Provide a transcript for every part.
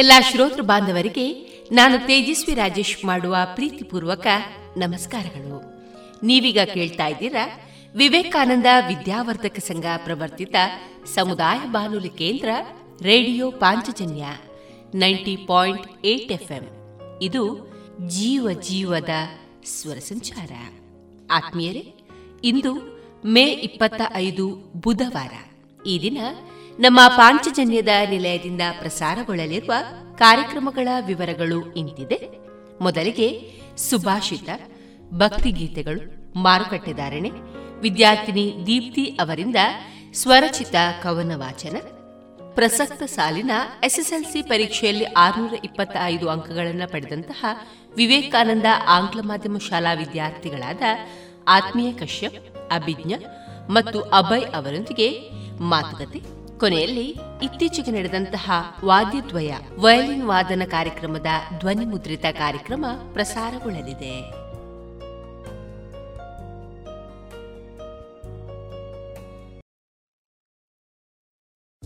ಎಲ್ಲ ಶ್ರೋತೃ ಬಾಂಧವರಿಗೆ ನಾನು ತೇಜಸ್ವಿ ರಾಜೇಶ್ ಮಾಡುವ ಪ್ರೀತಿಪೂರ್ವಕ ನಮಸ್ಕಾರಗಳು. ನೀವೀಗ ಕೇಳ್ತಾ ಇದ್ದೀರಾ ವಿವೇಕಾನಂದ ವಿದ್ಯಾವರ್ಧಕ ಸಂಘ ಪ್ರವರ್ತಿತ ಸಮುದಾಯ ಬಾನುಲಿ ಕೇಂದ್ರ radio Panchajanya ninety point eight FM. ಇದು ಜೀವ ಜೀವದ ಸ್ವರ ಸಂಚಾರ. ಆತ್ಮೀಯರೇ, ಇಂದು ಮೇ ಇಪ್ಪತ್ತ ಐದು ಬುಧವಾರ. ಈ ದಿನ ನಮ್ಮ ಪಾಂಚಜನ್ಯದ ನಿಲಯದಿಂದ ಪ್ರಸಾರಗೊಳ್ಳಲಿರುವ ಕಾರ್ಯಕ್ರಮಗಳ ವಿವರಗಳು ಇಂತಿದೆ. ಮೊದಲಿಗೆ ಸುಭಾಷಿತ, ಭಕ್ತಿಗೀತೆಗಳು ಮಾರುಕಟ್ಟೆದಾರಣೆ ವಿದ್ಯಾರ್ಥಿನಿ ದೀಪ್ತಿ ಅವರಿಂದ ಸ್ವರಚಿತ ಕವನ ವಾಚನ ಪ್ರಸಕ್ತ ಸಾಲಿನ ಎಸ್ಎಸ್ಎಲ್ಸಿ ಪರೀಕ್ಷೆಯಲ್ಲಿ ಆರುನೂರ ಇಪ್ಪತ್ತ ಐದು ಅಂಕಗಳನ್ನು ಪಡೆದಂತಹ ವಿವೇಕಾನಂದ ಆಂಗ್ಲ ಮಾಧ್ಯಮ ಶಾಲಾ ವಿದ್ಯಾರ್ಥಿಗಳಾದ ಆತ್ಮೀಯ ಕಶ್ಯಪ್, ಅಭಿಜ್ಞ ಮತ್ತು ಅಭಯ್ ಅವರೊಂದಿಗೆ ಮಾತುಕತೆ. ಕೊನೆಯಲ್ಲಿ ಇತ್ತೀಚೆಗೆ ನಡೆದಂತಹ ವಾದ್ಯದ್ವಯ ವಯಲಿನ್ ವಾದನ ಕಾರ್ಯಕ್ರಮದ ಧ್ವನಿ ಮುದ್ರಿತ ಕಾರ್ಯಕ್ರಮ ಪ್ರಸಾರಗೊಳ್ಳಲಿದೆ.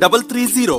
double three zero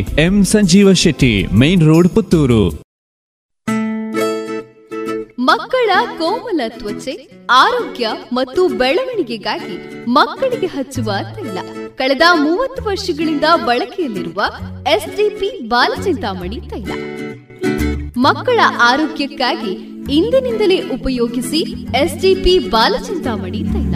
M Sanjeeva Shetty, main road Puttur. ಮಕ್ಕಳ ಕೋಮಲ ತ್ವಚೆ, ಆರೋಗ್ಯ ಮತ್ತು ಬೆಳವಣಿಗೆಗಾಗಿ ಮಕ್ಕಳಿಗೆ ಹಚ್ಚುವ ತೈಲ. ಕಳೆದ ಮೂವತ್ತು ವರ್ಷಗಳಿಂದ ಬಳಕೆಯಲ್ಲಿರುವ ಎಸ್ಡಿಪಿ ಬಾಲಚಿಂತಾಮಣಿ ತೈಲ. ಮಕ್ಕಳ ಆರೋಗ್ಯಕ್ಕಾಗಿ ಇಂದಿನಿಂದಲೇ ಉಪಯೋಗಿಸಿ ಎಸ್ಡಿಪಿ ಬಾಲಚಿಂತಾಮಣಿ ತೈಲ.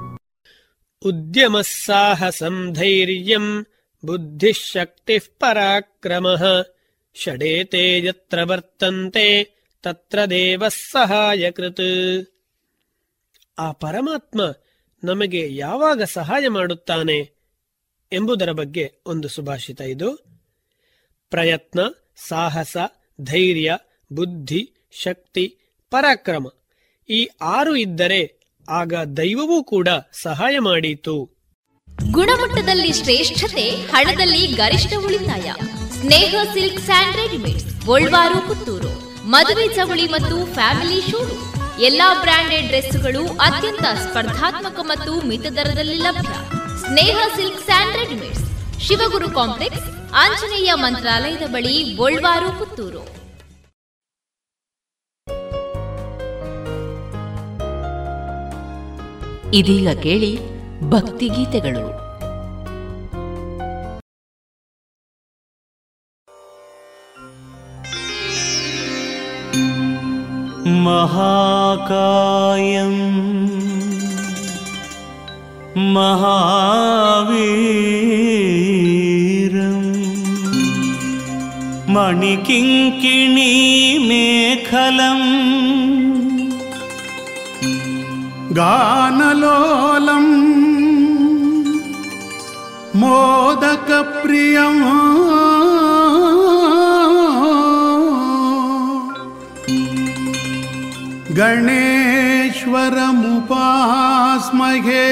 उद्यमः साहसम् धैर्यम् बुद्धिः शक्तिः पराक्रमः षडेते यत्र ವರ್ತಂತೆ ತತ್ರ ದೇವಃ ಸಹಾಯಕೃತ್ ಆ ಪರಮಾತ್ಮ ನಮಗೆ ಯಾವಾಗ ಸಹಾಯ ಮಾಡುತ್ತಾನೆ ಎಂಬುದರ ಬಗ್ಗೆ ಒಂದು ಸುಭಾಷಿತ ಇದು ಪ್ರಯತ್ನ ಸಾಹಸ ಧೈರ್ಯ ಬುದ್ಧಿ ಶಕ್ತಿ ಪರಾಕ್ರಮ ಈ ಆರು ಇದ್ದರೆ ಆಗ ದೈವವೂ ಕೂಡ ಸಹಾಯ ಮಾಡಿತು. ಗುಣಮಟ್ಟದಲ್ಲಿ ಶ್ರೇಷ್ಠತೆ, ಹಣದಲ್ಲಿ ಗರಿಷ್ಠ ಉಳಿತಾಯ. Sneha silk and readymade Puttur. ಮದುವೆ ಚವಳಿ ಮತ್ತು ಫ್ಯಾಮಿಲಿ ಶೂರು. ಎಲ್ಲಾ ಬ್ರಾಂಡೆಡ್ ಡ್ರೆಸ್ಗಳು ಅತ್ಯಂತ ಸ್ಪರ್ಧಾತ್ಮಕ ಮತ್ತು ಮಿತ ದರದಲ್ಲಿ ಲಭ್ಯ. Sneha silk and readymades, Shivaguru complex, Anjaneya ಮಂತ್ರಾಲಯದ ಬಳಿ ಗೋಲ್ವಾರು, ಪುತ್ತೂರು. ಇದೀಗ ಕೇಳಿ ಭಕ್ತಿಗೀತೆಗಳು महाकायम् महावीरम् मणिकिङ्किणी मेखलम् गानलोलम् मोदकप्रियम् गणेश्वरमुपास्महे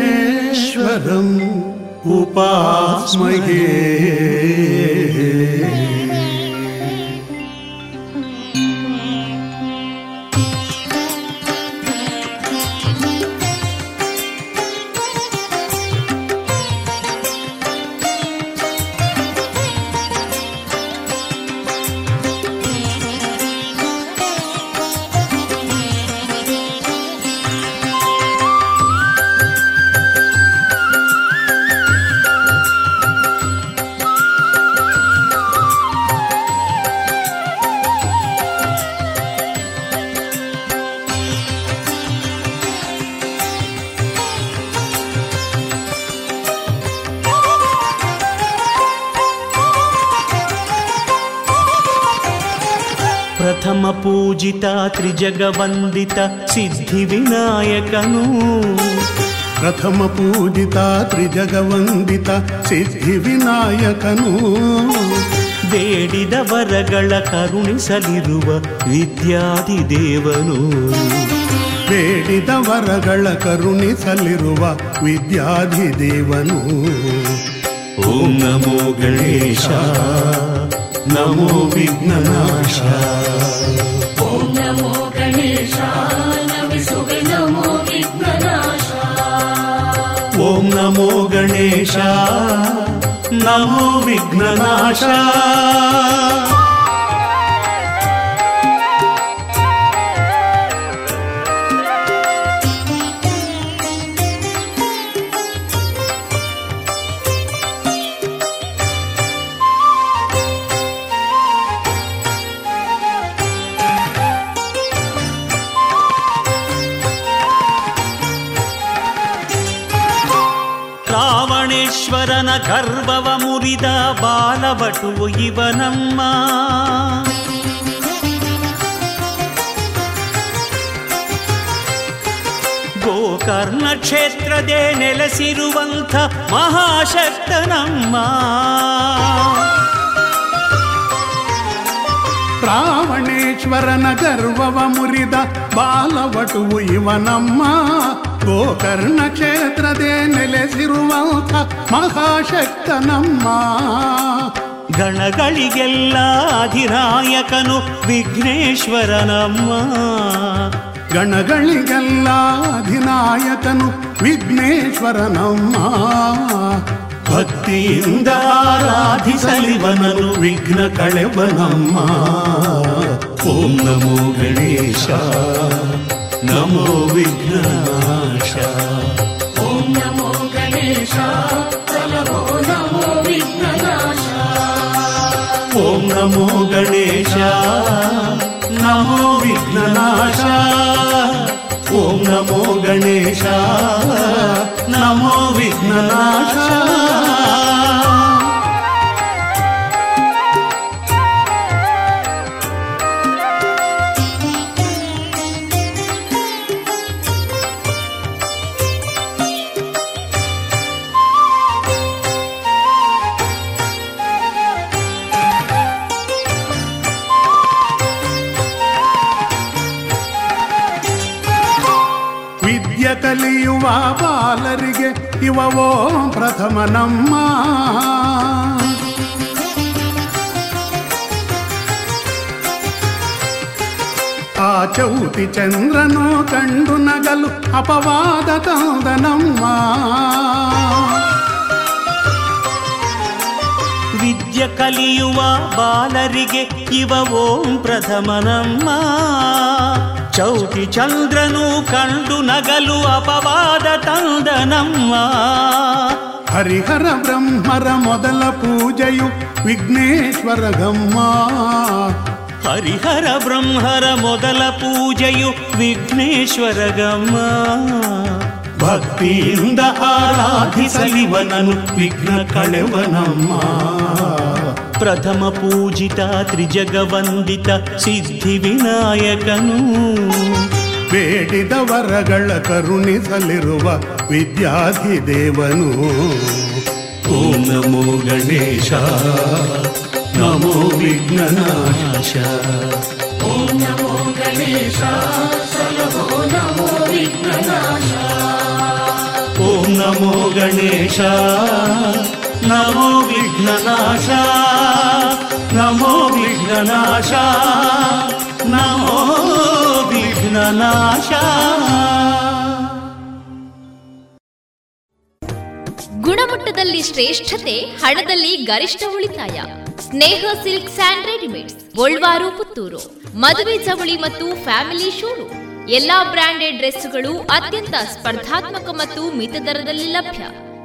गणेश्वरम् उपास्महे ತ್ರಿಜಗವಂದಿತ ಸಿದ್ಧಿ ವಿನಾಯಕನು. ಪ್ರಥಮ ಪೂಜಿತ ತ್ರಿಜಗವಂದಿತ ಸಿದ್ಧಿ ವಿನಾಯಕನು. ಬೇಡಿದ ವರಗಳ ಕರುಣಿಸಲಿರುವ ವಿದ್ಯಾಧಿದೇವನು ಬೇಡಿದ ವರಗಳ ಕರುಣಿಸಲಿರುವ ವಿದ್ಯಾಧಿದೇವನು ಓಂ ನಮೋ ಗಣೇಶ ನಮೋ ವಿಘ್ನನಾಶ. नमो गणेशा नमो विघ्ननाशा। ರಾವಣೇಶ್ವರನ ಗರ್ಭವ ಮುರಿದ ಬಾಲವಟು ಇವನಮ್ಮ. ಗೋಕರ್ಣ ಕ್ಷೇತ್ರದೇ ನೆಲೆಸಿರುವಂಥ ಮಹಾಶಕ್ತನಮ್ಮ. ರಾವಣೇಶ್ವರನ ಗರ್ವವ ಮುರಿದ ಬಾಲವಟುವು ಇವನಮ್ಮ. ಗೋಕರ್ಣ ಕ್ಷೇತ್ರದೇ ನೆಲೆಸಿರುವಂಥ ಮಹಾಶಕ್ತನಮ್ಮ ಗಣಗಳಿಗೆಲ್ಲ ಅಧಿನಾಯಕನು ವಿಘ್ನೇಶ್ವರನಮ್ಮ ಗಣಗಳಿಗೆಲ್ಲ ಅಧಿನಾಯಕನು ವಿಘ್ನೇಶ್ವರನಮ್ಮ ಭಕ್ತಿಯಿಂದ ಆರಾಧಿಸಲಿವನನು ವಿಘ್ನ ಕಳೆವನಮ್ಮ ಓಂ ನಮೋ ಗಣೇಶ ನಮೋ ವಿಘ್ನನಾಶ गणेश। ॐ नमो गणेशा। नमो विघ्ननाशा। ॐ नमो गणेश। नमो विघ्ननाशा। ಕಲಿಯುವ ಬಾಲರಿಗೆ ಇವ ಓಂ ಪ್ರಥಮ ನಮ್ಮ. ಆ ಚೌತಿ ಚಂದ್ರನು ಕಂಡು ನಗಲು ಅಪವಾದ ತಂದನಮ್ಮ ವಿದ್ಯೆ ಕಲಿಯುವ ಬಾಲರಿಗೆ ಇವ ಓಂ ಪ್ರಥಮನಮ್ಮ ಚೌಟಿ ಚಂದ್ರನು ಕಂಡು ನಗಲು ಅಪವಾದ ತಂದನಮ್ಮ ಹರಿಹರ ಬ್ರಹ್ಮರ ಮೊದಲ ಪೂಜೆಯು ವಿಘ್ನೇಶ್ವರ ಗಮ್ಮ ಹರಿಹರ ಬ್ರಹ್ಮರ ಮೊದಲ ಪೂಜೆಯು ವಿಘ್ನೇಶ್ವರಗಮ್ಮ ಭಕ್ತಿಯಿಂದ ಆರಾಧಿಸಲಿವನನು ವಿಘ್ನ ಕಳೆವನಮ್ಮ ಪ್ರಥಮ ಪೂಜಿತ ತ್ರಿಜಗವಂದಿತ ಸಿದ್ಧಿ ವಿನಾಯಕನು ಬೇಡಿದ ವರಗಳ ಕರುಣಿಸಲಿರುವ ವಿದ್ಯಾಧಿದೇವನು ಓಂ ನಮೋ ಗಣೇಶ ನಮೋ ವಿಘ್ನನಾಶ ಓಂ ನಮೋ ಗಣೇಶ ಸಲಹೋ ನಮೋ ವಿಘ್ನನಾಶ ಓಂ ನಮೋ ಗಣೇಶ ನಮೋ ವಿಘ್ನನಾಶ ನಮೋ ವಿಘ್ನನಾಶ ನಮೋ ವಿಘ್ನನಾಶ. ಗುಣಮಟ್ಟದಲ್ಲಿ ಶ್ರೇಷ್ಠತೆ, ಹಣದಲ್ಲಿ ಗರಿಷ್ಠ ಉಳಿತಾಯ. Sneha silk and readymades, Golwaru, Puttur. ಮದುವೆ ಚವಳಿ ಮತ್ತು ಫ್ಯಾಮಿಲಿ ಶೂರು ಎಲ್ಲಾ ಬ್ರಾಂಡೆಡ್ ಡ್ರೆಸ್ಗಳು ಅತ್ಯಂತ ಸ್ಪರ್ಧಾತ್ಮಕ ಮತ್ತು ಮಿತ ದರದಲ್ಲಿ ಲಭ್ಯ.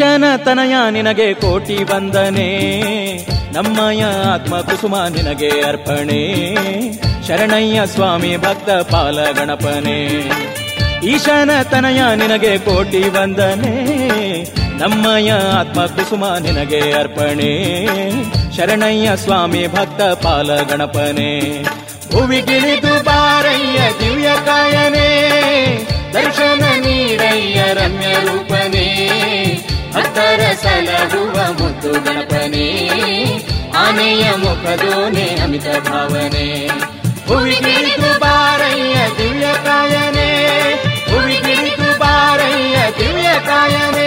ಈಶನ ತನಯ ನಿನಗೆ ಕೋಟಿ ವಂದನೆ. ನಮ್ಮಯ ಆತ್ಮ ಕುಸುಮ ನಿನಗೆ ಅರ್ಪಣೆ. ಶರಣಯ್ಯ ಸ್ವಾಮಿ ಭಕ್ತ ಪಾಲ ಗಣಪನೆ. ಈಶನ ತನಯ ನಿನಗೆ ಕೋಟಿ ವಂದನೆ. ನಮ್ಮಯ ಆತ್ಮ ಕುಸುಮ ನಿನಗೆ ಅರ್ಪಣೆ. ಶರಣಯ್ಯ ಸ್ವಾಮಿ ಭಕ್ತ ಪಾಲ ಗಣಪನೆ. ಭುವಿಗಿಳಿದು ಬಾರಯ್ಯ ದಿವ್ಯ ಕಾಯನೆ. ದರ್ಶನ ನೀಡಯ್ಯ ರಮ್ಯ ರೂಪನೇ. ಭಕ್ತರ ಸಲಹುವ ಮುದ್ದು ಗಣಪನೇ, ಆನೆಯ ಮುಖದೋನೆ ಅಮಿತ ಭಾವನೆ. ಭುವಿಗಿಳಿದು ಬಾರಯ್ಯ ದಿವ್ಯ ಕಾಯನೆ ಭುವಿಗಿಳಿದು ಬಾರಯ್ಯ ದಿವ್ಯ ಕಾಯನೆ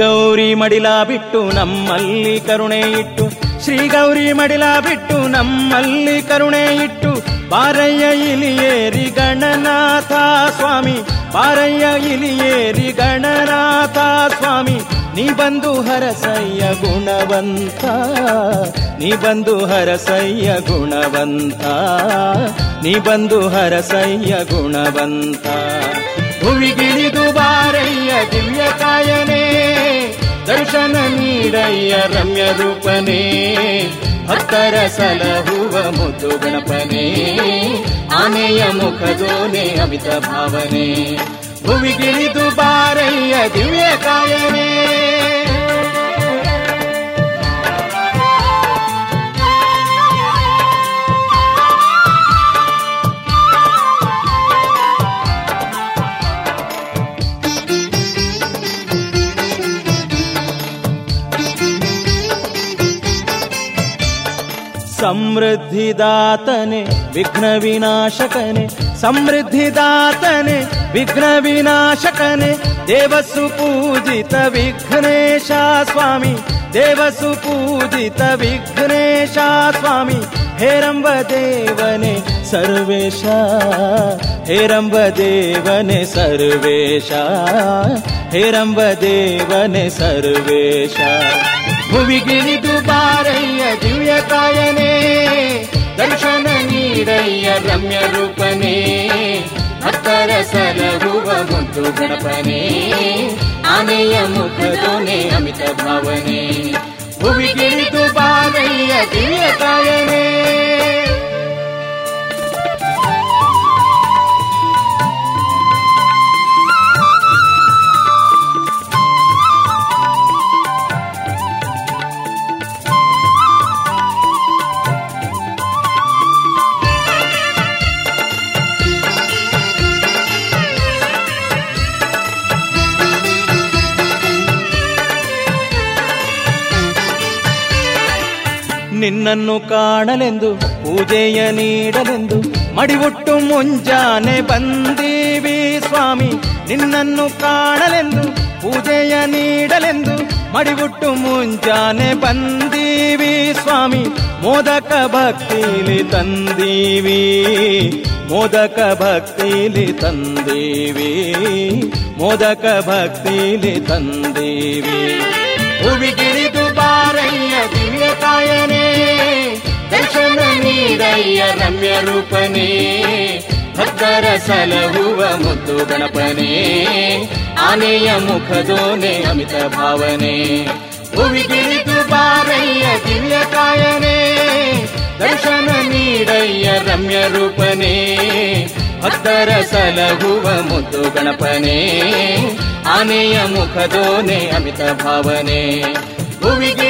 ಗೌರಿ ಮಡಿಲ ಬಿಟ್ಟು ನಮ್ಮಲ್ಲಿ ಕರುಣೆ ಇಟ್ಟು, ಶ್ರೀ ಗೌರಿ ಮಡಿಲ ಬಿಟ್ಟು ನಮ್ಮಲ್ಲಿ ಕರುಣೆ ಇಟ್ಟು, ಬಾರಯ್ಯ ಇಲಿಯೇರಿ ಗಣನಾಥ ಸ್ವಾಮಿ, ಬಾರಯ್ಯ ಇಲಿಯೇರಿ ಗಣನಾಥ ಸ್ವಾಮಿ, ನೀ ಬಂದು ಹರಸಯ್ಯ ಗುಣವಂತ, ನೀ ಬಂದು ಹರಸಯ್ಯ ಗುಣವಂತ, ನೀ ಬಂದು ಹರಸಯ್ಯ ಗುಣವಂತ. ಭುವಿಗಿಳಿದು ಬಾರಯ್ಯ ದಿವ್ಯ ಕಾಯನೆ ದರ್ಶನ ನೀಡಯ್ಯ ರಮ್ಯ ರೂಪನೇ. ಭಕ್ತರ ಸಲಹುವ ಮುದ್ದು ಗಣಪನೇ. ಆನೆಯ ಮುಖದೋನೆ ಅಮಿತ ಭಾವನೆ. ಭುವಿಗಿಳಿದು ಬಾರಯ್ಯ ದಿವ್ಯ ಕಾಯನೆ. समृद्धिदातने विघ्नविनाशकने समृद्धिदातने विघ्नविनाशकने देवसु पूजित विघ्नेशा स्वामी देवसु पूजित विघ्नेशा स्वामी हैरम्बदेवने सर्वेशा हैरम्बदेवन सर्वेशा हैरम्बदेवन सर्वेश। ಭುವಿಗಿಳಿದು ಬಾರಯ್ಯ ದಿವ್ಯ ಕಾಯನೆ ದರ್ಶನ ನೀಡಯ್ಯ ರಮ್ಯ ರೂಪನೆ. ಭಕ್ತರ ಸಲಹುವ ಮುದ್ದು ಗಣಪನೆ, ಆನೆಯ ಮುಖದೊನೆ ಅಮಿತ ಭಾವನೆ. ನಿನ್ನನ್ನು ಕಾಣಲೆಂದು, ಪೂಜೆಯ ನೀಡಲೆಂದು, ಮಡಿವುಟ್ಟು ಮುಂಜಾನೆ ಬಂದೀವಿ ಸ್ವಾಮಿ. ನಿನ್ನನ್ನು ಕಾಣಲೆಂದು, ಪೂಜೆಯ ನೀಡಲೆಂದು, ಮಡಿವುಟ್ಟು ಮುಂಜಾನೆ ಬಂದೀವಿ ಸ್ವಾಮಿ. ಮೋದಕ ಭಕ್ತಿಲಿ ತಂದೀವಿ, ಮೋದಕ ಭಕ್ತಿಲಿ ತಂದೀವಿ, ಮೋದಕ ಭಕ್ತಿಲಿ ತಂದೀವಿ. ಹುವಿಗಿಳಿದು ಬಾರಯ್ಯ ದಿವ್ಯ ಕಾಯನೇ ದರ್ಶನ ನೀರಯ್ಯ ರಮ್ಯ ರೂಪನೇ, ಭಕ್ತರ ಸಲಹುವ ಮುದ್ದು ಗಣಪನೇ, ಆನೆಯ ಮುಖದೋನೆ ಅಮಿತ ಭಾವನೆ. ಹುವಿಗಿಳಿದು ಬಾರಯ್ಯ ದಿವ್ಯ ಕಾಯನೇ ದರ್ಶನ ನೀಡಯ್ಯ ರಮ್ಯ ರೂಪನೇ, ಭಕ್ತರ ಸಲಹುವ ಮುದ್ದು ಗಣಪನೇ, ಆನೆಯ ಮುಖದೋನೆ ಅಮಿತ ಭಾವನೆ. ಭುವಿಗಿಳಿದು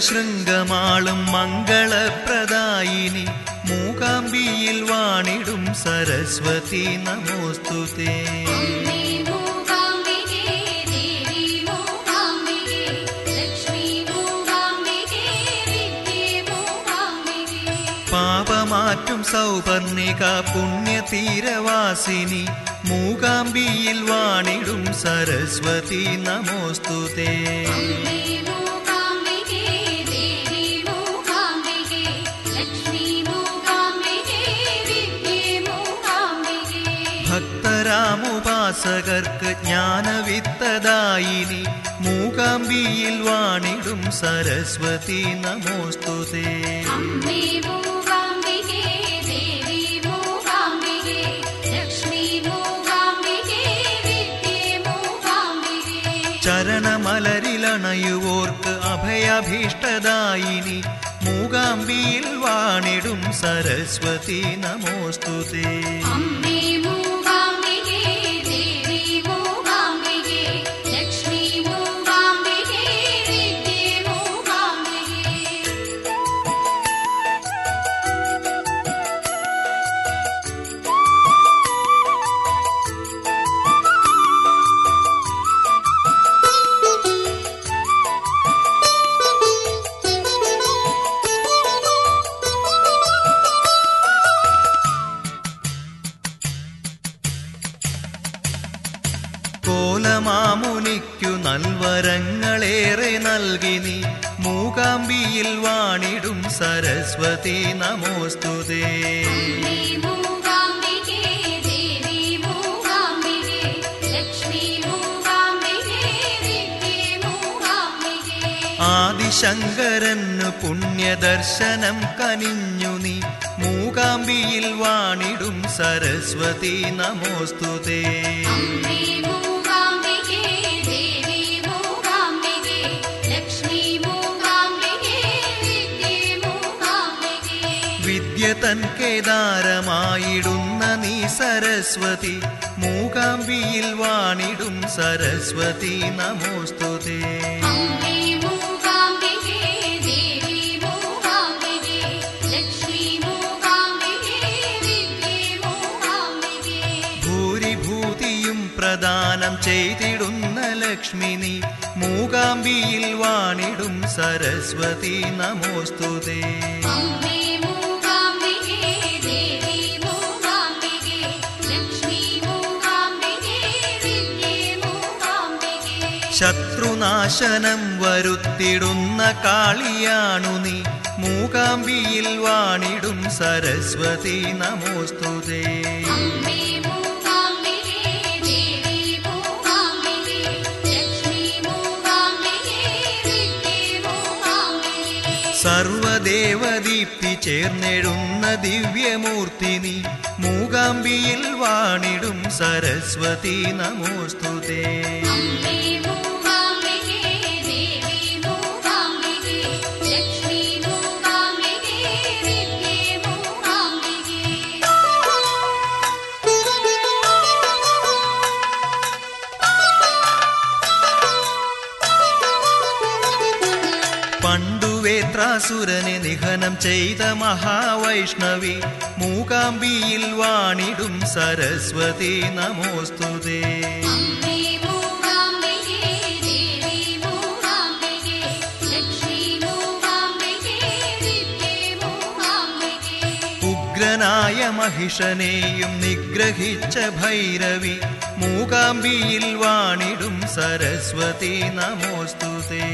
ശൃംഗമാളും മംഗളപ്രദായിനി. മൂകാംബിയിൽ വാണിടും സരസ്വതി നമോസ്തുതേ. പാപമാറ്റും സൗപർണിക പുണ്യതീരവാസിനി. മൂകാംബിയിൽ വാണിടും സരസ്വതി നമോസ്തുതേ. ഭക്തരാമുപാസകർക്ക് ജ്ഞാനവിത്തദായിനി മൂകാംബിയിൽ വാണിടും സരസ്വതി നമോസ്തുതേ അമ്മേ മൂകാംബികേ ദേവി മൂകാംബികേ ലക്ഷ്മീ മൂകാംബികേ വിദ്യേ മൂകാംബികേ ചരണമലരിലണയുവോർക്ക് അഭയഭീഷ്ടദായിനി മൂകാംബിയിൽ വാണിടും സരസ്വതി നമോസ്തുതേ മൂകാംബികേ നമോസ്തു ആദിശങ്കരനു ആദിശങ്കരന് പുണ്യദർശനം കനിഞ്ഞു നീ മൂക മൂകാംബിയിൽ വാണിടും സരസ്വതി നമോസ്തുതേ। കേദാരമായിടുന്ന നീ സരസ്വതി? മൂകാംബിയിൽ വാണിടും സരസ്വതി നമോസ്തുതേ. പ്രദാനം ചെയ്തിടുന്ന ലക്ഷ്മി നീ മൂകാംബിയിൽ വാണിടും സരസ്വതി നമോസ്തുതേ. നാശനം വരുത്തിടുന്ന കാളിയാണു നീ. മൂകാംബിയിൽ വാണിടും സരസ്വതി നമോസ്തുതേ. സർവദേവദീപ്തി ചേർന്നെഴുന്ന ദിവ്യമൂർത്തി നീ. മൂകാംബിയിൽ വാണിടും സരസ്വതി നമോസ്തുതേ. മഹിഷാസുരനെ നിഹനം ചെയ്ത മഹാവൈഷ്ണവി മൂകാംബിയിൽ വാണിടും സരസ്വതി നമോസ്തുതേ ഉഗ്രനായ മഹിഷനെയും നിഗ്രഹിച്ച ഭൈരവി മൂകാംബിയിൽ വാണിടും സരസ്വതി നമോസ്തുതേ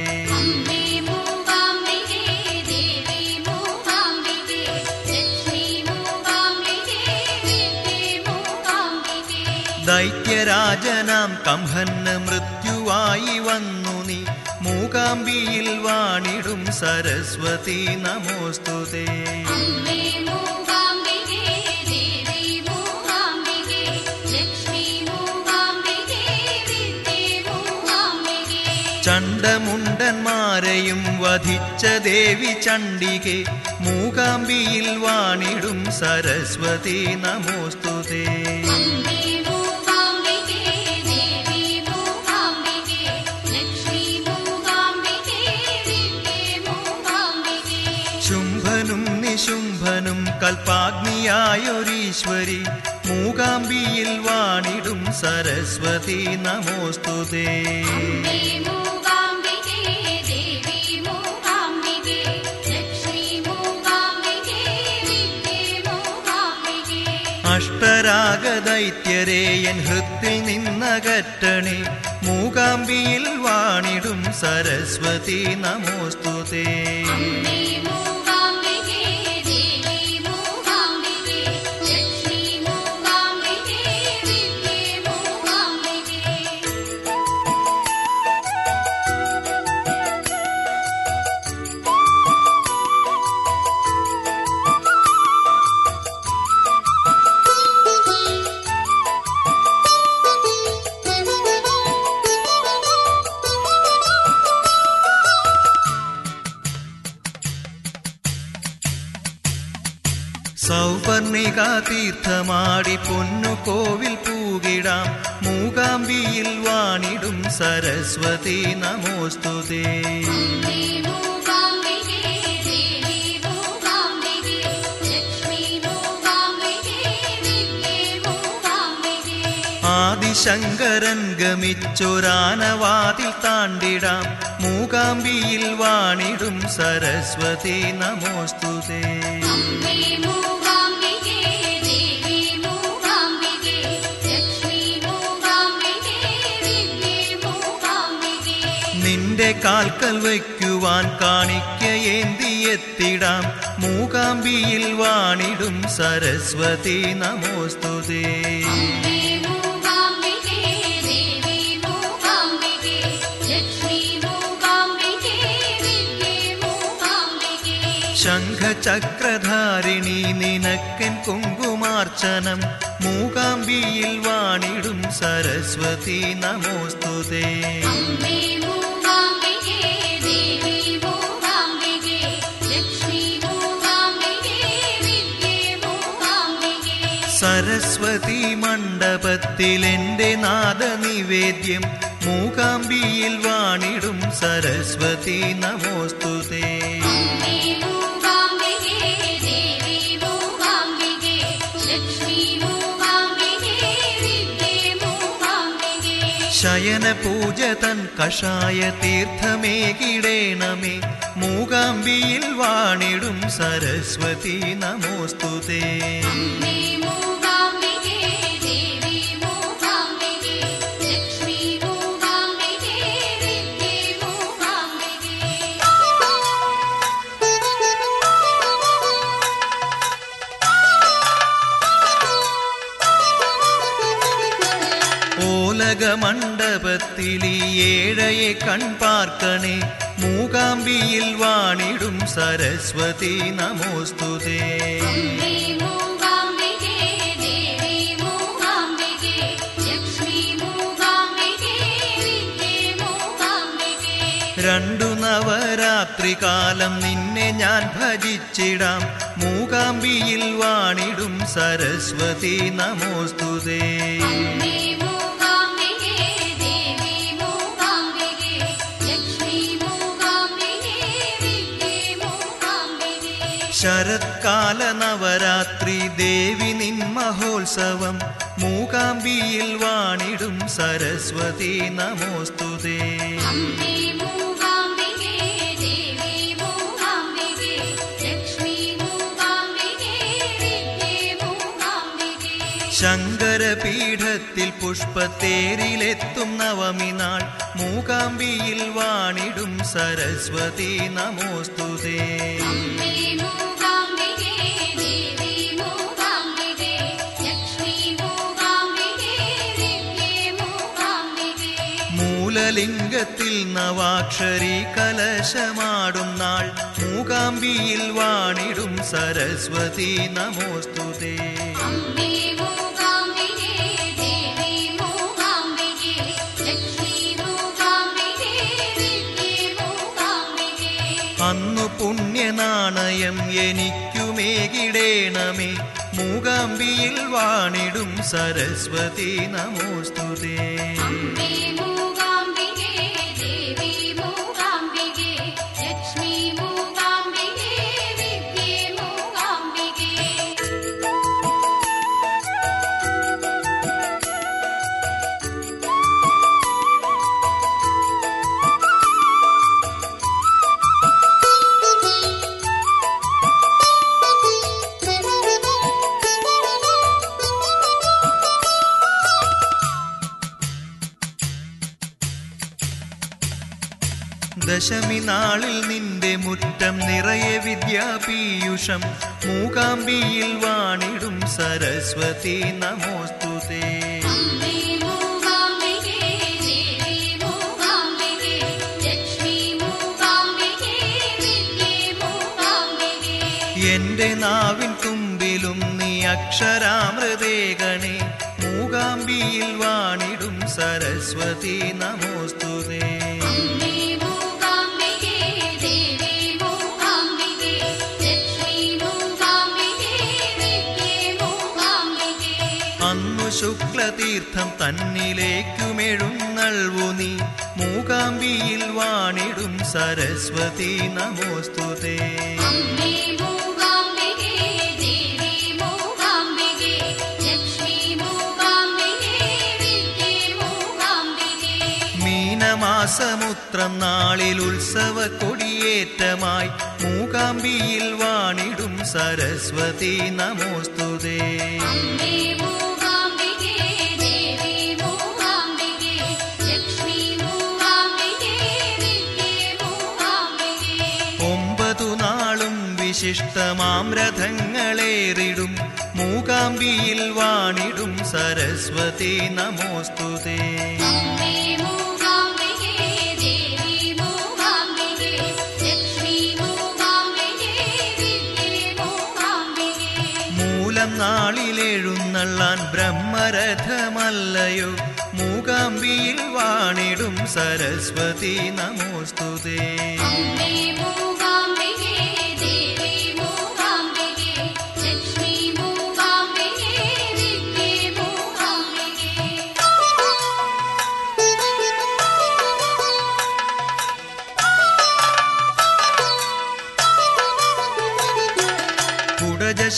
ദൈത്യരാജനാം കംഹന് മൃത്യുവായി വന്നു നീ. മൂകാംബിയിൽ വാണിടും സരസ്വതി നമോസ്തുതേ ചണ്ടമുണ്ടന്മാരെയും വധിച്ച ദേവി ചണ്ഡികെ മൂകാംബിയിൽ വാണിടും സരസ്വതി നമോസ്തുതേ കൽപാഗ്നിയായൊരീശ്വരി മൂകാംബിയിൽ വാണിടും സരസ്വതി നമോസ്തുതേ. അഷ്ടരാഗദൈത്യരെ എൻ ഹൃത്തിൽ നിന്നകറ്റണേ മൂകാംബിയിൽ വാണിടും സരസ്വതി നമോസ്തുതേ. പൊന്നു കോവിൽ പൂകിടാം മൂകാംബിയിൽ വാണിടും സരസ്വതി നമോസ്തുതേ. ശങ്കരൻ ഗമിച്ചൊരാനവാതിൽ താണ്ടിടാം. മൂകാംബിയിൽ വാണിടും സരസ്വതി നമോസ്തുതേ. നിന്റെ കാൽക്കൽ വയ്ക്കുവാൻ കാണിക്ക ഏന്തിയെത്തിടാം മൂകാംബിയിൽ വാണിടും സരസ്വതി നമോസ്തുതേ. ശംഖചക്രധാരിണി നിനക്കൻ കുങ്കുമാർച്ചനം. മൂകാംബിയിൽ വാണിടും സരസ്വതി നമോസ്തുതേ. സരസ്വതി മണ്ഡപത്തിലെന്റെ നാദനിവേദ്യം മൂകാംബിയിൽ വാണിടും സരസ്വതി നമോസ്തുതേ ശയന പൂജ തൻ കഷായ തീർത്ഥമേ കിടേണമേ മൂകാംബിയിൽ വാണിടും സരസ്വതി നമോസ്തുതേ ജനകമണ്ഡപത്തിലി ഏഴയെ കൺപാർക്കണേ മൂകാംബിയിൽ വാണിടും സരസ്വതി നമോസ്തുതേ. രണ്ടു നവരാത്രി കാലം നിന്നെ ഞാൻ ഭജിച്ചിടാം. മൂകാംബിയിൽ വാണിടും സരസ്വതി നമോസ്തുതേ. ശരത്കാല നവരാത്രി ദേവി നിൻ മഹോത്സവം മൂകാംബിയിൽ വാണിടും സരസ്വതി നമോസ്തുതേ ശങ്കരപീഠത്തിൽ പുഷ്പത്തേരിലെത്തും നവമി നാൾ മൂകാംബിയിൽ വാണിടും സരസ്വതി നമോസ്തുതേ മൂലലിംഗത്തിൽ നവാക്ഷരി കലശമാടും നാൾ. മൂകാംബിയിൽ വാണിടും സരസ്വതി നമോസ്തുതേ. അന്നു പുണ്യനാണയം എനിക്കുമേകിടേണമേ. മൂകാംബിയിൽ വാണിടും സരസ്വതി നമോസ്തുതേ. മുറ്റം നിറയെ വിദ്യാപീയുഷം. മൂകാംബിയിൽ വാണിടും സരസ്വതി നമോസ്തുതേ എന്റെ നാവിൻ തുമ്പിലും നീ അക്ഷരാമൃതേകണേ മൂകാംബിയിൽ വാണിടും സരസ്വതി നമോസ്തുതേ തീർത്ഥം തന്നിലേക്കുമെഴുന്നൾവു നീ. മൂകാംബിയിൽ വാണിടും സരസ്വതി നമോസ്തുതേ. മാസമുത്രം നാളിൽ ഉത്സവ കൊടിയേറ്റമായി മൂകാംബിയിൽ വാണിടും സരസ്വതി നമോസ്തുതേ. വിശിഷ്ടമാം രഥങ്ങളേറിടും മൂകാംബിയിൽ വാണിടും സരസ്വതി നമോസ്തുതേ. മൂലം നാളിലെഴുന്നള്ളാൻ ബ്രഹ്മരഥമല്ലയോ. മൂകാംബിയിൽ വാണിടും സരസ്വതി നമോസ്തുതേ. മൂകാംബികേ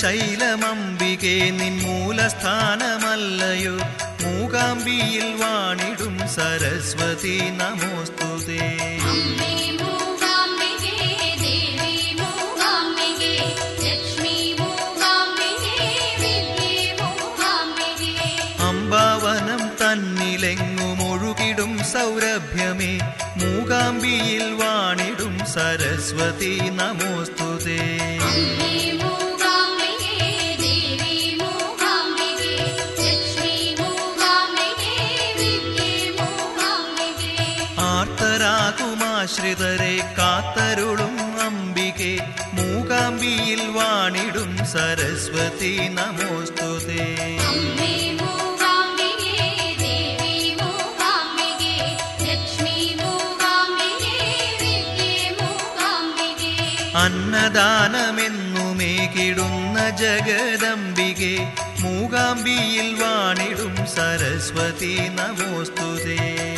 ശൈലമംബികേ നിൻ മൂലസ്ഥാനമല്ലയോ? മൂകാംബിയിൽ വാണിടും സരസ്വതി നമോസ്തുതേ അമ്പാവനം തന്നിലെങ്ങുമൊഴുകിടും സൗരഭ്യമേ. മൂകാംബിയിൽ വാണിടും സരസ്വതി നമോസ്തുതേ അമൃതരെ കാത്തരുളും അംബികെ. മൂകാംബിയിൽ വാണിടും സരസ്വതി നമോസ്തുതേ. അന്നദാനമെന്നുമേ കിടുന്ന ജഗദംബികെ. മൂകാംബിയിൽ വാണിടും സരസ്വതി നമോസ്തുതേ.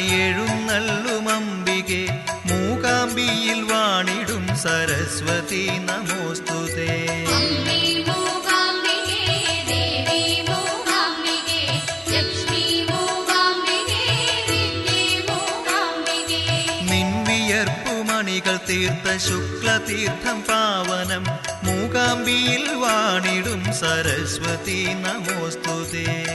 എഴുന്നള്ളുമമ്പികെ മൂകാംബിയിൽ വാണിടും സരസ്വതി നമോസ്തുതേ. മണികൾ തീർത്ത ശുക്ലതീർത്ഥം പാവനം മൂകാംബിയിൽ വാണിടും സരസ്വതി നമോസ്തുതേ.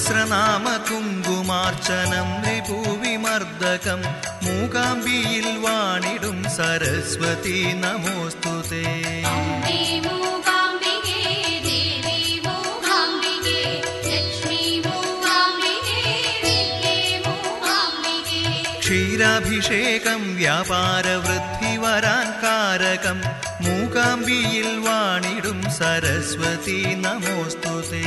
സഹസ്രനാമ കുങ്കുമാർച്ചനം രിപുവിമർദ്ദകം മൂകാംബിയിൽ വാണിടും സരസ്വതി നമോസ്തുതേ ക്ഷീരാഭിഷേകം വ്യാപാരവൃദ്ധി വരാൻ കാരകം മൂകാംബിയിൽ വാണിടും സരസ്വതി നമോസ്തുതേ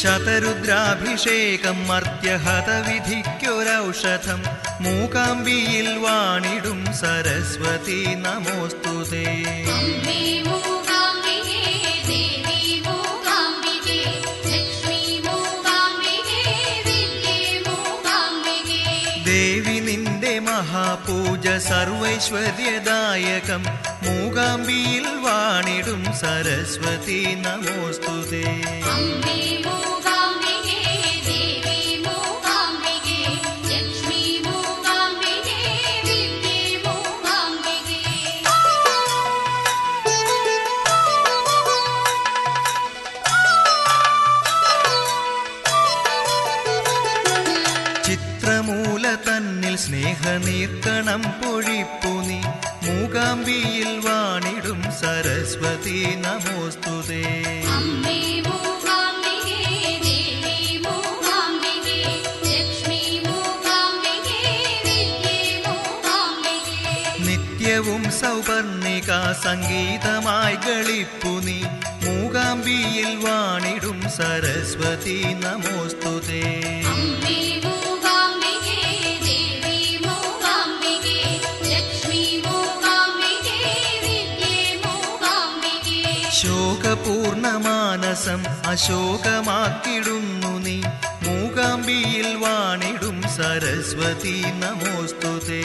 ശതരുദ്രാഭിഷേകം മർത്യഹതവിധിക്കൊരൗഷധം. മൂകാംബിയിൽ വാണിടും സരസ്വതി നമോസ്തുതേ ദേവി നിന്റെ മഹാപൂജ സർവൈശ്വര്യദായകം മൂകാംബിയിൽ വാണിടും സരസ്വതി നമോസ്തുതേ തീർക്കണം പൊഴിപ്പുനി മൂകാംബിയിൽ വാണിടും സരസ്വതി നമോസ്തുതേ. നിത്യവും സൗപർണിക സംഗീതമായി കളിപ്പുനി മൂകാംബിയിൽ വാണിടും സരസ്വതി നമോസ്തുതേ. ശോകപൂർണമാനസം അശോകമാക്കിടുന്നു നീ. മൂകാംബിയിൽ വാണിടും സരസ്വതി നമോസ്തുതേ.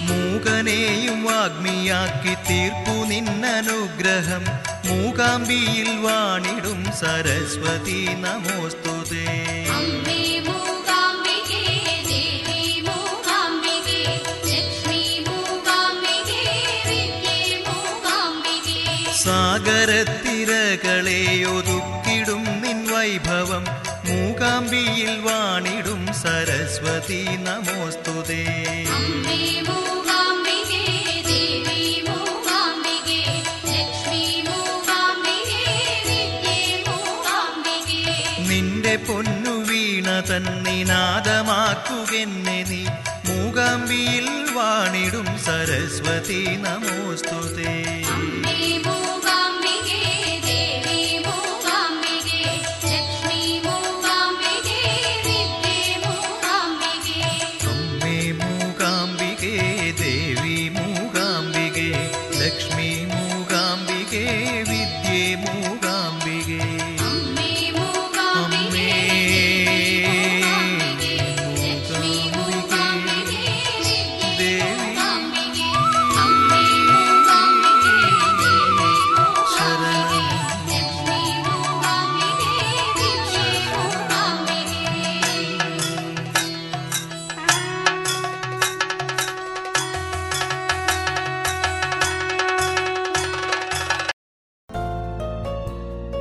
മൂകനെയും വാഗ്മിയാക്കി തീർപ്പു നിന്നനുഗ്രഹം. മൂകാംബിയിൽ വാണിടും സരസ്വതി നമോസ്തുതേ. സാഗരത്തിരകളെ ഒതുക്കിടും നിൻ വൈഭവം. മൂകാംബിയിൽ വാണിടും സരസ്വതി നമോസ്തുതേ. നിന്റെ പൊന്നു വീണ തന്നിനാദമാക്കുകെന്നെ നീ. മൂകാംബിയിൽ വാണിടും സരസ്വതി നമോസ്തുതേ.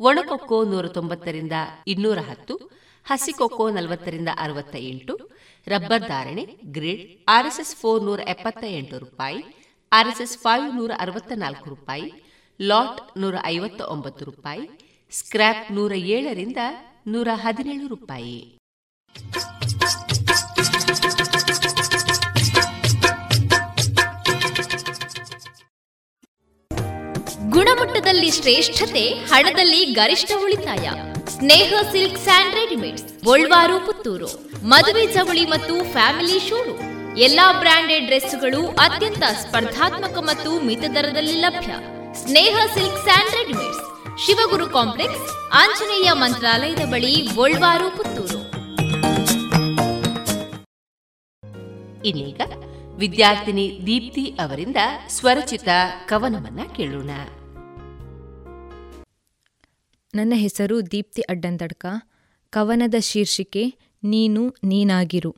ಒಣಕೊಕ್ಕೋ ನೂರ ತೊಂಬತ್ತರಿಂದ ಇನ್ನೂರ ಹತ್ತು, ಹಸಿಕೊಕ್ಕೋ ನಲವತ್ತರಿಂದ ಅರವತ್ತ ಎಂಟು ರಬ್ಬರ್ ಧಾರಣೆ, ಗ್ರಿಡ್, ಆರ್ಎಸ್ಎಸ್ ಫೋರ್ ನೂರ ಎಪ್ಪತ್ತ ಎಂಟು ರೂಪಾಯಿ, ಆರ್ಎಸ್ಎಸ್ ಫೈವ್ ನೂರ ಅರವತ್ತ ನಾಲ್ಕು ರೂಪಾಯಿ, ಲಾಟ್ ನೂರ ಐವತ್ತ ಒಂಬತ್ತು ರೂಪಾಯಿ, ಸ್ಕ್ರ್ಯಾಪ್ ನೂರ ಏಳರಿಂದ ನೂರ ಹದಿನೇಳು ರೂಪಾಯಿ. ಗುಣಮಟ್ಟದಲ್ಲಿ ಶ್ರೇಷ್ಠತೆ, ಹಣದಲ್ಲಿ ಗರಿಷ್ಠ ಉಳಿತಾಯ. Sneha silk and readymades, Golwaru, Puttur. ಮದುವೆ ಚವಳಿ ಮತ್ತು ಫ್ಯಾಮಿಲಿ ಶೋರೂಮ್. ಎಲ್ಲಾ ಬ್ರಾಂಡೆಡ್ ಡ್ರೆಸ್ಗಳು ಅತ್ಯಂತ ಸ್ಪರ್ಧಾತ್ಮಕ ಮತ್ತು ಮಿತ ದರದಲ್ಲಿ ಲಭ್ಯ. Sneha silk and readymades. Shivaguru complex, Anjaneya ಮಂತ್ರಾಲಯದ ಬಳಿ ಗೋಲ್ವಾರು, ಪುತ್ತೂರು. ಇನ್ನೀಗ ವಿದ್ಯಾರ್ಥಿನಿ ದೀಪ್ತಿ ಅವರಿಂದ ಸ್ವರಚಿತ ಕವನವನ್ನ ಕೇಳೋಣ. ನನ್ನ ಹೆಸರು ದೀಪ್ತಿ ಅಡ್ಡಂದಡ್ಕ ಕವನದ ಶೀರ್ಷಿಕೆ, ನೀನು ನೀನಾಗಿರು.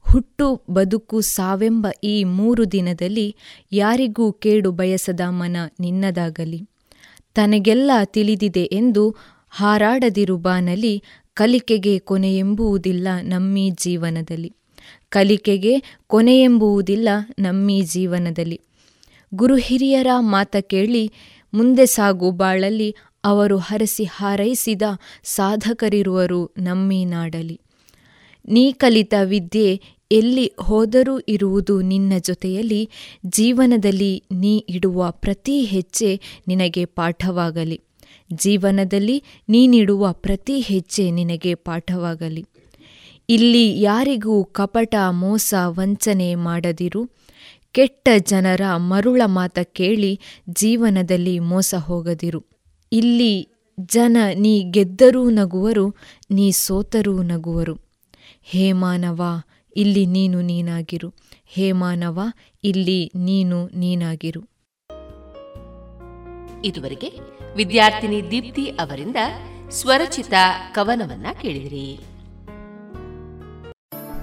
ಹುಟ್ಟು ಬದುಕು ಸಾವೆಂಬ ಈ ಮೂರು ದಿನದಲ್ಲಿ ಯಾರಿಗೂ ಕೇಡು ಬಯಸದ ಮನ ನಿನ್ನದಾಗಲಿ. ತನಗೆಲ್ಲ ತಿಳಿದಿದೆ ಎಂದು ಹಾರಾಡದಿರು ಬಾನಲಿ ಕಲಿಕೆಗೆ ಕೊನೆಯೆಂಬುವುದಿಲ್ಲ ನಮ್ಮೀ ಜೀವನದಲ್ಲಿ. ಕಲಿಕೆಗೆ ಕೊನೆಯೆಂಬುವುದಿಲ್ಲ ನಮ್ಮೀ ಜೀವನದಲ್ಲಿ. ಗುರು ಹಿರಿಯರ ಮಾತ ಕೇಳಿ ಮುಂದೆ ಸಾಗು ಬಾಳಲ್ಲಿ ಅವರು ಹರಸಿ ಹಾರೈಸಿದ ಸಾಧಕರಿರುವರು ನಮ್ಮಿ ನಾಡಲಿ. ನೀ ಕಲಿತ ವಿದ್ಯೆ ಎಲ್ಲಿ ಹೋದರೂ ಇರುವುದು ನಿನ್ನ ಜೊತೆಯಲ್ಲಿ, ಜೀವನದಲ್ಲಿ ನೀ ಇಡುವ ಪ್ರತಿ ಹೆಜ್ಜೆ ನಿನಗೆ ಪಾಠವಾಗಲಿ. ಜೀವನದಲ್ಲಿ ನೀನಿಡುವ ಪ್ರತಿ ಹೆಜ್ಜೆ ನಿನಗೆ ಪಾಠವಾಗಲಿ. ಇಲ್ಲಿ ಯಾರಿಗೂ ಕಪಟ, ಮೋಸ, ವಂಚನೆ ಮಾಡದಿರು. ಕೆಟ್ಟ ಜನರ ಮರುಳ ಮಾತ ಕೇಳಿ ಜೀವನದಲ್ಲಿ ಮೋಸ ಹೋಗದಿರು. ಇಲ್ಲಿ ಜನ ನೀ ಗೆದ್ದರೂ ನಗುವರು, ನೀ ಸೋತರೂ ನಗುವರು. ಹೇ ಮಾನವ ಇಲ್ಲಿ ನೀನು ನೀನಾಗಿರು. ಹೇ ಮಾನವ ಇಲ್ಲಿ ನೀನು ನೀನಾಗಿರು. ಇದುವರೆಗೆ ವಿದ್ಯಾರ್ಥಿನಿ ದೀಪ್ತಿ ಅವರಿಂದ ಸ್ವರಚಿತ ಕವನವನ್ನ ಕೇಳಿದಿರಿ.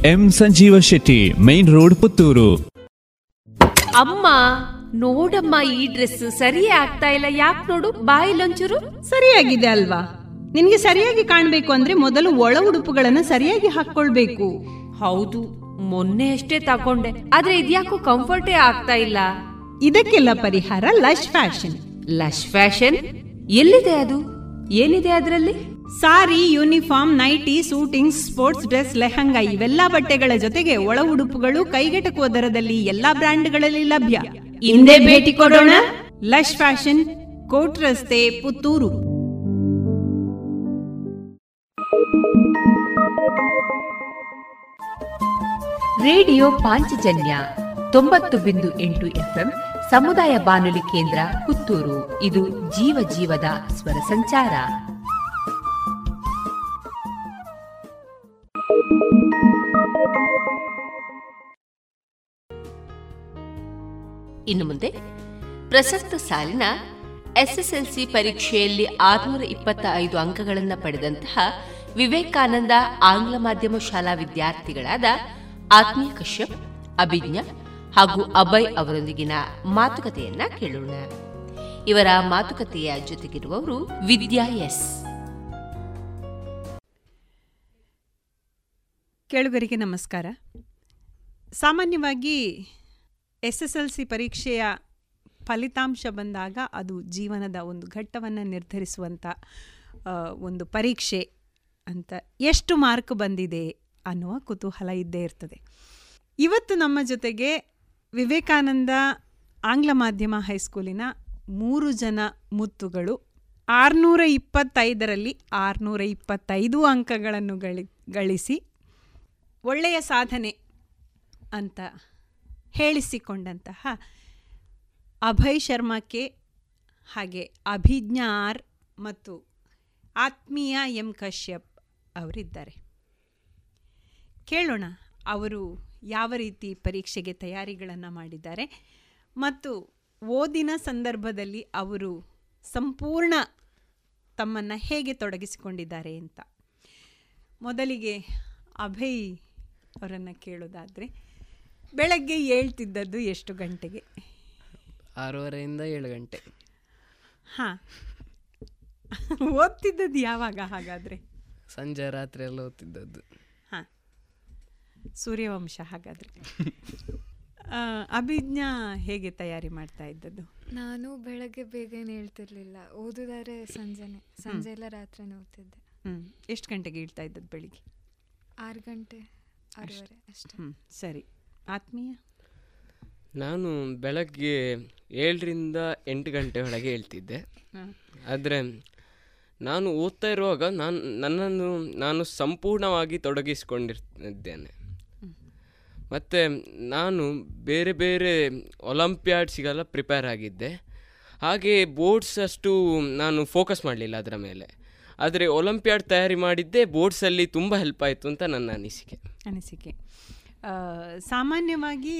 M Sanjeeva Shetty main road Puttur. ಅಮ್ಮ ನೋಡಮ್ಮ ಈ ಡ್ರೆಸ್ ಸರಿಯೇ ಆಗ್ತಾ ಇಲ್ಲ. ಯಾಕೆ ನೋಡು ಬಾಯಿಲೊಂಚೂರು ಸರಿಯಾಗಿದೆ ಅಲ್ವಾ? ನಿನ್ಗೆ ಸರಿಯಾಗಿ ಕಾಣ್ಬೇಕು ಅಂದ್ರೆ ಮೊದಲು ಒಳ ಉಡುಪುಗಳನ್ನ ಸರಿಯಾಗಿ ಹಾಕೊಳ್ಬೇಕು ಹೌದು ಮೊನ್ನೆ ಅಷ್ಟೇ ತಕೊಂಡೆ ಆದ್ರೆ ಇದ್ಯಾಕೋ ಕಂಫರ್ಟೇ ಆಗ್ತಾ ಇಲ್ಲ. ಇದಕ್ಕೆಲ್ಲ ಪರಿಹಾರ ಲಶ್ ಫ್ಯಾಷನ್. Lush fashion? ಎಲ್ಲಿದೆ ಅದು? ಏನಿದೆ ಅದರಲ್ಲಿ? Sari, uniform, nightie, suiting, sports dress, lehenga ಇವೆಲ್ಲಾ ಬಟ್ಟೆಗಳ ಜೊತೆಗೆ ಒಳ ಉಡುಪುಗಳು ಕೈಗೆಟಕುವ ದರದಲ್ಲಿ ಎಲ್ಲಾ ಬ್ರ್ಯಾಂಡ್ಗಳಲ್ಲಿ ಲಭ್ಯ. ಹಿಂದೆ ಭೇಟಿ ಕೊಡೋಣ. ಲಶ್ ಫ್ಯಾಷನ್, ಕೋಟ್ ರಸ್ತೆ, ಪುತ್ತೂರು. ರೇಡಿಯೋ ಪಾಂಚಜನ್ಯ ತೊಂಬತ್ತು ಬಿಂದು ಎಂಟು ಎಫ್ಎಂ ಸಮುದಾಯ ಬಾನುಲಿ ಕೇಂದ್ರ ಪುತ್ತೂರು. ಇದು ಜೀವ ಜೀವದ ಸ್ವರ ಸಂಚಾರ. ಇನ್ನು ಮುಂದೆ ಪ್ರಸಕ್ತ ಸಾಲಿನ ಎಸ್ಎಸ್ಎಲ್ಸಿ ಪರೀಕ್ಷೆಯಲ್ಲಿ ಆರುನೂರ ಇಪ್ಪತ್ತ ಐದು ಅಂಕಗಳನ್ನು ಪಡೆದಂತಹ ವಿವೇಕಾನಂದ ಆಂಗ್ಲ ಮಾಧ್ಯಮ ಶಾಲಾ ವಿದ್ಯಾರ್ಥಿಗಳಾದ ಆತ್ಮೀಯ ಕಶ್ಯಪ್, ಅಭಿಜ್ಞ ಹಾಗೂ ಅಭಯ್ ಅವರೊಂದಿಗಿನ ಮಾತುಕತೆಯನ್ನ ಕೇಳೋಣ. ಇವರ ಮಾತುಕತೆಯ ಜೊತೆಗಿರುವವರು ವಿದ್ಯಾ ಎಸ್. ಕೇಳುಗರಿಗೆ ನಮಸ್ಕಾರ. ಸಾಮಾನ್ಯವಾಗಿ ಎಸ್ ಎಸ್ ಎಲ್ ಸಿ ಪರೀಕ್ಷೆಯ ಫಲಿತಾಂಶ ಬಂದಾಗ ಅದು ಜೀವನದ ಒಂದು ಘಟ್ಟವನ್ನು ನಿರ್ಧರಿಸುವಂಥ ಒಂದು ಪರೀಕ್ಷೆ ಅಂತ ಎಷ್ಟು ಮಾರ್ಕ್ ಬಂದಿದೆ ಅನ್ನುವ ಕುತೂಹಲ ಇದ್ದೇ ಇರ್ತದೆ. ಇವತ್ತು ನಮ್ಮ ಜೊತೆಗೆ ವಿವೇಕಾನಂದ ಆಂಗ್ಲ ಮಾಧ್ಯಮ ಹೈಸ್ಕೂಲಿನ ಮೂರು ಜನ ಮುತ್ತುಗಳು ಆರುನೂರ ಇಪ್ಪತ್ತೈದರಲ್ಲಿ ಆರುನೂರ ಇಪ್ಪತ್ತೈದು ಅಂಕಗಳನ್ನು ಗಳಿ ಗಳಿಸಿ ಒಳ್ಳೆಯ ಸಾಧನೆ ಅಂತ ಹೇಳಿಸಿಕೊಂಡಂತಹ ಅಭಯ್ ಶರ್ಮಾಕ್ಕೆ ಹಾಗೆ ಅಭಿಜ್ಞಾರ್ ಮತ್ತು ಆತ್ಮೀಯ ಎಂ ಕಶ್ಯಪ್ ಅವರಿದ್ದಾರೆ. ಕೇಳೋಣ ಅವರು ಯಾವ ರೀತಿ ಪರೀಕ್ಷೆಗೆ ತಯಾರಿಗಳನ್ನು ಮಾಡಿದ್ದಾರೆ ಮತ್ತು ಓದಿನ ಸಂದರ್ಭದಲ್ಲಿ ಅವರು ಸಂಪೂರ್ಣ ತಮ್ಮನ್ನು ಹೇಗೆ ತೊಡಗಿಸಿಕೊಂಡಿದ್ದಾರೆ ಅಂತ. ಮೊದಲಿಗೆ ಅಭಯ್ ಅವರನ್ನು ಕೇಳೋದಾದರೆ ಬೆಳಗ್ಗೆ ಹೇಳ್ತಿದ್ದದ್ದು ಎಷ್ಟು ಗಂಟೆಗೆ? ಆರೂವರೆಯಿಂದ ಏಳು ಗಂಟೆ. ಹಾಂ. ಓದ್ತಿದ್ದದ್ದು ಯಾವಾಗ ಹಾಗಾದರೆ? ಸಂಜೆ ರಾತ್ರಿ ಎಲ್ಲ ಓದ್ತಿದ್ದದ್ದು. ಹಾಂ. ಸೂರ್ಯವಂಶ ಹಾಗಾದರೆ. ಅಭಿಜ್ಞಾ ಹೇಗೆ ತಯಾರಿ ಮಾಡ್ತಾ ಇದ್ದದ್ದು? ನಾನು ಬೆಳಗ್ಗೆ ಬೇಗನೆ ಹೇಳ್ತಿರ್ಲಿಲ್ಲ. ಓದುದಾರೆ ಸಂಜೆನೆ. ಸಂಜೆ ಎಲ್ಲ ರಾತ್ರಿನೇ ಓದ್ತಿದ್ದೆ. ಹ್ಞೂ ಎಷ್ಟು ಗಂಟೆಗೆ ಇಡ್ತಾ ಇದ್ದದ್ದು ಬೆಳಿಗ್ಗೆ? ಆರು ಗಂಟೆ. ಅಷ್ಟೇ. ಹ್ಞೂ ಸರಿ. ಆತ್ಮೀಯ? ನಾನು ಬೆಳಗ್ಗೆ ಏಳರಿಂದ ಎಂಟು ಗಂಟೆ ಒಳಗೆ ಹೇಳ್ತಿದ್ದೆ. ಆದರೆ ನಾನು ಓದ್ತಾ ಇರುವಾಗ ನಾನು ನನ್ನನ್ನು ನಾನು ಸಂಪೂರ್ಣವಾಗಿ ತೊಡಗಿಸಿಕೊಂಡಿರ್ತಿದ್ದೇನೆ. ಮತ್ತು ನಾನು ಬೇರೆ ಬೇರೆ ಒಲಂಪಿಯಾಡ್ಸಿಗೆಲ್ಲ ಪ್ರಿಪೇರ್ ಆಗಿದ್ದೆ. ಹಾಗೆ ಬೋರ್ಡ್ಸ್ ಅಷ್ಟು ನಾನು ಫೋಕಸ್ ಮಾಡಲಿಲ್ಲ ಅದರ ಮೇಲೆ. ಆದರೆ ಒಲಿಂಪಿಯಾಡ್ ತಯಾರಿ ಮಾಡಿದ್ದೆ ಬೋರ್ಡ್ಸಲ್ಲಿ ತುಂಬ ಹೆಲ್ಪ್ ಆಯಿತು ಅಂತ ನನ್ನ ಅನಿಸಿಕೆ. ಅನಿಸಿಕೆ. ಆ, ಸಾಮಾನ್ಯವಾಗಿ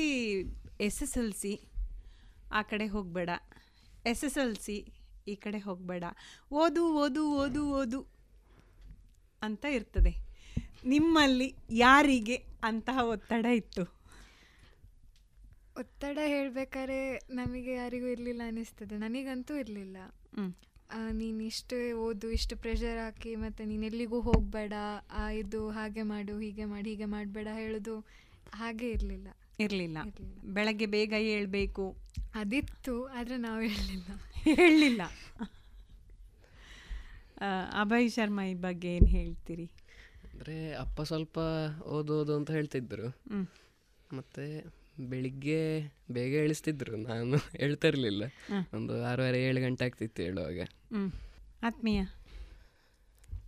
ಎಸ್ ಎಸ್ ಎಲ್ ಸಿ ಆ ಕಡೆ ಹೋಗಬೇಡ. ಎಸ್ ಎಸ್ ಎಲ್ ಸಿ ಈ ಕಡೆ ಹೋಗಬೇಡ. ಓದು ಓದು ಓದು ಓದು ಅಂತ ಇರ್ತದೆ. ನಿಮ್ಮಲ್ಲಿ ಯಾರಿಗೆ ಅಂತಹ ಒತ್ತಡ ಇತ್ತು? ಒತ್ತಡ ಹೇಳಬೇಕಾದ್ರೆ ನಮಗೆ ಯಾರಿಗೂ ಇರಲಿಲ್ಲ ಅನಿಸ್ತದೆ. ನನಗಂತೂ ಇರಲಿಲ್ಲ. ನೀನು ಇಷ್ಟು ಓದು ಇಷ್ಟು ಪ್ರೆಷರ್ ಹಾಕಿ ಮತ್ತು ನೀನು ಎಲ್ಲಿಗೂ ಹೋಗಬೇಡ ಇದು ಹಾಗೆ ಮಾಡು ಹೀಗೆ ಮಾಡಿ ಹೀಗೆ ಮಾಡಬೇಡ ಹೇಳೋದು ಹಾಗೆ ಇರಲಿಲ್ಲ. ಇರಲಿಲ್ಲ. ಬೆಳಗ್ಗೆ ಬೇಗ ಹೇಳಬೇಕು. ಅದಿತ್ತು ಆದರೆ ನಾವು ಹೇಳಲಿಲ್ಲ. ಹೇಳಲಿಲ್ಲ. ಅಭಯ್ ಶರ್ಮಾ ಈ ಬಗ್ಗೆ ಏನು ಹೇಳ್ತೀರಿ? ಅಂದರೆ ಅಪ್ಪ ಸ್ವಲ್ಪ ಓದು ಓದು ಅಂತ ಹೇಳ್ತಿದ್ರು. ಮತ್ತು ಬೆಳಿಗ್ಗೆ ಬೇಗ ಎಳಿಸ್ತಿದ್ರು. ನಾನು ಹೇಳ್ತಾ ಇರಲಿಲ್ಲ. ಒಂದು ಆರೂವರೆ ಏಳು ಗಂಟೆ ಆಗ್ತಿತ್ತು ಹೇಳುವಾಗ. ಆತ್ಮೀಯ.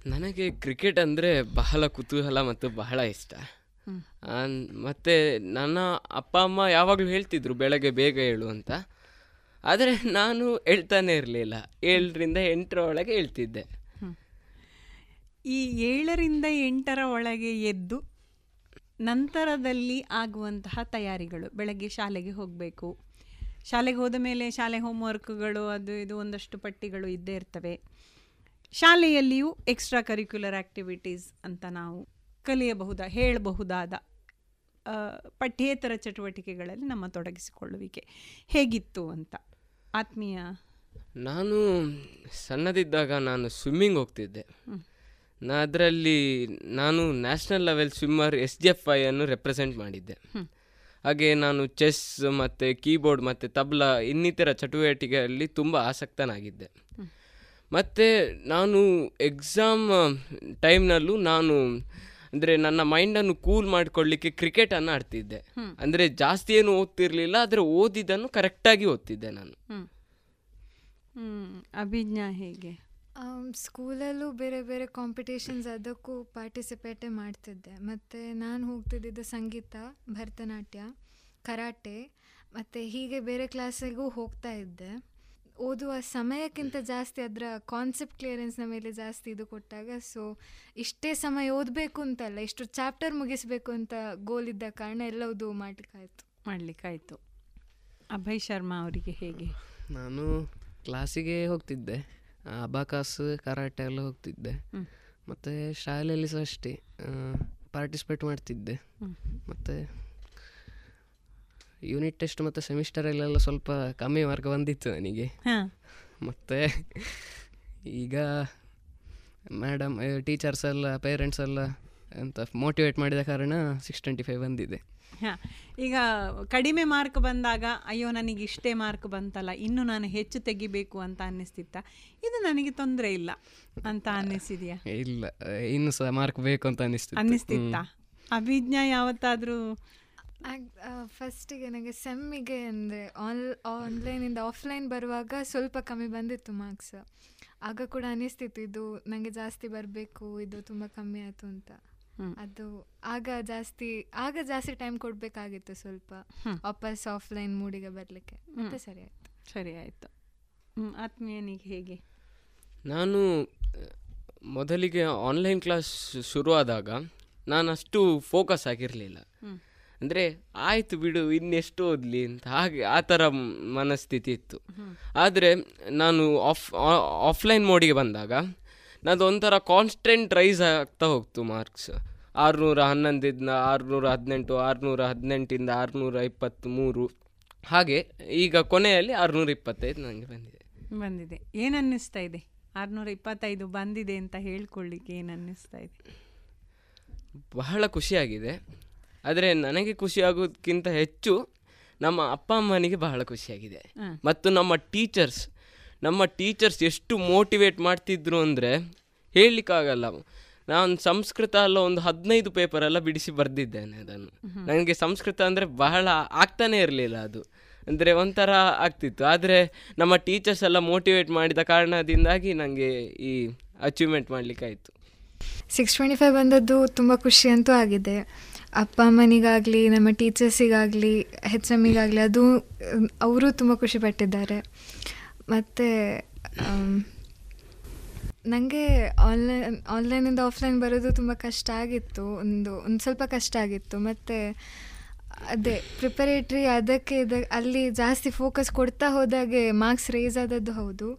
ನನಗೆ ಕ್ರಿಕೆಟ್ ಅಂದರೆ ಬಹಳ ಕುತೂಹಲ ಮತ್ತು ಬಹಳ ಇಷ್ಟ. ಮತ್ತು ನನ್ನ ಅಪ್ಪ ಅಮ್ಮ ಯಾವಾಗಲೂ ಹೇಳ್ತಿದ್ರು ಬೆಳಗ್ಗೆ ಬೇಗ ಹೇಳು ಅಂತ. ಆದರೆ ನಾನು ಹೇಳ್ತಾನೆ ಇರಲಿಲ್ಲ. ಏಳರಿಂದ ಎಂಟರ ಒಳಗೆ ಹೇಳ್ತಿದ್ದೆ. ಈ ಏಳರಿಂದ ಎಂಟರ ಒಳಗೆ ಎದ್ದು ನಂತರದಲ್ಲಿ ಆಗುವಂತಹ ತಯಾರಿಗಳು. ಬೆಳಗ್ಗೆ ಶಾಲೆಗೆ ಹೋಗಬೇಕು. ಶಾಲೆಗೆ ಹೋದ ಮೇಲೆ ಶಾಲೆ ಹೋಮ್ವರ್ಕ್ಗಳು ಅದು ಇದು ಒಂದಷ್ಟು ಪಟ್ಟಿಗಳು ಇದ್ದೇ ಇರ್ತವೆ. ಶಾಲೆಯಲ್ಲಿಯೂ ಎಕ್ಸ್ಟ್ರಾ ಕರಿಕ್ಯುಲರ್ ಆ್ಯಕ್ಟಿವಿಟೀಸ್ ಅಂತ ನಾವು ಕಲಿಯಬಹುದಾ ಹೇಳಬಹುದಾದ ಪಠ್ಯೇತರ ಚಟುವಟಿಕೆಗಳಲ್ಲಿ ನಮ್ಮ ತೊಡಗಿಸಿಕೊಳ್ಳುವಿಕೆ. ಹೇಗಿತ್ತು ಅಂತ ಆತ್ಮೀಯ? ನಾನು ಸಣ್ಣದಿದ್ದಾಗ ನಾನು ಸ್ವಿಮ್ಮಿಂಗ್ ಹೋಗ್ತಿದ್ದೆ. ನಾ ಅದರಲ್ಲಿ ನಾನು national level swimmer S G F ಐಯನ್ನು ಅನ್ನು ರೆಪ್ರೆಸೆಂಟ್ ಮಾಡಿದ್ದೆ. ಹಾಗೆ ನಾನು ಚೆಸ್ ಮತ್ತು ಕೀಬೋರ್ಡ್ ಮತ್ತು ತಬ್ಲಾ ಇನ್ನಿತರ ಚಟುವಟಿಕೆಯಲ್ಲಿ ತುಂಬ ಆಸಕ್ತನಾಗಿದ್ದೆ. ಮತ್ತು ನಾನು ಎಕ್ಸಾಮ್ ಟೈಮ್ನಲ್ಲೂ ನಾನು ಅಂದರೆ ನನ್ನ ಮೈಂಡನ್ನು ಕೂಲ್ ಮಾಡಿಕೊಳ್ಳಿಕ್ಕೆ ಕ್ರಿಕೆಟನ್ನು ಆಡ್ತಿದ್ದೆ. ಅಂದರೆ ಜಾಸ್ತಿ ಏನು ಓದ್ತಿರಲಿಲ್ಲ ಆದರೆ ಓದಿದ್ದನ್ನು ಕರೆಕ್ಟಾಗಿ ಓದ್ತಿದ್ದೆ ನಾನು. ಅಭಿಜ್ಞಾ ಹೇಗೆ? ಸ್ಕೂಲಲ್ಲೂ ಬೇರೆ ಬೇರೆ ಕಾಂಪಿಟೇಷನ್ಸ್ ಅದಕ್ಕೂ ಪಾರ್ಟಿಸಿಪೇಟೇ ಮಾಡ್ತಿದ್ದೆ. ಮತ್ತು ನಾನು ಹೋಗ್ತಿದ್ದಿದ್ದು ಸಂಗೀತ ಭರತನಾಟ್ಯ ಕರಾಟೆ ಮತ್ತು ಹೀಗೆ ಬೇರೆ ಕ್ಲಾಸಿಗೂ ಹೋಗ್ತಾ ಇದ್ದೆ. ಓದುವ ಸಮಯಕ್ಕಿಂತ ಜಾಸ್ತಿ ಅದರ ಕಾನ್ಸೆಪ್ಟ್ ಕ್ಲಿಯರೆನ್ಸ್ನ ಮೇಲೆ ಜಾಸ್ತಿ ಇದು ಕೊಟ್ಟಾಗ ಸೊ ಇಷ್ಟೇ ಸಮಯ ಓದಬೇಕು ಅಂತಲ್ಲ ಇಷ್ಟು ಚಾಪ್ಟರ್ ಮುಗಿಸ್ಬೇಕು ಅಂತ ಗೋಲ್ ಇದ್ದ ಕಾರಣ ಎಲ್ಲವೂ ಮಾಡ್ಲಿಕ್ಕಾಯ್ತು. ಮಾಡಲಿಕ್ಕಾಯ್ತು. ಅಭಯ್ ಶರ್ಮಾ ಅವರಿಗೆ ಹೇಗೆ? ನಾನು ಕ್ಲಾಸಿಗೆ ಹೋಗ್ತಿದ್ದೆ. ಅಬಾಕಾಸ್ ಕರಾಟೆ ಎಲ್ಲ ಹೋಗ್ತಿದ್ದೆ. ಮತ್ತು ಶಾಲೆಯಲ್ಲಿ ಸಹ ಅಷ್ಟೇ ಪಾರ್ಟಿಸಿಪೇಟ್ ಮಾಡ್ತಿದ್ದೆ. ಮತ್ತು ಯೂನಿಟ್ ಟೆಸ್ಟ್ ಮತ್ತು ಸೆಮಿಸ್ಟರಲ್ಲೆಲ್ಲ ಸ್ವಲ್ಪ ಕಮ್ಮಿ ಮಾರ್ಕ್ ಬಂದಿತ್ತು ನನಗೆ. ಮತ್ತು ಈಗ ಮೇಡಮ್ ಟೀಚರ್ಸ್ ಎಲ್ಲ ಪೇರೆಂಟ್ಸ್ ಎಲ್ಲ ಎಂತ ಮೋಟಿವೇಟ್ ಮಾಡಿದ ಕಾರಣ ಸಿಕ್ಸ್ ಟ್ವೆಂಟಿ ಫೈವ್ ಬಂದಿದೆ ಹಾಂ. ಈಗ ಕಡಿಮೆ ಮಾರ್ಕ್ ಬಂದಾಗ ಅಯ್ಯೋ ನನಗೆ ಇಷ್ಟೇ ಮಾರ್ಕ್ ಬಂತಲ್ಲ ಇನ್ನು ನಾನು ಹೆಚ್ಚು ತೆಗಿಬೇಕು ಅಂತ ಅನ್ನಿಸ್ತಿತ್ತ? ಇದು ನನಗೆ ತೊಂದರೆ ಇಲ್ಲ ಅಂತ ಅನ್ನಿಸಿದ್ಯಾ? ಇಲ್ಲ ಇನ್ನು ಸಹ ಮಾರ್ಕ್ ಬೇಕು ಅಂತ ಅನ್ನಿಸ್ತು ಅನ್ನಿಸ್ತಿತ್ತ. ಅಭಿಜ್ಞಾ ಯಾವತ್ತಾದರೂ? ಫಸ್ಟಿಗೆ ನನಗೆ ಸೆಮ್ಮಿಗೆ ಅಂದರೆ ಆನ್ ಆನ್ಲೈನಿಂದ ಆಫ್ಲೈನ್ ಬರುವಾಗ ಸ್ವಲ್ಪ ಕಮ್ಮಿ ಬಂದಿತ್ತು ಮಾರ್ಕ್ಸ್ ಆಗ ಕೂಡ ಅನ್ನಿಸ್ತಿತ್ತು ಇದು ನನಗೆ ಜಾಸ್ತಿ ಬರಬೇಕು ಇದು ತುಂಬ ಕಮ್ಮಿ ಆಯಿತು ಅಂತ. ಅದು ಆಗ ಜಾಸ್ತಿ ಆಗ ಜಾಸ್ತಿ ಟೈಮ್ ಕೊಡಬೇಕಾಗಿತ್ತು ಸ್ವಲ್ಪ. ವಾಪಸ್ ಆಫ್ಲೈನ್ ಮೂಡಿಗೆ ಬರಲಿಕ್ಕೆ. ಮತ್ತೆ ಸರಿ ಆಯ್ತು. ಸರಿ ಆಯ್ತು. ಆತ್ಮೀಯನಿಗೆ ಹೇಗೆ? ನಾನು ಮೊದಲಿಗೆ ಆನ್ಲೈನ್ ಕ್ಲಾಸ್ ಶುರುವಾದಾಗ ನಾನು ಅಷ್ಟು ಫೋಕಸ್ ಆಗಿರಲಿಲ್ಲ. ಅಂದರೆ ಆಯಿತು ಬಿಡು ಇನ್ನೆಷ್ಟು ಓದಲಿ ಅಂತ. ಹಾಗೆ ಆ ಥರ ಮನಸ್ಥಿತಿ ಇತ್ತು. ಆದರೆ ನಾನು ಆಫ್ ಆಫ್ಲೈನ್ ಮೋಡಿಗೆ ಬಂದಾಗ ನನ್ನದು ಒಂಥರ ಕಾನ್ಸ್ಟೆಂಟ್ ರೈಸ್ ಆಗ್ತಾ ಹೋಗ್ತು ಮಾರ್ಕ್ಸ್ ಆರುನೂರ ಹನ್ನೊಂದಿಂದ ಆರುನೂರ ಹದಿನೆಂಟು ಆರುನೂರ ಹದಿನೆಂಟಿಂದ ಆರುನೂರ ಇಪ್ಪತ್ತ್ಮೂರು ಹಾಗೆ ಈಗ ಕೊನೆಯಲ್ಲಿ ಆರುನೂರ ಇಪ್ಪತ್ತೈದು ನನಗೆ ಬಂದಿದೆ. ಬಂದಿದೆ. ಏನನ್ನಿಸ್ತಾ ಅನ್ನಿಸ್ತಾ ಇದೆ? ಆರುನೂರ ಇಪ್ಪತ್ತೈದು ಬಂದಿದೆ ಅಂತ ಹೇಳ್ಕೊಳ್ಳಿಕ್ಕೆ ಏನು ಅನ್ನಿಸ್ತಾ ಇದೆ? ಬಹಳ ಖುಷಿಯಾಗಿದೆ. ಆದರೆ ನನಗೆ ಖುಷಿಯಾಗೋದಕ್ಕಿಂತ ಹೆಚ್ಚು ನಮ್ಮ ಅಪ್ಪ ಅಮ್ಮನಿಗೆ ಬಹಳ ಖುಷಿಯಾಗಿದೆ. ಮತ್ತು ನಮ್ಮ ಟೀಚರ್ಸ್ ನಮ್ಮ ಟೀಚರ್ಸ್ ಎಷ್ಟು ಮೋಟಿವೇಟ್ ಮಾಡ್ತಿದ್ರು ಅಂದರೆ ಹೇಳಲಿಕ್ಕಾಗಲ್ಲ. ನಾನು ಸಂಸ್ಕೃತ ಅಲ್ಲ ಒಂದು ಹದಿನೈದು ಪೇಪರ್ ಎಲ್ಲ ಬಿಡಿಸಿ ಬರೆದಿದ್ದೇನೆ ಅದನ್ನು. ನನಗೆ ಸಂಸ್ಕೃತ ಅಂದರೆ ಬಹಳ ಆಗ್ತಾನೇ ಇರಲಿಲ್ಲ ಅದು. ಅಂದರೆ ಒಂಥರ ಆಗ್ತಿತ್ತು. ಆದರೆ ನಮ್ಮ ಟೀಚರ್ಸ್ ಎಲ್ಲ ಮೋಟಿವೇಟ್ ಮಾಡಿದ ಕಾರಣದಿಂದಾಗಿ ನನಗೆ ಈ ಅಚೀವ್ಮೆಂಟ್ ಮಾಡಲಿಕ್ಕಾಯಿತು. ಸಿಕ್ಸ್ ಟ್ವೆಂಟಿ ಫೈವ್ ಬಂದದ್ದು ತುಂಬ ಖುಷಿ ಅಂತೂ ಆಗಿದೆ. ಅಪ್ಪ ಅಮ್ಮನಿಗಾಗಲಿ ನಮ್ಮ ಟೀಚರ್ಸಿಗಾಗಲಿ ಹೆಚ್ ಎಮ್ಮಿಗಾಗಲಿ ಅದು ಅವರು ತುಂಬ ಖುಷಿಪಟ್ಟಿದ್ದಾರೆ ಮತ್ತು ನನಗೆ ಆನ್ಲೈನ್ ಆನ್ಲೈನಿಂದ ಆಫ್ಲೈನ್ ಬರೋದು ತುಂಬ ಕಷ್ಟ ಆಗಿತ್ತು. ಒಂದು ಒಂದು ಸ್ವಲ್ಪ ಕಷ್ಟ ಆಗಿತ್ತು. ಮತ್ತು, ಅದೇ ಪ್ರಿಪರೇಟ್ರಿ ಅದಕ್ಕೆ ಇದ, ಅಲ್ಲಿ ಜಾಸ್ತಿ ಫೋಕಸ್ ಕೊಡ್ತಾ ಹೋದಾಗೆ ಮಾರ್ಕ್ಸ್ ರೇಸ್ ಆದದ್ದು ಹೌದು.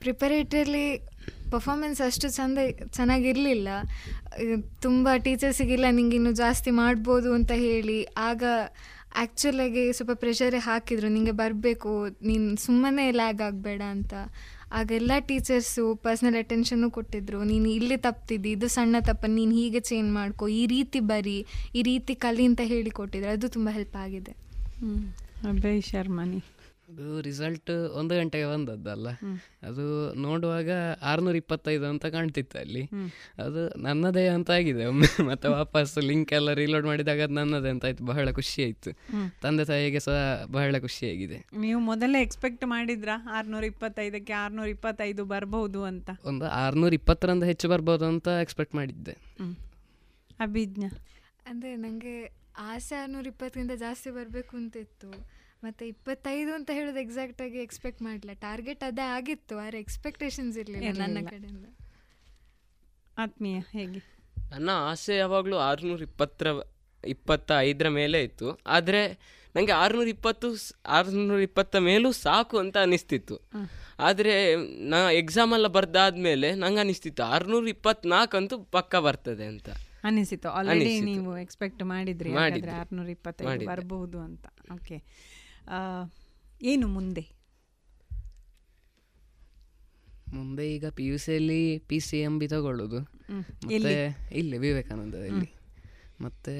ಪ್ರಿಪರೇಟ್ರಿಯಲ್ಲಿ ಪರ್ಫಾಮೆನ್ಸ್ ಅಷ್ಟು ಚೆಂದ, ಚೆನ್ನಾಗಿರಲಿಲ್ಲ. ತುಂಬ ಟೀಚರ್ಸಿಗೆಲ್ಲ ನಿಂಗೆ ಇನ್ನೂ ಜಾಸ್ತಿ ಮಾಡ್ಬೋದು ಅಂತ ಹೇಳಿ, ಆಗ ಆ್ಯಕ್ಚುಲಾಗಿ ಸ್ವಲ್ಪ ಪ್ರೆಷರೇ ಹಾಕಿದ್ರು, ನಿಂಗೆ ಬರಬೇಕು, ನೀನು ಸುಮ್ಮನೆ ಲ್ಯಾಗ್ ಆಗಬೇಡ ಅಂತ. ಆಗೆಲ್ಲ ಟೀಚರ್ಸು ಪರ್ಸ್ನಲ್ ಅಟೆನ್ಷನ್ನು ಕೊಟ್ಟಿದ್ರು, ನೀನು ಇಲ್ಲಿ ತಪ್ತಿದ್ದಿ, ಇದು ಸಣ್ಣ ತಪ್ಪ, ನೀನು ಹೀಗೆ ಚೇಂಜ್ ಮಾಡ್ಕೊ, ಈ ರೀತಿ ಬರಿ, ಈ ರೀತಿ ಕಲಿ ಅಂತ ಹೇಳಿ ಕೊಟ್ಟಿದ್ರು. ಅದು ತುಂಬ ಹೆಲ್ಪ್ ಆಗಿದೆ. ಅಭಯ್ ಶರ್ಮನಿ. ಅದು ರಿಸಲ್ಟ್ ಒಂದು ಗಂಟೆಗೆ ಬಂದದ್ದಲ್ಲ. ಅದು ನೋಡುವಾಗ ಆರ್ನೂರ ಇಪ್ಪತ್ತೈದು ಅಂತ ಕಾಣ್ತಿತ್ತು ಅಲ್ಲಿ. ಅದು ನನ್ನದೇ ಅಂತ ಆಗಿದೆ. ಒಮ್ಮೆ ಮತ್ತೆ ವಾಪಸ್ ಲಿಂಕ್ ಎಲ್ಲ ರೀಲೋಡ್ ಮಾಡಿದಾಗ ಅದು ನನ್ನದೇ ಅಂತ ಆಯ್ತು. ಬಹಳ ಖುಷಿ ಆಯ್ತು. ತಂದೆ ತಾಯಿಗೆ ಸಹ ಬಹಳ ಖುಷಿಯಾಗಿದೆ ನೀವು ಮೊದಲೇ ಎಕ್ಸ್ಪೆಕ್ಟ್ ಮಾಡಿದ್ರಾ? ಆರ್ನೂರ ಇಪ್ಪತ್ತೈದಕ್ಕೆ ಆರ್ನೂರ ಇಪ್ಪತ್ತೈದು ಬರಬಹುದು ಅಂತ? ಒಂದು ಆರ್ನೂರ ಇಪ್ಪತ್ತರಿಂದ ಹೆಚ್ಚು ಬರ್ಬೋದು ಅಂತ ಎಕ್ಸ್ಪೆಕ್ಟ್ ಮಾಡಿದ್ದೆ. ಅಭಿಜ್ಞ? ಅಂದರೆ ನನಗೆ ಆಸೆ ಆರ್ನೂರ ಇಪ್ಪತ್ತರಿಂದ ಜಾಸ್ತಿ ಬರಬೇಕು ಅಂತ ಇತ್ತು ಮತ್ತು ಇಪ್ಪತ್ತೈದು ಅಂತ ಹೇಳೋದು ಎಕ್ಸಾಕ್ಟಾಗಿ ಎಕ್ಸ್ಪೆಕ್ಟ್ ಮಾಡಲಿಲ್ಲ. ಟಾರ್ಗೆಟ್ ಅದೇ ಆಗಿತ್ತು ಆದರೆ ಎಕ್ಸ್ಪೆಕ್ಟೇಷನ್ಸ್ ಇರಲಿಲ್ಲ ನನ್ನ. ಕಡೆಯಿಂದ. ಆತ್ಮೀಯ ಹೇಗೆ? ನನ್ನ ಆಸೆ ಯಾವಾಗಲೂ ಆರುನೂರ ಇಪ್ಪತ್ತರ ಇಪ್ಪತ್ತ ಐದರ ಮೇಲೆ ಇತ್ತು. ಆದರೆ ನನಗೆ ಆರುನೂರ ಇಪ್ಪತ್ತು ಆರುನೂರ ಇಪ್ಪತ್ತ ಮೇಲೂ ಸಾಕು ಅಂತ ಅನಿಸ್ತಿತ್ತು. ಆದರೆ ನಾ ಎಕ್ಸಾಮ್ ಎಲ್ಲ ಬರ್ದಾದ್ಮೇಲೆ ನಂಗೆ ಅನಿಸ್ತಿತ್ತು ಆರುನೂರ ಇಪ್ಪತ್ನಾಲ್ಕಂತೂ ಪಕ್ಕ ಬರ್ತದೆ ಅಂತ. ಅನಿಸಿತು. ಆಲ್ರೆಡಿ ನೀವು ಎಕ್ಸ್ಪೆಕ್ಟ್ ಮಾಡಿದ್ರಿ ಆರ್ನೂರ ಇಪ್ಪತ್ತೈದು. ಬರಬಹುದು ಅಂತ. ಓಕೆ ಏನು ಮುಂದೆ ಮುಂದೆ ಈಗ ಪಿ ಯು ಸಿಯಲ್ಲಿ ಪಿ ಸಿ ಎಂ ಬಿ ತಗೊಳ್ಳೋದು. ಮತ್ತೆ? ಇಲ್ಲಿ ವಿವೇಕಾನಂದದಲ್ಲಿ ಮತ್ತೆ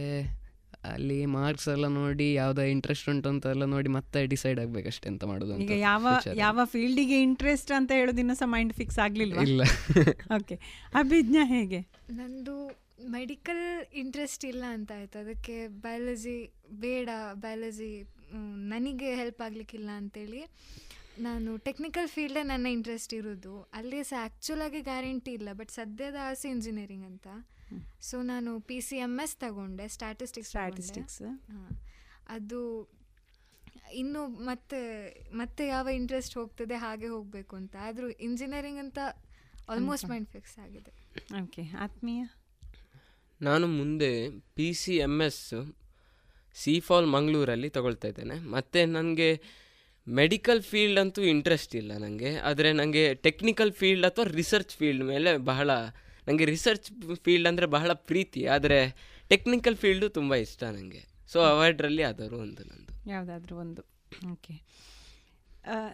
ಅಲ್ಲಿ ಮಾರ್ಕ್ಸ್ ಎಲ್ಲ ನೋಡಿ ಯಾವ್ದು ಇಂಟ್ರೆಸ್ಟ್ ಉಂಟು ಅಂತ ಎಲ್ಲ ನೋಡಿ ಮತ್ತೆ ಡಿಸೈಡ್ ಆಗ್ಬೇಕಷ್ಟೇ ಅಷ್ಟೇ ಮಾಡೋದು ಅಂತ ಈಗ ಯಾವ. ಯಾವ ಫೀಲ್ಡಿಗೆ ಇಂಟ್ರೆಸ್ಟ್ ಅಂತ ಹೇಳೋದು ಇನ್ನೂ ಸಹ ಮೈಂಡ್ ಫಿಕ್ಸ್ ಆಗಲಿಲ್ಲ ಇಲ್ಲ. ಓಕೆ ಅಭಿಜ್ಞ ಹೇಗೆ ನಂದು ಮೆಡಿಕಲ್ ಇಂಟ್ರೆಸ್ಟ್ ಇಲ್ಲ ಅಂತ ಆಯ್ತು ಅದಕ್ಕೆ ಬಯಾಲಜಿ ಬೇಡ ಬಯಾಲಜಿ ನನಗೆ ಹೆಲ್ಪ್ ಆಗಲಿಕ್ಕಿಲ್ಲ ಅಂತೇಳಿ ನಾನು ಟೆಕ್ನಿಕಲ್ ಫೀಲ್ಡೇ ನನ್ನ ಇಂಟ್ರೆಸ್ಟ್ ಇರೋದು. ಅಲ್ಲಿ ಸಹ ಆ್ಯಕ್ಚುಲಾಗಿ ಗ್ಯಾರಂಟಿ ಇಲ್ಲ ಬಟ್ ಸದ್ಯದ ಆಸೆ ಇಂಜಿನಿಯರಿಂಗ್ ಅಂತ. ಸೊ ನಾನು ಪಿ ಸಿ ಎಂ ಎಸ್ ತಗೊಂಡೆ ಸ್ಟ್ಯಾಟಿಸ್ಟಿಕ್ಸ್ Statistics. ಅದು ಇನ್ನು ಮತ್ತೆ ಮತ್ತೆ ಯಾವ ಇಂಟ್ರೆಸ್ಟ್ ಹೋಗ್ತದೆ ಹಾಗೆ ಹೋಗಬೇಕು ಅಂತ. ಆದರೂ ಇಂಜಿನಿಯರಿಂಗ್ ಅಂತ ಆಲ್ಮೋಸ್ಟ್ ಮೈಂಡ್ ಫಿಕ್ಸ್ ಆಗಿದೆ. ಓಕೆ ಆತ್ಮೀಯ? ನಾನು ಮುಂದೆ P C M S C fall ಮಂಗಳೂರಲ್ಲಿ ತಗೊಳ್ತಾ ಇದ್ದೇನೆ. ಮತ್ತು ನನಗೆ ಮೆಡಿಕಲ್ ಫೀಲ್ಡ್ ಅಂತೂ ಇಂಟ್ರೆಸ್ಟ್ ಇಲ್ಲ ನನಗೆ ಆದರೆ ನನಗೆ ಟೆಕ್ನಿಕಲ್ ಫೀಲ್ಡ್ ಅಥವಾ ರಿಸರ್ಚ್ ಫೀಲ್ಡ್ ಮೇಲೆ ಬಹಳ ನನಗೆ ರಿಸರ್ಚ್ ಫೀಲ್ಡ್ ಅಂದರೆ ಬಹಳ ಪ್ರೀತಿ. ಆದರೆ ಟೆಕ್ನಿಕಲ್ ಫೀಲ್ಡು ತುಂಬ ಇಷ್ಟ ನನಗೆ ಸೊ ಅವಾರ್ಡ್ರಲ್ಲಿ ಆದರೂ ಒಂದು ನಂದು. ಯಾವುದಾದ್ರೂ ಒಂದು. ಓಕೆ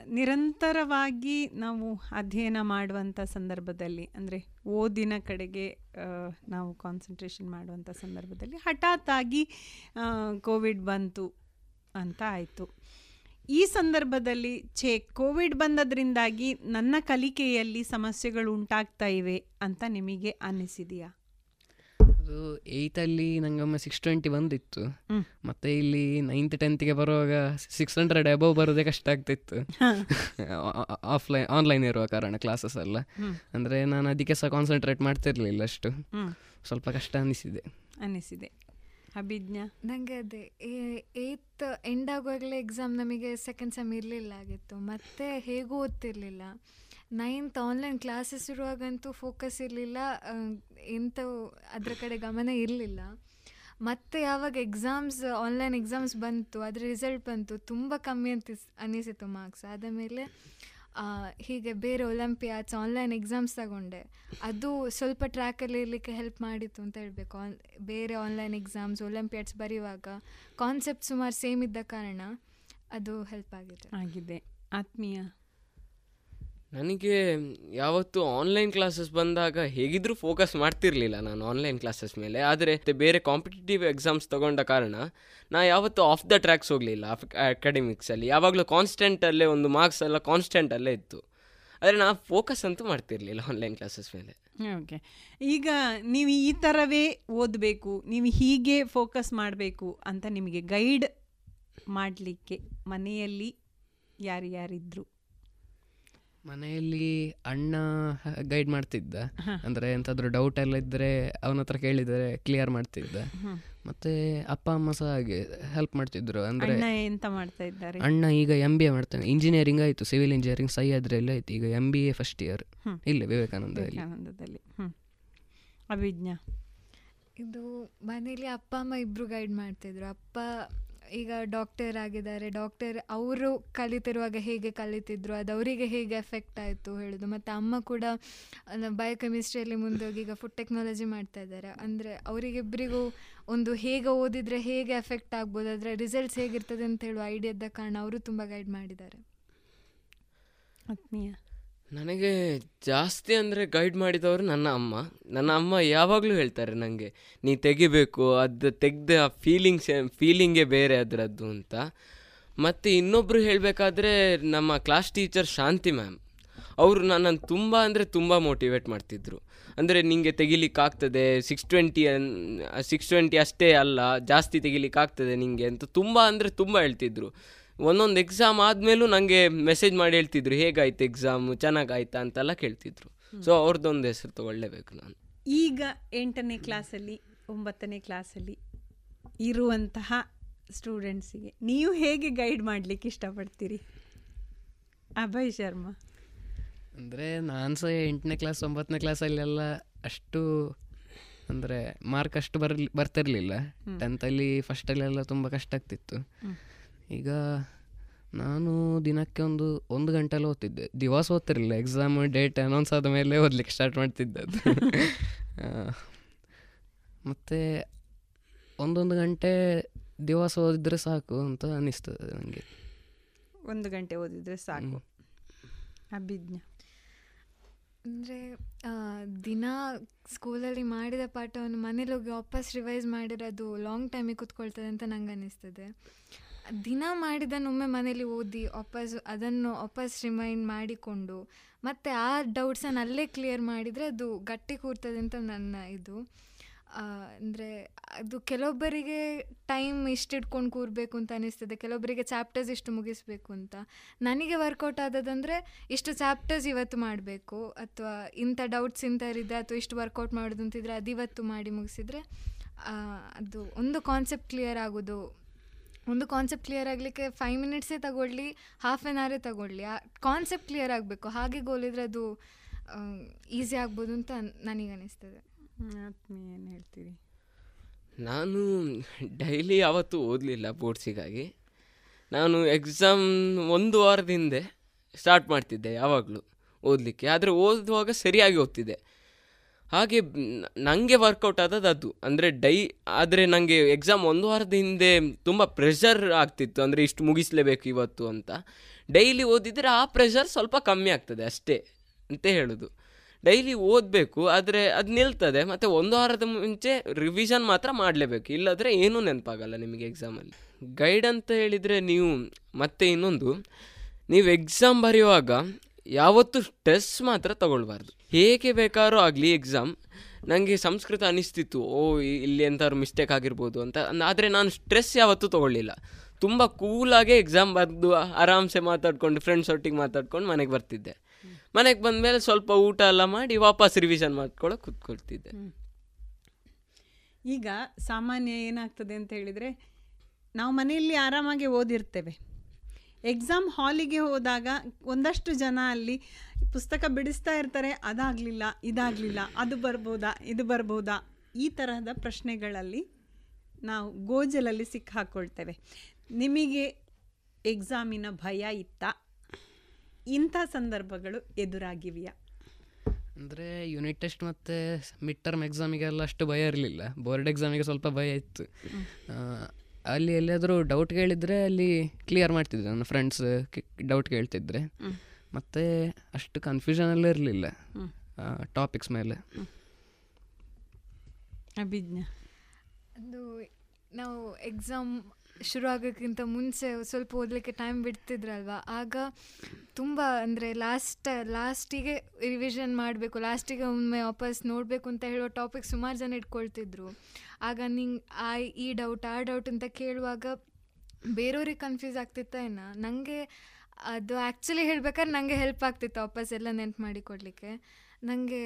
ನಿರಂತರವಾಗಿ ನಾವು ಅಧ್ಯಯನ ಮಾಡುವಂಥ ಸಂದರ್ಭದಲ್ಲಿ, ಅಂದರೆ ಓದಿನ ಕಡೆಗೆ ನಾವು ಕಾನ್ಸಂಟ್ರೇಷನ್ ಮಾಡುವಂಥ ಸಂದರ್ಭದಲ್ಲಿ ಹಠಾತ್ತಾಗಿ ಕೋವಿಡ್ ಬಂತು ಅಂತ ಆಯಿತು. ಈ ಸಂದರ್ಭದಲ್ಲಿ ಛೇ ಕೋವಿಡ್ ಬಂದದ್ರಿಂದಾಗಿ ನನ್ನ ಕಲಿಕೆಯಲ್ಲಿ ಸಮಸ್ಯೆಗಳು ಉಂಟಾಗ್ತಾ ಇವೆ ಅಂತ ನಿಮಗೆ ಅನ್ನಿಸಿದೆಯಾ? ಅದು ಏಯ್ತಲ್ಲಿ ನಂಗೆ ಒಮ್ಮೆ ಸಿಕ್ಸ್ ಟ್ವೆಂಟಿ ಬಂದಿತ್ತು. ಮತ್ತೆ ಇಲ್ಲಿ ನೈನ್ತ್ ಟೆಂತ್ಗೆ ಬರುವಾಗ ಸಿಕ್ಸ್ ಹಂಡ್ರೆಡ್ ಅಬೌವ್ ಬರೋದೇ ಕಷ್ಟ ಆಗ್ತಿತ್ತು. ಆಫ್ಲೈನ್ ಆನ್ಲೈನ್ ಇರುವ ಕಾರಣ ಕ್ಲಾಸಸ್ ಎಲ್ಲ. ಅಂದರೆ ನಾನು ಅದಕ್ಕೆ ಸಹ ಕಾನ್ಸಂಟ್ರೇಟ್ ಮಾಡ್ತಿರ್ಲಿಲ್ಲ ಅಷ್ಟು. ಸ್ವಲ್ಪ ಕಷ್ಟ ಅನಿಸಿದೆ ಅನಿಸಿದೆ ಅಭಿಜ್ಞಾ? ನನಗೆ ಅದೇ ಏಯ್ತ್ ಎಂಡ್ ಆಗುವಾಗಲೇ ಎಕ್ಸಾಮ್ ನಮಗೆ ಸೆಕೆಂಡ್ ಸೆಮ್ ಇರಲಿಲ್ಲ ಆಗಿತ್ತು. ಮತ್ತೆ ಹೇಗೂ ಓದ್ತಿರ್ಲಿಲ್ಲ. ನೈನ್ತ್ ಆನ್ಲೈನ್ ಕ್ಲಾಸಸ್ ಇರುವಾಗಂತೂ ಫೋಕಸ್ ಇರಲಿಲ್ಲ. ಎಂಥವು ಅದರ ಕಡೆ ಗಮನ ಇರಲಿಲ್ಲ. ಮತ್ತೆ ಯಾವಾಗ ಎಕ್ಸಾಮ್ಸ್ ಆನ್ಲೈನ್ ಎಕ್ಸಾಮ್ಸ್ ಬಂತು, ಅದರ ರಿಸಲ್ಟ್ ಬಂತು, ತುಂಬ ಕಮ್ಮಿ ಅಂತ ಅನ್ನಿಸಿತು ಮಾರ್ಕ್ಸ್ ಆದ ಮೇಲೆ ಹೀಗೆ ಬೇರೆ ಒಲಿಂಪಿಯಾಡ್ಸ್ ಆನ್ಲೈನ್ ಎಕ್ಸಾಮ್ಸ್ ತಗೊಂಡೆ. ಅದು ಸ್ವಲ್ಪ ಟ್ರ್ಯಾಕಲ್ಲಿ ಇರಲಿಕ್ಕೆ ಹೆಲ್ಪ್ ಮಾಡಿತ್ತು ಅಂತ ಹೇಳಬೇಕು. ಆನ್, ಬೇರೆ ಆನ್ಲೈನ್ ಎಕ್ಸಾಮ್ಸ್ ಒಲಿಂಪಿಯಾಡ್ಸ್ ಬರೆಯುವಾಗ ಕಾನ್ಸೆಪ್ಟ್ ಸುಮಾರು ಸೇಮ್ ಇದ್ದ ಕಾರಣ ಅದು ಹೆಲ್ಪ್ ಆಗಿದೆ. ಆಗಿದೆ. ಆತ್ಮೀಯ. ನನಗೆ ಯಾವತ್ತು ಆನ್ಲೈನ್ ಕ್ಲಾಸಸ್ ಬಂದಾಗ ಹೇಗಿದ್ರು ಫೋಕಸ್ ಮಾಡ್ತಿರ್ಲಿಲ್ಲ ನಾನು ಆನ್ಲೈನ್ ಕ್ಲಾಸಸ್ ಮೇಲೆ. ಆದರೆ ಬೇರೆ ಕಾಂಪಿಟೇಟಿವ್ ಎಕ್ಸಾಮ್ಸ್ ತಗೊಂಡ ಕಾರಣ ನಾ ಯಾವತ್ತು ಆಫ್ ದ ಟ್ರ್ಯಾಕ್ಸ್ ಹೋಗಲಿಲ್ಲ ಅಕಾಡೆಮಿಕ್ಸಲ್ಲಿ ಯಾವಾಗಲೂ ಕಾನ್ಸ್ಟೆಂಟಲ್ಲೇ ಒಂದು ಮಾರ್ಕ್ಸ್ ಎಲ್ಲ ಕಾನ್ಸ್ಟೆಂಟಲ್ಲೇ ಇತ್ತು. ಆದರೆ ನಾ ಫೋಕಸ್ ಅಂತೂ ಮಾಡ್ತಿರ್ಲಿಲ್ಲ ಆನ್ಲೈನ್ ಕ್ಲಾಸಸ್ ಮೇಲೆ. ಓಕೆ ಈಗ ನೀವು ಈ ಥರವೇ ಓದಬೇಕು, ನೀವು ಹೀಗೆ ಫೋಕಸ್ ಮಾಡಬೇಕು ಅಂತ ನಿಮಗೆ ಗೈಡ್ ಮಾಡಲಿಕ್ಕೆ ಮನೆಯಲ್ಲಿ ಯಾರ್ಯಾರಿದ್ರು? ಮನೆಯಲ್ಲಿ ಅಣ್ಣ ಗೈಡ್ ಮಾಡ್ತಿದ್ದ. ಅಂದ್ರೆ ಎಂತಾದ್ರೂ ಡೌಟ್ ಎಲ್ಲ ಇದ್ದರೆ ಅವನ ಹತ್ರ ಕೇಳಿದರೆ ಕ್ಲಿಯರ್ ಮಾಡ್ತಿದ್ದ. ಮತ್ತೆ ಅಪ್ಪ ಅಮ್ಮ ಸಹ ಹಾಗೆ ಹೆಲ್ಪ್ ಮಾಡ್ತಿದ್ರು. ಅಂದ್ರೆ ಅಣ್ಣ ಎಂತ ಮಾಡ್ತಾ ಇದ್ದಾರೆ? ಅಣ್ಣ ಈಗ ಎಂ ಬಿ ಎ ಮಾಡ್ತಾನೆ. ಇಂಜಿನಿಯರಿಂಗ್ ಆಯ್ತು ಸಿವಿಲ್ ಇಂಜಿನಿಯರಿಂಗ್ ಸಹ್ಯಾದ್ರಿಯಲ್ಲಿ ಆಯ್ತು. ಈಗ M B A first year ಇಲ್ಲ ವಿವೇಕಾನಂದದಲ್ಲಿ. ಅಭಿಜ್ಞಾ? ಇದು ಮನೇಲಿ ಅಪ್ಪ ಅಮ್ಮ ಇಬ್ರು ಗೈಡ್ ಮಾಡ್ತಿದ್ರು. ಅಪ್ಪ ಈಗ ಡಾಕ್ಟರ್ ಆಗಿದ್ದಾರೆ ಡಾಕ್ಟರ್ ಅವರು ಕಲಿತಿರುವಾಗ ಹೇಗೆ ಕಲಿತಿದ್ರು, ಅದು ಅವರಿಗೆ ಹೇಗೆ ಎಫೆಕ್ಟ್ ಆಯಿತು ಹೇಳೋದು. ಮತ್ತು ಅಮ್ಮ ಕೂಡ ಬಯೋಕೆಮಿಸ್ಟ್ರಿಯಲ್ಲಿ ಮುಂದೋಗಿ ಈಗ ಫುಡ್ ಟೆಕ್ನಾಲಜಿ ಮಾಡ್ತಾ ಇದ್ದಾರೆ. ಅಂದರೆ ಅವರಿಗಿಬ್ಬರಿಗೂ ಒಂದು ಹೇಗೆ ಓದಿದರೆ ಹೇಗೆ ಎಫೆಕ್ಟ್ ಆಗ್ಬೋದು, ಅದರ ರಿಸಲ್ಟ್ಸ್ ಹೇಗಿರ್ತದೆ ಅಂತ ಹೇಳುವ ಐಡಿಯಾದ ಕಾರಣ ಅವರು ತುಂಬ ಗೈಡ್ ಮಾಡಿದ್ದಾರೆ. ಆತ್ಮೀಯ. ನನಗೆ ಜಾಸ್ತಿ ಅಂದರೆ ಗೈಡ್ ಮಾಡಿದವರು ನನ್ನ ಅಮ್ಮ. ನನ್ನ ಅಮ್ಮ ಯಾವಾಗಲೂ ಹೇಳ್ತಾರೆ ನನಗೆ ನೀ ತೆಗಿಬೇಕು, ಅದು ತೆಗೆದ ಫೀಲಿಂಗ್ಸ್ ಫೀಲಿಂಗೇ ಬೇರೆ ಅದರದ್ದು ಅಂತ. ಮತ್ತು ಇನ್ನೊಬ್ಬರು ಹೇಳಬೇಕಾದ್ರೆ ನಮ್ಮ ಕ್ಲಾಸ್ ಟೀಚರ್ ಶಾಂತಿ ಮ್ಯಾಮ್ ಅವರು ನನ್ನನ್ನು ತುಂಬ ಅಂದರೆ ತುಂಬ ಮೋಟಿವೇಟ್ ಮಾಡ್ತಿದ್ರು. ಅಂದರೆ ನಿಮಗೆ ತೆಗಿಲಿಕ್ಕಾಗ್ತದೆ six twenty on six twenty ಅಷ್ಟೇ ಅಲ್ಲ, ಜಾಸ್ತಿ ತೆಗಿಲಿಕ್ಕಾಗ್ತದೆ ನಿಮಗೆ ಅಂತ ತುಂಬ ಅಂದರೆ ತುಂಬ ಹೇಳ್ತಿದ್ರು. ಒಂದೊಂದು ಎಕ್ಸಾಮ್ ಆದಮೇಲೂ ನನಗೆ ಮೆಸೇಜ್ ಮಾಡಿ ಹೇಳ್ತಿದ್ರು ಹೇಗಾಯ್ತು ಎಕ್ಸಾಮ್ ಚೆನ್ನಾಗಾಯ್ತಾ? ಅಂತೆಲ್ಲ ಕೇಳ್ತಿದ್ರು. ಸೊ ಅವ್ರದ್ದೊಂದು ಹೆಸರು ತಗೊಳ್ಳೇಬೇಕು ನಾನು. ಈಗ ಎಂಟನೇ ಕ್ಲಾಸಲ್ಲಿ ಒಂಬತ್ತನೇ ಕ್ಲಾಸಲ್ಲಿ ಇರುವಂತಹ ಸ್ಟೂಡೆಂಟ್ಸಿಗೆ ನೀವು ಹೇಗೆ ಗೈಡ್ ಮಾಡಲಿಕ್ಕೆ ಇಷ್ಟಪಡ್ತೀರಿ? ಅಭಯ್ ಶರ್ಮಾ. ಅಂದರೆ ನಾನು ಸಹ ಎಂಟನೇ ಕ್ಲಾಸ್ ಒಂಬತ್ತನೇ ಕ್ಲಾಸಲ್ಲೆಲ್ಲ ಅಷ್ಟು ಅಂದರೆ ಮಾರ್ಕ್ ಅಷ್ಟು ಬರಲಿ ಬರ್ತಿರಲಿಲ್ಲ. ಟೆಂತಲ್ಲಿ ಫಸ್ಟಲ್ಲೆಲ್ಲ ತುಂಬ ಕಷ್ಟ ಆಗ್ತಿತ್ತು. ಈಗ ನಾನು ದಿನಕ್ಕೆ ಒಂದು ಒಂದು ಗಂಟೆಲ್ಲ ಓದ್ತಿದ್ದೆ. ದಿವಸ ಓದ್ತಿರಲಿಲ್ಲ ಎಕ್ಸಾಮ್ ಡೇಟ್ ಅನೌನ್ಸ್ ಆದ ಮೇಲೆ ಓದ್ಲಿಕ್ಕೆ ಸ್ಟಾರ್ಟ್ ಮಾಡ್ತಿದ್ದದ್ದು ಮತ್ತು ಒಂದೊಂದು ಗಂಟೆ ದಿವಸ ಓದಿದ್ರೆ ಸಾಕು ಅಂತ ಅನಿಸ್ತದೆ ನನಗೆ ಒಂದು ಗಂಟೆ ಓದಿದ್ರೆ ಸಾಕು. ಅಭಿಜ್ಞ. ಅಂದರೆ ದಿನ ಸ್ಕೂಲಲ್ಲಿ ಮಾಡಿದ ಪಾಠವನ್ನು ಮನೇಲಿ ಹೋಗಿ ವಾಪಸ್ ರಿವೈಸ್ ಮಾಡಿರೋದು ಲಾಂಗ್ ಟೈಮಿಗೆ ಕೂತ್ಕೊಳ್ತದೆ ಅಂತ ನಂಗೆ ಅನ್ನಿಸ್ತದೆ ದಿನ ಮಾಡಿದನ್ನು ಒಮ್ಮೆ ಮನೇಲಿ ಓದಿ ವಾಪಸ್ ಅದನ್ನು ವಾಪಸ್ ರಿಮೈಂಡ್ ಮಾಡಿಕೊಂಡು, ಮತ್ತು ಆ ಡೌಟ್ಸನ್ನು ಅಲ್ಲೇ ಕ್ಲಿಯರ್ ಮಾಡಿದರೆ ಅದು ಗಟ್ಟಿ ಕೂರ್ತದೆ ಅಂತ ನನ್ನ ಇದು. ಅಂದರೆ ಅದು ಕೆಲವೊಬ್ಬರಿಗೆ ಟೈಮ್ ಇಷ್ಟು ಇಟ್ಕೊಂಡು ಕೂರಬೇಕು ಅಂತ ಅನಿಸ್ತದೆ, ಕೆಲವೊಬ್ಬರಿಗೆ ಚಾಪ್ಟರ್ಸ್ ಇಷ್ಟು ಮುಗಿಸ್ಬೇಕು ಅಂತ. ನನಗೆ ವರ್ಕೌಟ್ ಆದದಂದರೆ ಇಷ್ಟು ಚಾಪ್ಟರ್ಸ್ ಇವತ್ತು ಮಾಡಬೇಕು, ಅಥವಾ ಇಂಥ ಡೌಟ್ಸ್ ಇಂಥರಿದೆ ಅಥವಾ ಇಷ್ಟು ವರ್ಕೌಟ್ ಮಾಡೋದು ಅಂತಿದ್ರೆ ಅದು ಇವತ್ತು ಮಾಡಿ ಮುಗಿಸಿದರೆ ಅದು ಒಂದು ಕಾನ್ಸೆಪ್ಟ್ ಕ್ಲಿಯರ್ ಆಗೋದು ಒಂದು ಕಾನ್ಸೆಪ್ಟ್ ಕ್ಲಿಯರ್ ಆಗಲಿಕ್ಕೆ ಫೈವ್ ಮಿನಿಟ್ಸೇ ತಗೊಳ್ಳಿ ಹಾಫ್ ಆನ್ ಅವರೇ ತಗೊಳ್ಳಿ. ಆ ಕಾನ್ಸೆಪ್ಟ್ ಕ್ಲಿಯರ್ ಆಗಬೇಕು. ಹಾಗೆ ಗೋಲಿದ್ರೆ ಅದು ಈಸಿ ಆಗ್ಬೋದು ಅಂತ ನನಗೆ ಅನಿಸ್ತದೆ. ಏನು ಹೇಳ್ತೀರಿ? ನಾನು ಡೈಲಿ ಯಾವತ್ತೂ ಓದಲಿಲ್ಲ ಬೋರ್ಡ್ಸಿಗಾಗಿ ನಾನು ಎಕ್ಸಾಮ್ ಒಂದು ವಾರದ ಹಿಂದೆ ಸ್ಟಾರ್ಟ್ ಮಾಡ್ತಿದ್ದೆ ಯಾವಾಗಲೂ ಓದಲಿಕ್ಕೆ. ಆದರೆ ಓದುವಾಗ ಸರಿಯಾಗಿ ಓದ್ತಿದ್ದೆ. ಹಾಗೆ ನನಗೆ ವರ್ಕೌಟ್ ಆದದ್ದು ಅದು. ಅಂದರೆ ಡೈ, ಆದರೆ ನನಗೆ ಎಕ್ಸಾಮ್ ಒಂದು ವಾರದ ಹಿಂದೆ ತುಂಬ ಪ್ರೆಷರ್ ಆಗ್ತಿತ್ತು. ಅಂದರೆ ಇಷ್ಟು ಮುಗಿಸಲೇಬೇಕು ಇವತ್ತು ಅಂತ. ಡೈಲಿ ಓದಿದರೆ ಆ ಪ್ರೆಷರ್ ಸ್ವಲ್ಪ ಕಮ್ಮಿ ಆಗ್ತದೆ ಅಷ್ಟೇ ಅಂತ ಹೇಳೋದು. ಡೈಲಿ ಓದಬೇಕು, ಆದರೆ ಅದು ನಿಲ್ತದೆ. ಮತ್ತು ಒಂದು ವಾರದ ಮುಂಚೆ ರಿವಿಷನ್ ಮಾತ್ರ ಮಾಡಲೇಬೇಕು. ಇಲ್ಲಾದರೆ ಏನೂ ನೆನಪಾಗಲ್ಲ ನಿಮಗೆ ಎಕ್ಸಾಮಲ್ಲಿ ಗೈಡ್ ಅಂತ ಹೇಳಿದರೆ ನೀವು, ಮತ್ತೆ ಇನ್ನೊಂದು, ನೀವು ಎಕ್ಸಾಮ್ ಬರೆಯುವಾಗ ಯಾವತ್ತೂ ಸ್ಟ್ರೆಸ್ ಮಾತ್ರ ತಗೊಳ್ಬಾರ್ದು. ಹೇಗೆ ಬೇಕಾದ್ರೂ ಆಗಲಿ ಎಕ್ಸಾಮ್ ನನಗೆ ಸಂಸ್ಕೃತ ಅನಿಸ್ತಿತ್ತು, ಓ ಇಲ್ಲಿ ಎಂಥವ್ರು ಮಿಸ್ಟೇಕ್ ಆಗಿರ್ಬೋದು ಅಂತ. ಆದರೆ ನಾನು ಸ್ಟ್ರೆಸ್ ಯಾವತ್ತೂ ತೊಗೊಳ್ಳಿಲ್ಲ. ತುಂಬ ಕೂಲಾಗೆ ಎಕ್ಸಾಮ್ ಬರೆದು ಆರಾಮ್ಸೆ ಮಾತಾಡ್ಕೊಂಡು ಫ್ರೆಂಡ್ಸ್ ಒಟ್ಟಿಗೆ ಮಾತಾಡ್ಕೊಂಡು ಮನೆಗೆ ಬರ್ತಿದ್ದೆ. ಮನೆಗೆ ಬಂದಮೇಲೆ ಸ್ವಲ್ಪ ಊಟ ಎಲ್ಲ ಮಾಡಿ ವಾಪಸ್ ರಿವಿಷನ್ ಮಾಡ್ಕೊಳ್ಳೋಕೆ ಕೂತ್ಕೊಳ್ತಿದ್ದೆ. ಈಗ ಸಾಮಾನ್ಯ ಏನಾಗ್ತದೆ ಅಂತ ಹೇಳಿದರೆ, ನಾವು ಮನೆಯಲ್ಲಿ ಆರಾಮಾಗಿ ಓದಿರ್ತೇವೆ. ಎಕ್ಸಾಮ್ ಹಾಲಿಗೆ ಹೋದಾಗ ಒಂದಷ್ಟು ಜನ ಅಲ್ಲಿ ಪುಸ್ತಕ ಬಿಡಿಸ್ತಾ ಇರ್ತಾರೆ ಅದಾಗಲಿಲ್ಲ ಇದಾಗಲಿಲ್ಲ ಅದು ಬರ್ಬೋದಾ ಇದು ಬರ್ಬೋದಾ? ಈ ತರಹದ ಪ್ರಶ್ನೆಗಳಲ್ಲಿ ನಾವು ಗೋಜಲಲ್ಲಿ ಸಿಕ್ಕಾಕೊಳ್ತೇವೆ. ನಿಮಗೆ ಎಕ್ಸಾಮಿನ ಭಯ ಇತ್ತಾ? ಇಂಥ ಸಂದರ್ಭಗಳು ಎದುರಾಗಿವೆಯಾ? ಅಂದರೆ ಯೂನಿಟ್ ಟೆಸ್ಟ್ ಮತ್ತು ಮಿಡ್ ಟರ್ಮ್ ಎಕ್ಸಾಮಿಗೆಲ್ಲ ಅಷ್ಟು ಭಯ ಇರಲಿಲ್ಲ. ಬೋರ್ಡ್ ಎಕ್ಸಾಮಿಗೆ ಸ್ವಲ್ಪ ಭಯ ಇತ್ತು. ಅಲ್ಲಿ ಎಲ್ಲಾದರೂ ಡೌಟ್ ಕೇಳಿದರೆ ಅಲ್ಲಿ ಕ್ಲಿಯರ್ ಮಾಡ್ತಿದ್ದೆ ನನ್ನ ಫ್ರೆಂಡ್ಸ್ ಡೌಟ್ ಕೇಳ್ತಿದ್ರೆ. ಮತ್ತು ಅಷ್ಟು ಕನ್ಫ್ಯೂಷನ್ ಇರಲಿಲ್ಲ. ಟಾಪಿಕ್ಸ್ ಮೇಲೆ. ಅಭಿಜ್ಞಾ. ಅದು ನಾವು ಎಕ್ಸಾಮ್ ಶುರು ಆಗೋಕ್ಕಿಂತ ಮುಂಚೆ ಸ್ವಲ್ಪ ಓದಲಿಕ್ಕೆ ಟೈಮ್ ಬಿಡ್ತಿದ್ರಲ್ವ? ಆಗ ತುಂಬ ಅಂದರೆ ಲಾಸ್ಟ್ ಲಾಸ್ಟಿಗೆ ರಿವಿಷನ್ ಮಾಡಬೇಕು ಲಾಸ್ಟಿಗೆ ಒಮ್ಮೆ ವಾಪಸ್ ನೋಡಬೇಕು ಅಂತ ಹೇಳೋ ಟಾಪಿಕ್ ಸುಮಾರು ಜನ ಇಟ್ಕೊಳ್ತಿದ್ರು. ಆಗ ನಿಂಗೆ, ಆ, ಈ ಡೌಟ್ ಆ ಡೌಟ್ ಅಂತ ಕೇಳುವಾಗ ಬೇರೆಯವ್ರಿಗೆ ಕನ್ಫ್ಯೂಸ್ ಆಗ್ತಿತ್ತ ಏನು? ನನಗೆ ಅದು ಆ್ಯಕ್ಚುಲಿ ಹೇಳ್ಬೇಕಾದ್ರೆ ನನಗೆ ಹೆಲ್ಪ್ ಆಗ್ತಿತ್ತು ವಾಪಸ್ ಎಲ್ಲ ನೆನ್ಪು ಮಾಡಿ ಕೊಡಲಿಕ್ಕೆ ನನಗೆ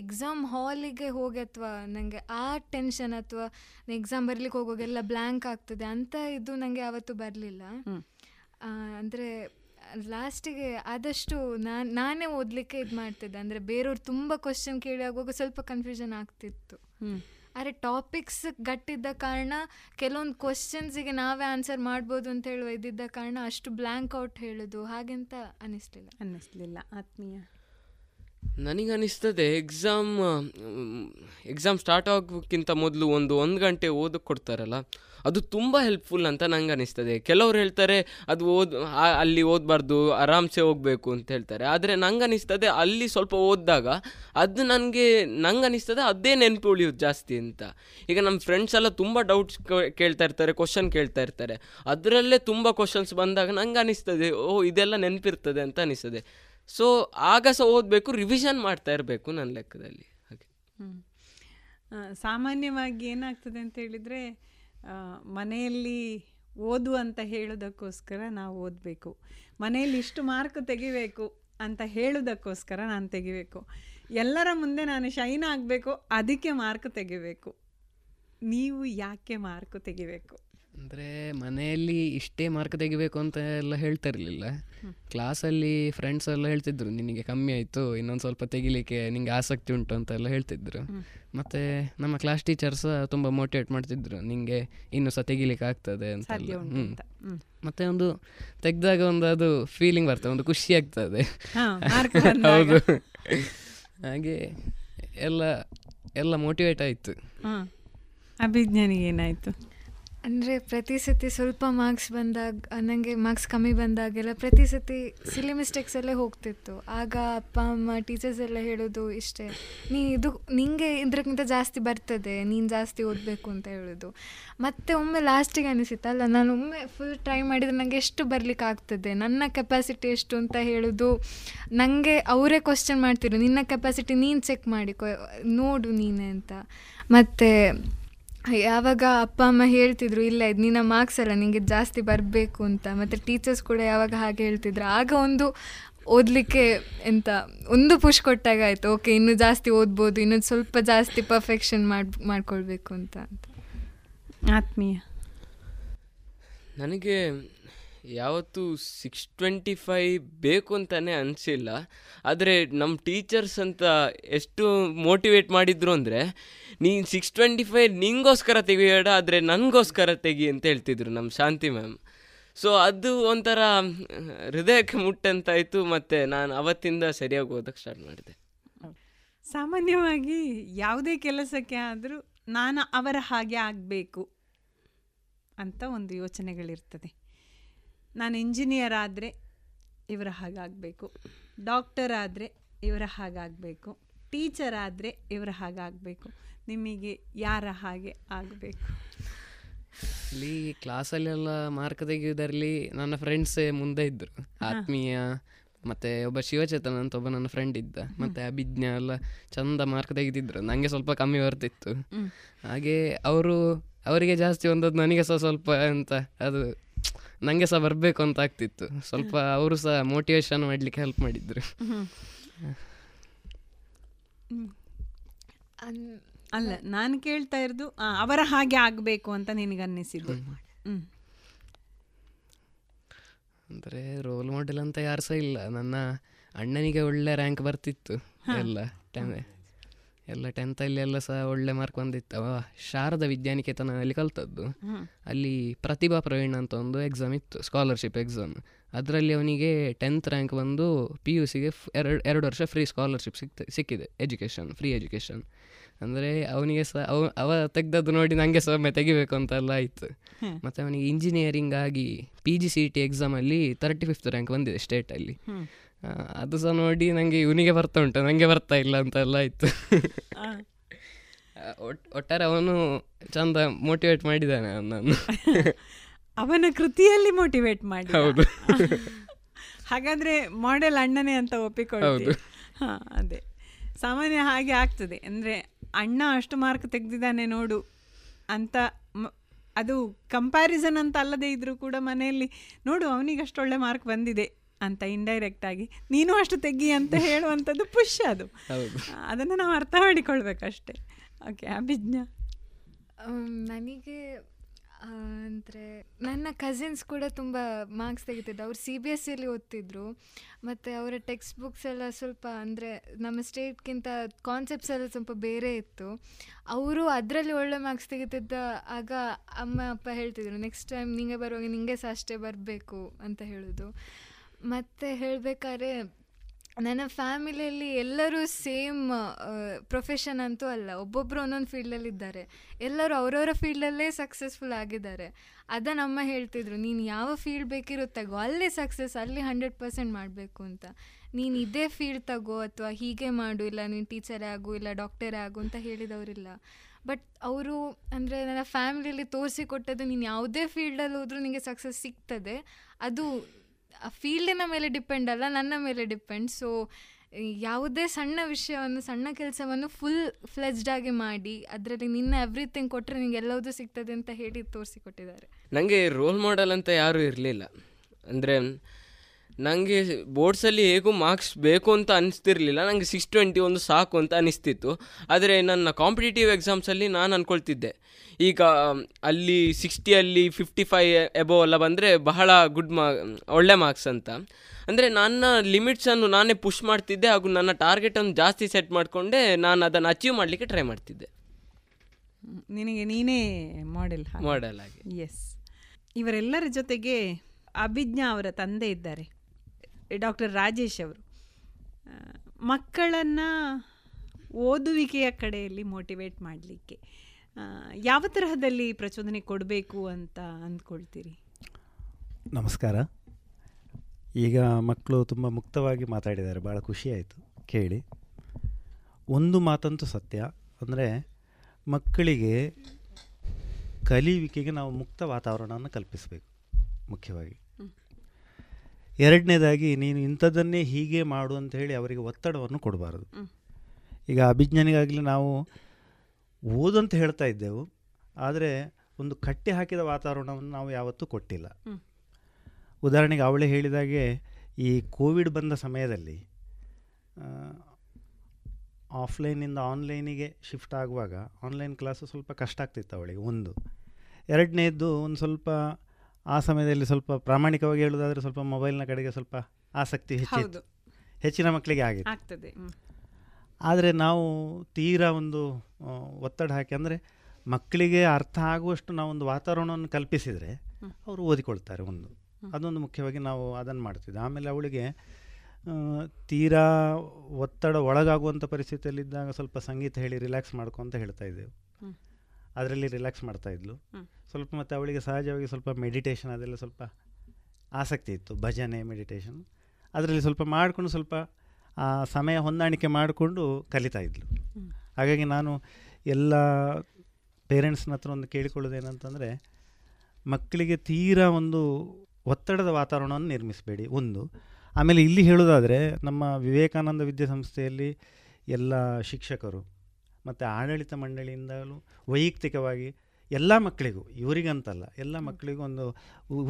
ಎಕ್ಸಾಮ್ ಹಾಲಿಗೆ ಹೋಗಿ ಅಥವಾ ನನಗೆ ಆ ಟೆನ್ಷನ್ ಅಥವಾ ಎಕ್ಸಾಮ್ ಬರಲಿಕ್ಕೆ ಹೋಗೋಗೆಲ್ಲ ಬ್ಲ್ಯಾಂಕ್ ಆಗ್ತದೆ ಅಂತ ಇದು ನನಗೆ ಯಾವತ್ತೂ ಬರಲಿಲ್ಲ. ಅಂದರೆ ಲಾಸ್ಟಿಗೆ ಆದಷ್ಟು ನಾನು ನಾನೇ ಓದಲಿಕ್ಕೆ ಇದು ಮಾಡ್ತಿದ್ದೆ. ಅಂದರೆ ಬೇರೆಯವ್ರು ತುಂಬ ಕ್ವಶನ್ ಕೇಳಿ ಆಗುವಾಗ ಸ್ವಲ್ಪ ಕನ್ಫ್ಯೂಷನ್ ಆಗ್ತಿತ್ತು. ಆದರೆ ಟಾಪಿಕ್ಸ್ ಗಟ್ಟಿದ್ದ ಕಾರಣ ಕೆಲವೊಂದು ಕ್ವಶನ್ಸಿಗೆ ನಾವೇ ಆನ್ಸರ್ ಮಾಡ್ಬೋದು ಅಂತ ಹೇಳುವ ಇದ್ದಿದ್ದ ಕಾರಣ ಅಷ್ಟು ಬ್ಲ್ಯಾಂಕ್ ಔಟ್ ಹೇಳೋದು ಹಾಗೆಂತ ಅನ್ನಿಸ್ಲಿಲ್ಲ ಅನ್ನಿಸ್ಲಿಲ್ಲ ಆತ್ಮೀಯ. ನನಗನಿಸ್ತದೆ ಎಕ್ಸಾಮ್ ಎಕ್ಸಾಮ್ ಸ್ಟಾರ್ಟ್ ಆಗೋಕ್ಕಿಂತ ಮೊದಲು ಒಂದು ಒಂದು ಗಂಟೆ ಓದಕ್ಕೆ ಕೊಡ್ತಾರಲ್ಲ, ಅದು ತುಂಬ ಹೆಲ್ಪ್ಫುಲ್ ಅಂತ ನಂಗೆ ಅನಿಸ್ತದೆ ಕೆಲವ್ರು ಹೇಳ್ತಾರೆ, ಅದು ಓದ್ ಅಲ್ಲಿ ಓದಬಾರ್ದು, ಆರಾಮ್ಸೆ ಹೋಗಬೇಕು ಅಂತ ಹೇಳ್ತಾರೆ. ಆದರೆ ನಂಗೆ ಅನಿಸ್ತದೆ ಅಲ್ಲಿ ಸ್ವಲ್ಪ ಓದಿದಾಗ ಅದು ನನಗೆ ನಂಗೆ ಅನಿಸ್ತದೆ ಅದೇ ನೆನಪು ಉಳಿಯೋದು ಜಾಸ್ತಿ ಅಂತ. ಈಗ ನಮ್ಮ ಫ್ರೆಂಡ್ಸ್ ಎಲ್ಲ ತುಂಬ ಡೌಟ್ಸ್ ಕೇಳ್ತಾ ಇರ್ತಾರೆ ಕ್ವಶನ್ ಕೇಳ್ತಾ ಇರ್ತಾರೆ. ಅದರಲ್ಲೇ ತುಂಬ ಕ್ವಶನ್ಸ್ ಬಂದಾಗ ನಂಗೆ ಅನಿಸ್ತದೆ ಓ ಇದೆಲ್ಲ ನೆನಪಿರ್ತದೆ ಅಂತ ಅನಿಸ್ತದೆ ಸೊ ಆಗ ಸಹ ಓದಬೇಕು ರಿವಿಷನ್ ಮಾಡ್ತಾ ಇರಬೇಕು ನನ್ನ ಲೆಕ್ಕದಲ್ಲಿ. ಹಾಗೆ. ಸಾಮಾನ್ಯವಾಗಿ ಏನಾಗ್ತದೆ ಅಂತ ಹೇಳಿದರೆ ಮನೆಯಲ್ಲಿ ಓದು ಅಂತ ಹೇಳೋದಕ್ಕೋಸ್ಕರ ನಾವು ಓದಬೇಕು. ಮನೆಯಲ್ಲಿ ಇಷ್ಟು ಮಾರ್ಕ್ ತೆಗಿಬೇಕು ಅಂತ ಹೇಳೋದಕ್ಕೋಸ್ಕರ ನಾನು ತೆಗಿಬೇಕು. ಎಲ್ಲರ ಮುಂದೆ ನಾನು ಶೈನ್ ಆಗಬೇಕು, ಅದಕ್ಕೆ ಮಾರ್ಕ್ ತೆಗಿಬೇಕು. ನೀವು ಯಾಕೆ ಮಾರ್ಕ್ ತೆಗಿಬೇಕು? ಅಂದರೆ ಮನೆಯಲ್ಲಿ ಇಷ್ಟೇ ಮಾರ್ಕ್ ತೆಗಿಬೇಕು ಅಂತ ಎಲ್ಲ ಹೇಳ್ತಾ ಇರಲಿಲ್ಲ. ಕ್ಲಾಸಲ್ಲಿ ಫ್ರೆಂಡ್ಸ್ ಎಲ್ಲ ಹೇಳ್ತಿದ್ರು ನಿನಗೆ ಕಮ್ಮಿ ಆಯಿತು ಇನ್ನೊಂದು ಸ್ವಲ್ಪ ತೆಗಿಲಿಕ್ಕೆ ನಿಂಗೆ ಆಸಕ್ತಿ ಉಂಟು ಅಂತ ಎಲ್ಲ ಹೇಳ್ತಿದ್ರು. ಮತ್ತು ನಮ್ಮ ಕ್ಲಾಸ್ ಟೀಚರ್ಸ್ ತುಂಬ ಮೋಟಿವೇಟ್ ಮಾಡ್ತಿದ್ರು ನಿಂಗೆ ಇನ್ನೂ ಸಹ ತೆಗಿಲಿಕ್ಕೆ ಆಗ್ತದೆ ಅಂತ ಹ್ಞೂ ಮತ್ತೆ ಒಂದು ತೆಗೆದಾಗ ಒಂದು ಅದು ಫೀಲಿಂಗ್ ಬರ್ತದೆ ಒಂದು ಖುಷಿ ಆಗ್ತದೆ. ಹೌದು. ಹಾಗೆ ಎಲ್ಲ ಎಲ್ಲ ಮೋಟಿವೇಟ್ ಆಯಿತು. ಅಭಿಜ್ಞಾನಿಗೆ ಏನಾಯಿತು? ಅಂದರೆ ಪ್ರತಿ ಸತಿ ಸ್ವಲ್ಪ ಮಾರ್ಕ್ಸ್ ಬಂದಾಗ ನನಗೆ ಮಾರ್ಕ್ಸ್ ಕಮ್ಮಿ ಬಂದಾಗೆಲ್ಲ ಪ್ರತಿ ಸತಿ ಸಿಲಿ ಮಿಸ್ಟೇಕ್ಸಲ್ಲೇ ಹೋಗ್ತಿತ್ತು. ಆಗ ಅಪ್ಪ, ಅಮ್ಮ ಟೀಚರ್ಸ್ ಎಲ್ಲ ಹೇಳೋದು ಇಷ್ಟೇ. ನೀ ಇದು ನಿಂಗೆ ಇದಕ್ಕಿಂತ ಜಾಸ್ತಿ ಬರ್ತದೆ, ನೀನು ಜಾಸ್ತಿ ಓದಬೇಕು ಅಂತ ಹೇಳೋದು. ಮತ್ತೆ ಒಮ್ಮೆ ಲಾಸ್ಟಿಗೆ ಅನಿಸಿತ್ತು, ಅಲ್ಲ ನಾನು ಒಮ್ಮೆ ಫುಲ್ ಟ್ರೈ ಮಾಡಿದರೆ ನನಗೆ ಎಷ್ಟು ಬರಲಿಕ್ಕೆ ಆಗ್ತದೆ ನನ್ನ ಕೆಪಾಸಿಟಿ ಎಷ್ಟು ಅಂತ ಹೇಳೋದು. ನನಗೆ ಅವರೇ ಕ್ವಶನ್ ಮಾಡ್ತಿರು ನಿನ್ನ ಕೆಪಾಸಿಟಿ ನೀನು ಚೆಕ್ ಮಾಡಿ ನೋಡು ನೀನೆ ಅಂತ. ಮತ್ತು ಯಾವಾಗ ಅಪ್ಪ ಅಮ್ಮ ಹೇಳ್ತಿದ್ರು ಇಲ್ಲ ಇದು ನಿನ್ನ ಮಾರ್ಕ್ಸ್ ಅಲ್ಲ ನಿಂಗೆ ಜಾಸ್ತಿ ಬರಬೇಕು ಅಂತ. ಮತ್ತು ಟೀಚರ್ಸ್ ಕೂಡ ಯಾವಾಗ ಹಾಗೆ ಹೇಳ್ತಿದ್ರು. ಆಗ ಒಂದು ಓದಲಿಕ್ಕೆ ಎಂತ ಒಂದು ಪುಷ್ ಕೊಟ್ಟಾಗ ಆಯಿತು ಓಕೆ ಇನ್ನೂ ಜಾಸ್ತಿ ಓದ್ಬೋದು ಇನ್ನೊಂದು ಸ್ವಲ್ಪ ಜಾಸ್ತಿ ಪರ್ಫೆಕ್ಷನ್ ಮಾಡಿ ಮಾಡ್ಕೊಳ್ಬೇಕು ಅಂತ ಅಂತ. ಆತ್ಮೀಯ. ನನಗೆ ಯಾವತ್ತೂ ಸಿಕ್ಸ್ ಟ್ವೆಂಟಿ ಫೈ ಬೇಕು ಅಂತಲೇ ಅನಿಸಿಲ್ಲ. ಆದರೆ ನಮ್ಮ ಟೀಚರ್ಸ್ ಅಂತ ಎಷ್ಟು ಮೋಟಿವೇಟ್ ಮಾಡಿದ್ರು ಅಂದರೆ ನೀನು ಸಿಕ್ಸ್ ಟ್ವೆಂಟಿ ಫೈ ನಿಂಗೋಸ್ಕರ ತೆಗಿಬೇಡ ಆದರೆ ನನಗೋಸ್ಕರ ತೆಗಿ ಅಂತ ಹೇಳ್ತಿದ್ರು ನಮ್ಮ ಶಾಂತಿ ಮ್ಯಾಮ್ ಸೊ ಅದು ಒಂಥರ, ಹೃದಯಕ್ಕೆ ಮುಟ್ಟಂತಾಯಿತು ಮತ್ತು ನಾನು ಅವತ್ತಿಂದ ಸರಿಯಾಗಿ ಓದಕ್ಕೆ ಸ್ಟಾರ್ಟ್ ಮಾಡಿದೆ. ಸಾಮಾನ್ಯವಾಗಿ ಯಾವುದೇ ಕೆಲಸಕ್ಕೆ ಆದರೂ ನಾನು ಅವರ ಹಾಗೆ ಆಗಬೇಕು ಅಂತ ಒಂದು ಯೋಚನೆಗಳಿರ್ತದೆ. ನಾನು ಇಂಜಿನಿಯರ್ ಆದರೆ ಇವರ ಹಾಗಾಗಬೇಕು. ಡಾಕ್ಟರ್ ಆದರೆ ಇವರ ಹಾಗಾಗಬೇಕು. ಟೀಚರ್ ಆದರೆ ಇವರ ಹಾಗಾಗಬೇಕು. ನಿಮಗೆ ಯಾರ ಹಾಗೆ ಆಗಬೇಕು? ಇಲ್ಲಿ ಕ್ಲಾಸಲ್ಲೆಲ್ಲ ಮಾರ್ಕ್ ತೆಗೆಯುವುದರಲ್ಲಿ ನನ್ನ ಫ್ರೆಂಡ್ಸೇ ಮುಂದೆ ಇದ್ದರು ಆತ್ಮೀಯ ಮತ್ತೆ ಒಬ್ಬ ಶಿವಚೇತನ ಅಂತ ಒಬ್ಬ ನನ್ನ ಫ್ರೆಂಡ್ ಇದ್ದ. ಮತ್ತೆ ಅಭಿಜ್ಞಾ ಎಲ್ಲ ಚಂದ ಮಾರ್ಕ್ ತೆಗೆದಿದ್ರು. ನನಗೆ ಸ್ವಲ್ಪ ಕಮ್ಮಿ ಬರ್ತಿತ್ತು. ಹಾಗೆ ಅವರು ಅವರಿಗೆ ಜಾಸ್ತಿ ಒಂದದ್ದು ನನಗೆ ಸಹ ಸ್ವಲ್ಪ ಅಂತ ಅದು ನನಗೆ ಸಹ ಬರಬೇಕು ಅಂತ ಆಗ್ತಿತ್ತು. ಸ್ವಲ್ಪ ಅವರು ಸಹ ಮೋಟಿವೇಶನ್ ಮಾಡಲಿಕ್ಕೆ ಹೆಲ್ಪ್ ಮಾಡಿದ್ರು. ಅಲ್ಲ ನಾನು ಕೇಳ್ತಾ ಇರೋದು ಅವರ ಹಾಗೆ ಆಗಬೇಕು ಅಂತ ನಿನಗನ್ನಿಸಿದ್ದು ಅನ್ನಿಸಿದ್ದು. ಅಂದರೆ ರೋಲ್ ಮಾಡೆಲ್ ಅಂತ ಯಾರು ಸಹ ಇಲ್ಲ. ನನ್ನ ಅಣ್ಣನಿಗೆ ಒಳ್ಳೆ ರ್ಯಾಂಕ್ ಬರ್ತಿತ್ತು ಎಲ್ಲ ಎಲ್ಲ ಟೆಂತಲ್ಲಿ ಎಲ್ಲ ಸಹ ಒಳ್ಳೆ ಮಾರ್ಕ್ ಬಂದಿತ್ತು ಶಾರದಾ ವಿದ್ಯಾನಿಕೇತನಲ್ಲಿ ಕಲ್ತದ್ದು. ಅಲ್ಲಿ ಪ್ರತಿಭಾ ಪ್ರವೀಣ್ ಅಂತ ಒಂದು ಎಕ್ಸಾಮ್ ಇತ್ತು ಸ್ಕಾಲರ್ಶಿಪ್ ಎಕ್ಸಾಮ್ ಅದರಲ್ಲಿ ಅವನಿಗೆ ಟೆಂತ್ ರ್ಯಾಂಕ್ ಬಂದು ಪಿ ಯು ಸಿಗೆ ಎರಡು ಎರಡು ವರ್ಷ ಫ್ರೀ ಸ್ಕಾಲರ್ಶಿಪ್ ಸಿಕ್ತ ಸಿಕ್ಕಿದೆ ಎಜುಕೇಷನ್ ಫ್ರೀ ಎಜುಕೇಷನ್ ಅಂದರೆ ಅವನಿಗೆ ಸಹ ಅವ ಅವ ತೆಗ್ದದ್ದು ನೋಡಿ ನನಗೆ ಸಹ ಒಮ್ಮೆ ತೆಗಿಬೇಕು ಅಂತೆಲ್ಲ ಆಯಿತು. ಮತ್ತು ಅವನಿಗೆ ಇಂಜಿನಿಯರಿಂಗ್ ಆಗಿ ಪಿ ಜಿ ಸಿ ಟಿ ಎಕ್ಸಾಮಲ್ಲಿ ತರ್ಟಿ ಫಿಫ್ತ್ ರ್ಯಾಂಕ್ ಬಂದಿದೆ ಸ್ಟೇಟಲ್ಲಿ. ಅದು ಸಹ ನೋಡಿ ನನಗೆ ಇವನಿಗೆ ಬರ್ತಾ ಉಂಟು ನನಗೆ ಬರ್ತಾ ಇಲ್ಲ ಅಂತೆಲ್ಲ ಆಯಿತು. ಆ. ಒಟ್ಟಾರೆ ಅವನು ಚಂದ ಮೋಟಿವೇಟ್ ಮಾಡಿದ್ದಾನೆ ಅವನನ್ನು ಅವನ ಕೃತಿಯಲ್ಲಿ ಮೋಟಿವೇಟ್ ಮಾಡಿ ಹೌದು. ಹಾಗಾದ್ರೆ ಮಾಡೆಲ್ ಅಣ್ಣನೇ ಅಂತ ಒಪ್ಪಿಕೊಳ್ಳಿ ಹೌದು. ಹಾ ಅದೇ. ಸಾಮಾನ್ಯ ಹಾಗೆ ಆಗ್ತದೆ. ಅಂದರೆ ಅಣ್ಣ ಅಷ್ಟು ಮಾರ್ಕ್ ತೆಗೆದಿದ್ದಾನೆ ನೋಡು ಅಂತ ಅದು ಕಂಪ್ಯಾರಿಸನ್ ಅಂತ ಅಲ್ಲದೆ ಇದ್ರೂ ಕೂಡ ಮನೆಯಲ್ಲಿ ನೋಡು ಅವನಿಗೆ ಅಷ್ಟು ಒಳ್ಳೆ ಮಾರ್ಕ್ ಬಂದಿದೆ. ಅಂತ ಇಂಡೈರೆಕ್ಟ್ ಆಗಿ ನೀನು ಅಷ್ಟು ತೆಗಿ ಅಂತ ಹೇಳುವಂಥದ್ದು ಪುಷ್ ಅದು. ಅದನ್ನು ನಾವು ಅರ್ಥ ಮಾಡಿಕೊಳ್ಬೇಕಷ್ಟೇ. ಓಕೆ ಅಭಿಜ್ಞಾ. ನನಗೆ ಅಂದರೆ ನನ್ನ ಕಸಿನ್ಸ್ ಕೂಡ ತುಂಬ ಮಾರ್ಕ್ಸ್ ತೆಗಿತಿದ್ದೆ ಅವ್ರು ಸಿ ಬಿ ಎಸ್ ಸಿಲಿ ಓದ್ತಿದ್ರು. ಮತ್ತು ಅವರ ಟೆಕ್ಸ್ಟ್ ಬುಕ್ಸ್ ಎಲ್ಲ ಸ್ವಲ್ಪ ಅಂದರೆ ನಮ್ಮ ಸ್ಟೇಟ್ಗಿಂತ ಕಾನ್ಸೆಪ್ಟ್ಸ್ ಎಲ್ಲ ಸ್ವಲ್ಪ ಬೇರೆ ಇತ್ತು. ಅವರು ಅದರಲ್ಲಿ ಒಳ್ಳೆ ಮಾರ್ಕ್ಸ್ ತೆಗಿತಿದ್ದ ಆಗ ಅಮ್ಮ ಅಪ್ಪ ಹೇಳ್ತಿದ್ರು ನೆಕ್ಸ್ಟ್ ಟೈಮ್ ನಿಂಗೆ ಬರುವಾಗ ನಿಂಗೆ ಸಹ ಅಷ್ಟೇ ಬರಬೇಕು ಅಂತ ಹೇಳೋದು. ಮತ್ತು ಹೇಳಬೇಕಾದ್ರೆ, ನನ್ನ ಫ್ಯಾಮಿಲಿಯಲ್ಲಿ ಎಲ್ಲರೂ ಸೇಮ್ ಪ್ರೊಫೆಷನ್ ಅಂತೂ ಅಲ್ಲ. ಒಬ್ಬೊಬ್ಬರು ಒಂದೊಂದು ಫೀಲ್ಡಲ್ಲಿ ಇದ್ದಾರೆ. ಎಲ್ಲರೂ ಅವರವರ ಫೀಲ್ಡಲ್ಲೇ ಸಕ್ಸಸ್ಫುಲ್ ಆಗಿದ್ದಾರೆ. ಅದನ್ನು ಅಮ್ಮ ಹೇಳ್ತಿದ್ರು, ನೀನು ಯಾವ ಫೀಲ್ಡ್ ಬೇಕಿರೋ ತಗೋ, ಅಲ್ಲೇ ಸಕ್ಸಸ್ ಅಲ್ಲಿ ಹಂಡ್ರೆಡ್ ಪರ್ಸೆಂಟ್ ಮಾಡಬೇಕು ಅಂತ. ನೀನು ಇದೇ ಫೀಲ್ಡ್ ತಗೋ, ಅಥವಾ ಹೀಗೆ ಮಾಡು, ಇಲ್ಲ ನೀನು ಟೀಚರೇ ಆಗು, ಇಲ್ಲ ಡಾಕ್ಟರೇ ಆಗು ಅಂತ ಹೇಳಿದವರಿಲ್ಲ. ಬಟ್ ಅವರು ಅಂದರೆ ನನ್ನ ಫ್ಯಾಮಿಲಿಯಲ್ಲಿ ತೋರಿಸಿಕೊಟ್ಟದ್ದು ನೀನು ಯಾವುದೇ ಫೀಲ್ಡಲ್ಲಿ ಹೋದರೂ ನಿನಗೆ ಸಕ್ಸಸ್ ಸಿಗ್ತದೆ. ಅದು ಫೀಲ್ಡಿನ ಮೇಲೆ ಡಿಪೆಂಡ್ ಅಲ್ಲ, ನನ್ನ ಮೇಲೆ ಡಿಪೆಂಡ್. ಸೊ ಯಾವುದೇ ಸಣ್ಣ ವಿಷಯವನ್ನು, ಸಣ್ಣ ಕೆಲಸವನ್ನು ಫುಲ್ ಫ್ಲೆಜ್ಡ್ ಆಗಿ ಮಾಡಿ, ಅದರಲ್ಲಿ ನಿನ್ನ ಎವ್ರಿಥಿಂಗ್ ಕೊಟ್ಟರೆ ನಿಂಗೆ ಎಲ್ಲವೂ ಸಿಗ್ತದೆ ಅಂತ ಹೇಳಿ ತೋರಿಸಿಕೊಟ್ಟಿದ್ದಾರೆ ನನಗೆ ರೋಲ್ ಮಾಡೆಲ್ ಅಂತ ಯಾರೂ ಇರಲಿಲ್ಲ. ಅಂದರೆ ನನಗೆ ಬೋರ್ಡ್ಸಲ್ಲಿ ಹೇಗೂ ಮಾರ್ಕ್ಸ್ ಬೇಕು ಅಂತ ಅನಿಸ್ತಿರ್ಲಿಲ್ಲ. ನನಗೆ ಸಿಕ್ಸ್ ಟ್ವೆಂಟಿ ಒಂದು ಸಾಕು ಅಂತ ಅನಿಸ್ತಿತ್ತು. ಆದರೆ ನನ್ನ ಕಾಂಪಿಟೇಟಿವ್ ಎಕ್ಸಾಮ್ಸಲ್ಲಿ ನಾನು ಅಂದ್ಕೊಳ್ತಿದ್ದೆ ಈಗ ಅಲ್ಲಿ ಸಿಕ್ಸ್ಟಿಯಲ್ಲಿ ಫಿಫ್ಟಿ ಫೈ ಎಬೋ ಎಲ್ಲ ಬಂದರೆ ಬಹಳ ಗುಡ್ ಮಾ ಒಳ್ಳೆ ಮಾರ್ಕ್ಸ್ ಅಂತ. ಅಂದರೆ ನನ್ನ ಲಿಮಿಟ್ಸನ್ನು ನಾನೇ ಪುಷ್ ಮಾಡ್ತಿದ್ದೆ ಹಾಗೂ ನನ್ನ ಟಾರ್ಗೆಟನ್ನು ಜಾಸ್ತಿ ಸೆಟ್ ಮಾಡಿಕೊಂಡೆ ನಾನು ಅದನ್ನು ಅಚೀವ್ ಮಾಡಲಿಕ್ಕೆ ಟ್ರೈ ಮಾಡ್ತಿದ್ದೆ. ನಿನಗೆ ನೀನೇ ಮಾಡೆಲ್ ಮಾಡೆಲ್ ಆಗಿ. ಎಸ್ ಇವರೆಲ್ಲರ ಜೊತೆಗೆ ಅಭಿಜ್ಞಾ ಅವರ ತಂದೆ ಇದ್ದಾರೆ. ಡಾಕ್ಟರ್ ರಾಜೇಶ್ ಅವರು. ಮಕ್ಕಳನ್ನು ಓದುವಿಕೆಯ ಕಡೆಯಲ್ಲಿ ಮೋಟಿವೇಟ್ ಮಾಡಲಿಕ್ಕೆ ಯಾವ ತರಹದಲ್ಲಿ ಪ್ರಚೋದನೆ ಕೊಡಬೇಕು ಅಂತ ಅಂದ್ಕೊಳ್ತೀರಿ? ನಮಸ್ಕಾರ. ಈಗ ಮಕ್ಕಳು ತುಂಬ ಮುಕ್ತವಾಗಿ ಮಾತಾಡಿದ್ದಾರೆ. ಭಾಳ ಖುಷಿಯಾಯಿತು ಕೇಳಿ. ಒಂದು ಮಾತಂತೂ ಸತ್ಯ. ಅಂದರೆ ಮಕ್ಕಳಿಗೆ ಕಲಿಯುವಿಕೆಗೆ ನಾವು ಮುಕ್ತ ವಾತಾವರಣವನ್ನು ಕಲ್ಪಿಸಬೇಕು, ಮುಖ್ಯವಾಗಿ. ಎರಡನೇದಾಗಿ ನೀನು ಇಂಥದ್ದನ್ನೇ ಹೀಗೆ ಮಾಡು ಅಂತ ಹೇಳಿ ಅವರಿಗೆ ಒತ್ತಡವನ್ನು ಕೊಡಬಾರದು. ಈಗ ಅಭಿಜ್ಞಾನಿಗಾಗಲಿ ನಾವು ಓದು ಅಂತ ಹೇಳ್ತಾ ಇದ್ದೆವು ಆದರೆ ಒಂದು ಕಟ್ಟಿ ಹಾಕಿದ ವಾತಾವರಣವನ್ನು ನಾವು ಯಾವತ್ತೂ ಕೊಟ್ಟಿಲ್ಲ. ಉದಾಹರಣೆಗೆ ಅವಳೇ ಹೇಳಿದಾಗೆ ಈ ಕೋವಿಡ್ ಬಂದ ಸಮಯದಲ್ಲಿ ಆಫ್ಲೈನಿಂದ ಆನ್ಲೈನಿಗೆ ಶಿಫ್ಟ್ ಆಗುವಾಗ ಆನ್ಲೈನ್ ಕ್ಲಾಸು ಸ್ವಲ್ಪ ಕಷ್ಟ ಆಗ್ತಿತ್ತು ಅವಳಿಗೆ ಒಂದು. ಎರಡನೇದ್ದು ಒಂದು ಸ್ವಲ್ಪ ಆ ಸಮಯದಲ್ಲಿ ಸ್ವಲ್ಪ ಪ್ರಾಮಾಣಿಕವಾಗಿ ಹೇಳೋದಾದರೆ ಸ್ವಲ್ಪ ಮೊಬೈಲ್ನ ಕಡೆಗೆ ಸ್ವಲ್ಪ ಆಸಕ್ತಿ ಹೆಚ್ಚಿತ್ತು. ಹೆಚ್ಚಿನ ಮಕ್ಕಳಿಗೆ ಆಗಿತ್ತು. ಆಗ್ತದೆ. ಆದರೆ ನಾವು ತೀರಾ ಒಂದು ಒತ್ತಡ ಹಾಕಿ ಅಂದರೆ ಮಕ್ಕಳಿಗೆ ಅರ್ಥ ಆಗುವಷ್ಟು ನಾವೊಂದು ವಾತಾವರಣವನ್ನು ಕಲ್ಪಿಸಿದರೆ ಅವರು ಓದಿಕೊಳ್ತಾರೆ ಒಂದು. ಅದೊಂದು ಮುಖ್ಯವಾಗಿ ನಾವು ಅದನ್ನು ಮಾಡ್ತಿದ್ದೆ ಆಮೇಲೆ ಅವಳಿಗೆ ತೀರಾ ಒತ್ತಡ ಒಳಗಾಗುವಂಥ ಪರಿಸ್ಥಿತಿಯಲ್ಲಿದ್ದಾಗ ಸ್ವಲ್ಪ ಸಂಗೀತ ಹೇಳಿ ರಿಲ್ಯಾಕ್ಸ್ ಮಾಡ್ಕೊ ಅಂತ ಹೇಳ್ತಾ ಇದ್ದೆವು. ಅದರಲ್ಲಿ ರಿಲ್ಯಾಕ್ಸ್ ಮಾಡ್ತಾ ಇದ್ಲು. ಸ್ವಲ್ಪ ಮತ್ತು ಅವಳಿಗೆ ಸಹಜವಾಗಿ ಸ್ವಲ್ಪ ಮೆಡಿಟೇಷನ್ ಅದೆಲ್ಲ ಸ್ವಲ್ಪ ಆಸಕ್ತಿ ಇತ್ತು. ಭಜನೆ ಮೆಡಿಟೇಷನ್ ಅದರಲ್ಲಿ ಸ್ವಲ್ಪ ಮಾಡಿಕೊಂಡು ಸ್ವಲ್ಪ ಆ ಸಮಯ ಹೊಂದಾಣಿಕೆ ಮಾಡಿಕೊಂಡು ಕಲಿತಾ ಇದ್ಲು. ಹಾಗಾಗಿ ನಾನು ಎಲ್ಲ ಪೇರೆಂಟ್ಸ್ನ ಹತ್ರ ಒಂದು ಕೇಳಿಕೊಳ್ಳೋದೇನಂತಂದರೆ ಮಕ್ಕಳಿಗೆ ತೀರಾ ಒಂದು ಒತ್ತಡದ ವಾತಾವರಣವನ್ನು ನಿರ್ಮಿಸಬೇಡಿ. ಒಂದು ಆಮೇಲೆ ಇಲ್ಲಿ ಹೇಳೋದಾದರೆ ನಮ್ಮ ವಿವೇಕಾನಂದ ವಿದ್ಯಾಸಂಸ್ಥೆಯಲ್ಲಿ ಎಲ್ಲ ಶಿಕ್ಷಕರು ಮತ್ತು ಆಡಳಿತ ಮಂಡಳಿಯಿಂದಲೂ ವೈಯಕ್ತಿಕವಾಗಿ ಎಲ್ಲ ಮಕ್ಕಳಿಗೂ ಇವರಿಗಂತಲ್ಲ ಎಲ್ಲ ಮಕ್ಕಳಿಗೂ ಒಂದು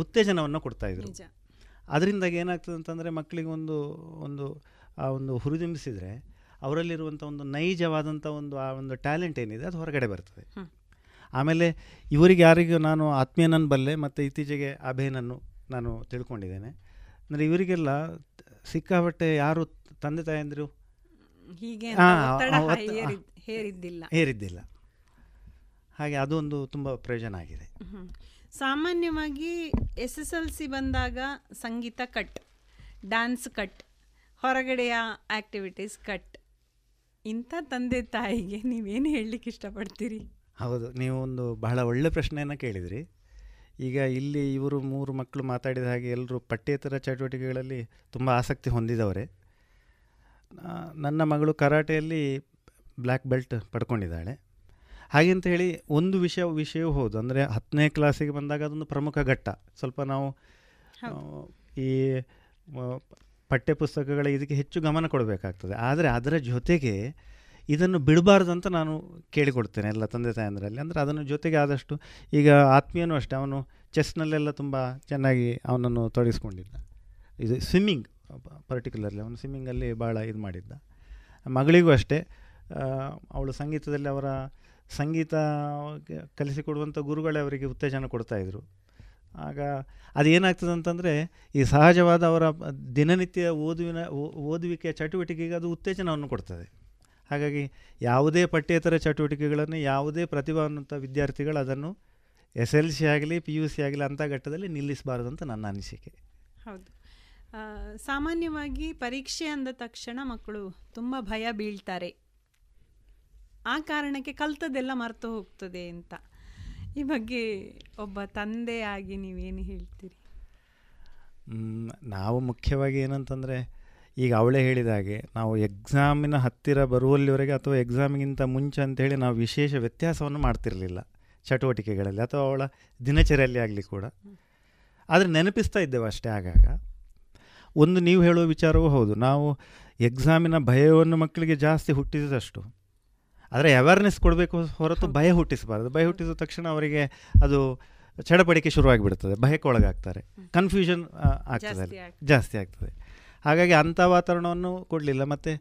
ಉತ್ತೇಜನವನ್ನು ಕೊಡ್ತಾಯಿದ್ರು. ಅದರಿಂದಾಗಿ ಏನಾಗ್ತದೆ ಅಂತಂದರೆ ಮಕ್ಕಳಿಗೆ ಒಂದು ಒಂದು ಆ ಒಂದು ಹುರಿದುಂಬಿಸಿದರೆ ಅವರಲ್ಲಿರುವಂಥ ಒಂದು ನೈಜವಾದಂಥ ಒಂದು ಆ ಒಂದು ಟ್ಯಾಲೆಂಟ್ ಏನಿದೆ ಅದು ಹೊರಗಡೆ ಬರ್ತದೆ. ಆಮೇಲೆ ಇವರಿಗೆ ಯಾರಿಗೂ ನಾನು ಆತ್ಮೀಯನನ್ನು ಬಲ್ಲೆ ಮತ್ತು ಇತ್ತೀಚೆಗೆ ಅಭಯನನ್ನು ನಾನು ತಿಳ್ಕೊಂಡಿದ್ದೇನೆ. ಅಂದರೆ ಇವರಿಗೆಲ್ಲ ಸಿಕ್ಕಾಪಟ್ಟೆ ಯಾರು ತಂದೆ ತಾಯಂದಿರು? ಹೀಗೆ ಹೇರಿದ್ದಿಲ್ಲ. ಹೇರಿದ್ದಿಲ್ಲ. ಹಾಗೆ ಅದೊಂದು ತುಂಬ ಪ್ರಯೋಜನ ಆಗಿದೆ. ಸಾಮಾನ್ಯವಾಗಿ ಎಸ್ ಎಸ್ ಎಲ್ ಸಿ ಬಂದಾಗ ಸಂಗೀತ ಕಟ್ ಡ್ಯಾನ್ಸ್ ಕಟ್ ಹೊರಗಡೆಯ ಆ್ಯಕ್ಟಿವಿಟೀಸ್ ಕಟ್. ಇಂಥ ತಂದೆ ತಾಯಿಗೆ ನೀವೇನು ಹೇಳಲಿಕ್ಕೆ ಇಷ್ಟಪಡ್ತೀರಿ? ಹೌದು ನೀವು ಒಂದು ಬಹಳ ಒಳ್ಳೆ ಪ್ರಶ್ನೆಯನ್ನು ಕೇಳಿದ್ರಿ. ಈಗ ಇಲ್ಲಿ ಇವರು ಮೂರು ಮಕ್ಕಳು ಮಾತಾಡಿದ ಹಾಗೆ ಎಲ್ಲರೂ ಪಠ್ಯೇತರ ಚಟುವಟಿಕೆಗಳಲ್ಲಿ ತುಂಬ ಆಸಕ್ತಿ ಹೊಂದಿದವರೇ. ನನ್ನ ಮಗಳು ಕರಾಟೆಯಲ್ಲಿ ಬ್ಲ್ಯಾಕ್ ಬೆಲ್ಟ್ ಪಡ್ಕೊಂಡಿದ್ದಾಳೆ. ಹಾಗೆ ಅಂತ ಹೇಳಿ ಒಂದು ವಿಷಯ ವಿಷಯವೂ ಹೌದು. ಅಂದರೆ ಹತ್ತನೇ ಕ್ಲಾಸಿಗೆ ಬಂದಾಗ ಅದೊಂದು ಪ್ರಮುಖ ಘಟ್ಟ. ಸ್ವಲ್ಪ ನಾವು ಈ ಪಠ್ಯ ಪಠ್ಯಪುಸ್ತಕಗಳ ಇದಕ್ಕೆ ಹೆಚ್ಚು ಗಮನ ಕೊಡಬೇಕಾಗ್ತದೆ. ಆದರೆ ಅದರ ಜೊತೆಗೆ ಇದನ್ನು ಬಿಡಬಾರ್ದು ಅಂತ ನಾನು ಕೇಳಿಕೊಡ್ತೇನೆ ಎಲ್ಲ ತಂದೆ ತಾಯಂದರಲ್ಲಿ. ಅಂದರೆ ಅದನ್ನು ಜೊತೆಗೆ ಆದಷ್ಟು ಈಗ ಆತ್ಮೀಯನೂ ಅಷ್ಟೇ ಅವನು ಚೆಸ್ನಲ್ಲೆಲ್ಲ ತುಂಬ ಚೆನ್ನಾಗಿ ಅವನನ್ನು ತೊಡಗಿಸ್ಕೊಂಡಿದ್ದ. ಇದು ಸ್ವಿಮ್ಮಿಂಗ್ ಪರ್ಟಿಕ್ಯುಲರ್ಲಿ ಅವನು ಸ್ವಿಮ್ಮಿಂಗಲ್ಲಿ ಭಾಳ ಇದು ಮಾಡಿದ್ದ. ಮಗಳಿಗೂ ಅಷ್ಟೇ. ಅವಳು ಸಂಗೀತದಲ್ಲಿ ಅವರ ಸಂಗೀತ ಕಲಿಸಿಕೊಡುವಂಥ ಗುರುಗಳೇ ಅವರಿಗೆ ಉತ್ತೇಜನ ಕೊಡ್ತಾಯಿದ್ರು ಆಗ ಅದೇನಾಗ್ತದೆ ಅಂತಂದರೆ ಈ ಸಹಜವಾದ ಅವರ ದಿನನಿತ್ಯ ಓದುವಿನ ಓದುವಿಕೆಯ ಚಟುವಟಿಕೆಗೆ ಅದು ಉತ್ತೇಜನವನ್ನು ಕೊಡ್ತದೆ. ಹಾಗಾಗಿ ಯಾವುದೇ ಪಠ್ಯೇತರ ಚಟುವಟಿಕೆಗಳನ್ನು, ಯಾವುದೇ ಪ್ರತಿಭಾವಂತ ವಿದ್ಯಾರ್ಥಿಗಳು ಅದನ್ನು ಎಸ್ ಎಲ್ ಸಿ ಆಗಲಿ, ಪಿ ಯು ಸಿ ಆಗಲಿ ಅಂಥ ಘಟ್ಟದಲ್ಲಿ ನಿಲ್ಲಿಸಬಾರ್ದು ಅಂತ ನನ್ನ ಅನಿಸಿಕೆ. ಹೌದು. ಸಾಮಾನ್ಯವಾಗಿ ಪರೀಕ್ಷೆ ಅಂದ ತಕ್ಷಣ ಮಕ್ಕಳು ತುಂಬ ಭಯ ಬೀಳ್ತಾರೆ. ಆ ಕಾರಣಕ್ಕೆ ಕಲ್ತದ್ದೆಲ್ಲ ಮರೆತು ಹೋಗ್ತದೆ ಅಂತ. ಈ ಬಗ್ಗೆ ಒಬ್ಬ ತಂದೆಯಾಗಿ ನೀವೇನು ಹೇಳ್ತೀರಿ? ನಾವು ಮುಖ್ಯವಾಗಿ ಏನಂತಂದರೆ, ಈಗ ಅವಳೇ ಹೇಳಿದ ಹಾಗೆ ನಾವು ಎಕ್ಸಾಮಿನ ಹತ್ತಿರ ಬರುವಲ್ಲಿವರೆಗೆ ಅಥವಾ ಎಕ್ಸಾಮಿಗಿಂತ ಮುಂಚೆ ಅಂತೇಳಿ ನಾವು ವಿಶೇಷ ವ್ಯತ್ಯಾಸವನ್ನು ಮಾಡ್ತಿರಲಿಲ್ಲ. ಚಟುವಟಿಕೆಗಳಲ್ಲಿ ಅಥವಾ ಅವಳ ದಿನಚರಿಯಲ್ಲಿ ಆಗಲಿ ಕೂಡ. ಆದರೆ ನೆನಪಿಸ್ತಾ ಇದ್ದೇವೆ ಅಷ್ಟೇ ಆಗಾಗ. ಒಂದು ನೀವು ಹೇಳುವ ವಿಚಾರವೂ ಹೌದು. ನಾವು ಎಕ್ಸಾಮಿನ ಭಯವನ್ನು ಮಕ್ಕಳಿಗೆ ಜಾಸ್ತಿ ಹುಟ್ಟಿಸಿದಷ್ಟು ಆದರೆ ಅವೇರ್ನೆಸ್ ಕೊಡಬೇಕು ಹೊರತು ಭಯ ಹುಟ್ಟಿಸಬಾರ್ದು. ಭಯ ಹುಟ್ಟಿಸಿದ ತಕ್ಷಣ ಅವರಿಗೆ ಅದು ಚಡಪಡಿಕೆ ಶುರುವಾಗಿಬಿಡ್ತದೆ. ಭಯಕ್ಕೆ ಒಳಗಾಗ್ತಾರೆ. ಕನ್ಫ್ಯೂಷನ್ ಆಗ್ತದೆ ಅಲ್ಲಿ. ಜಾಸ್ತಿ ಆಗ್ತದೆ. ಹಾಗಾಗಿ ಅಂಥ ವಾತಾವರಣವನ್ನು ಕೊಡಲಿಲ್ಲ. ಮತ್ತು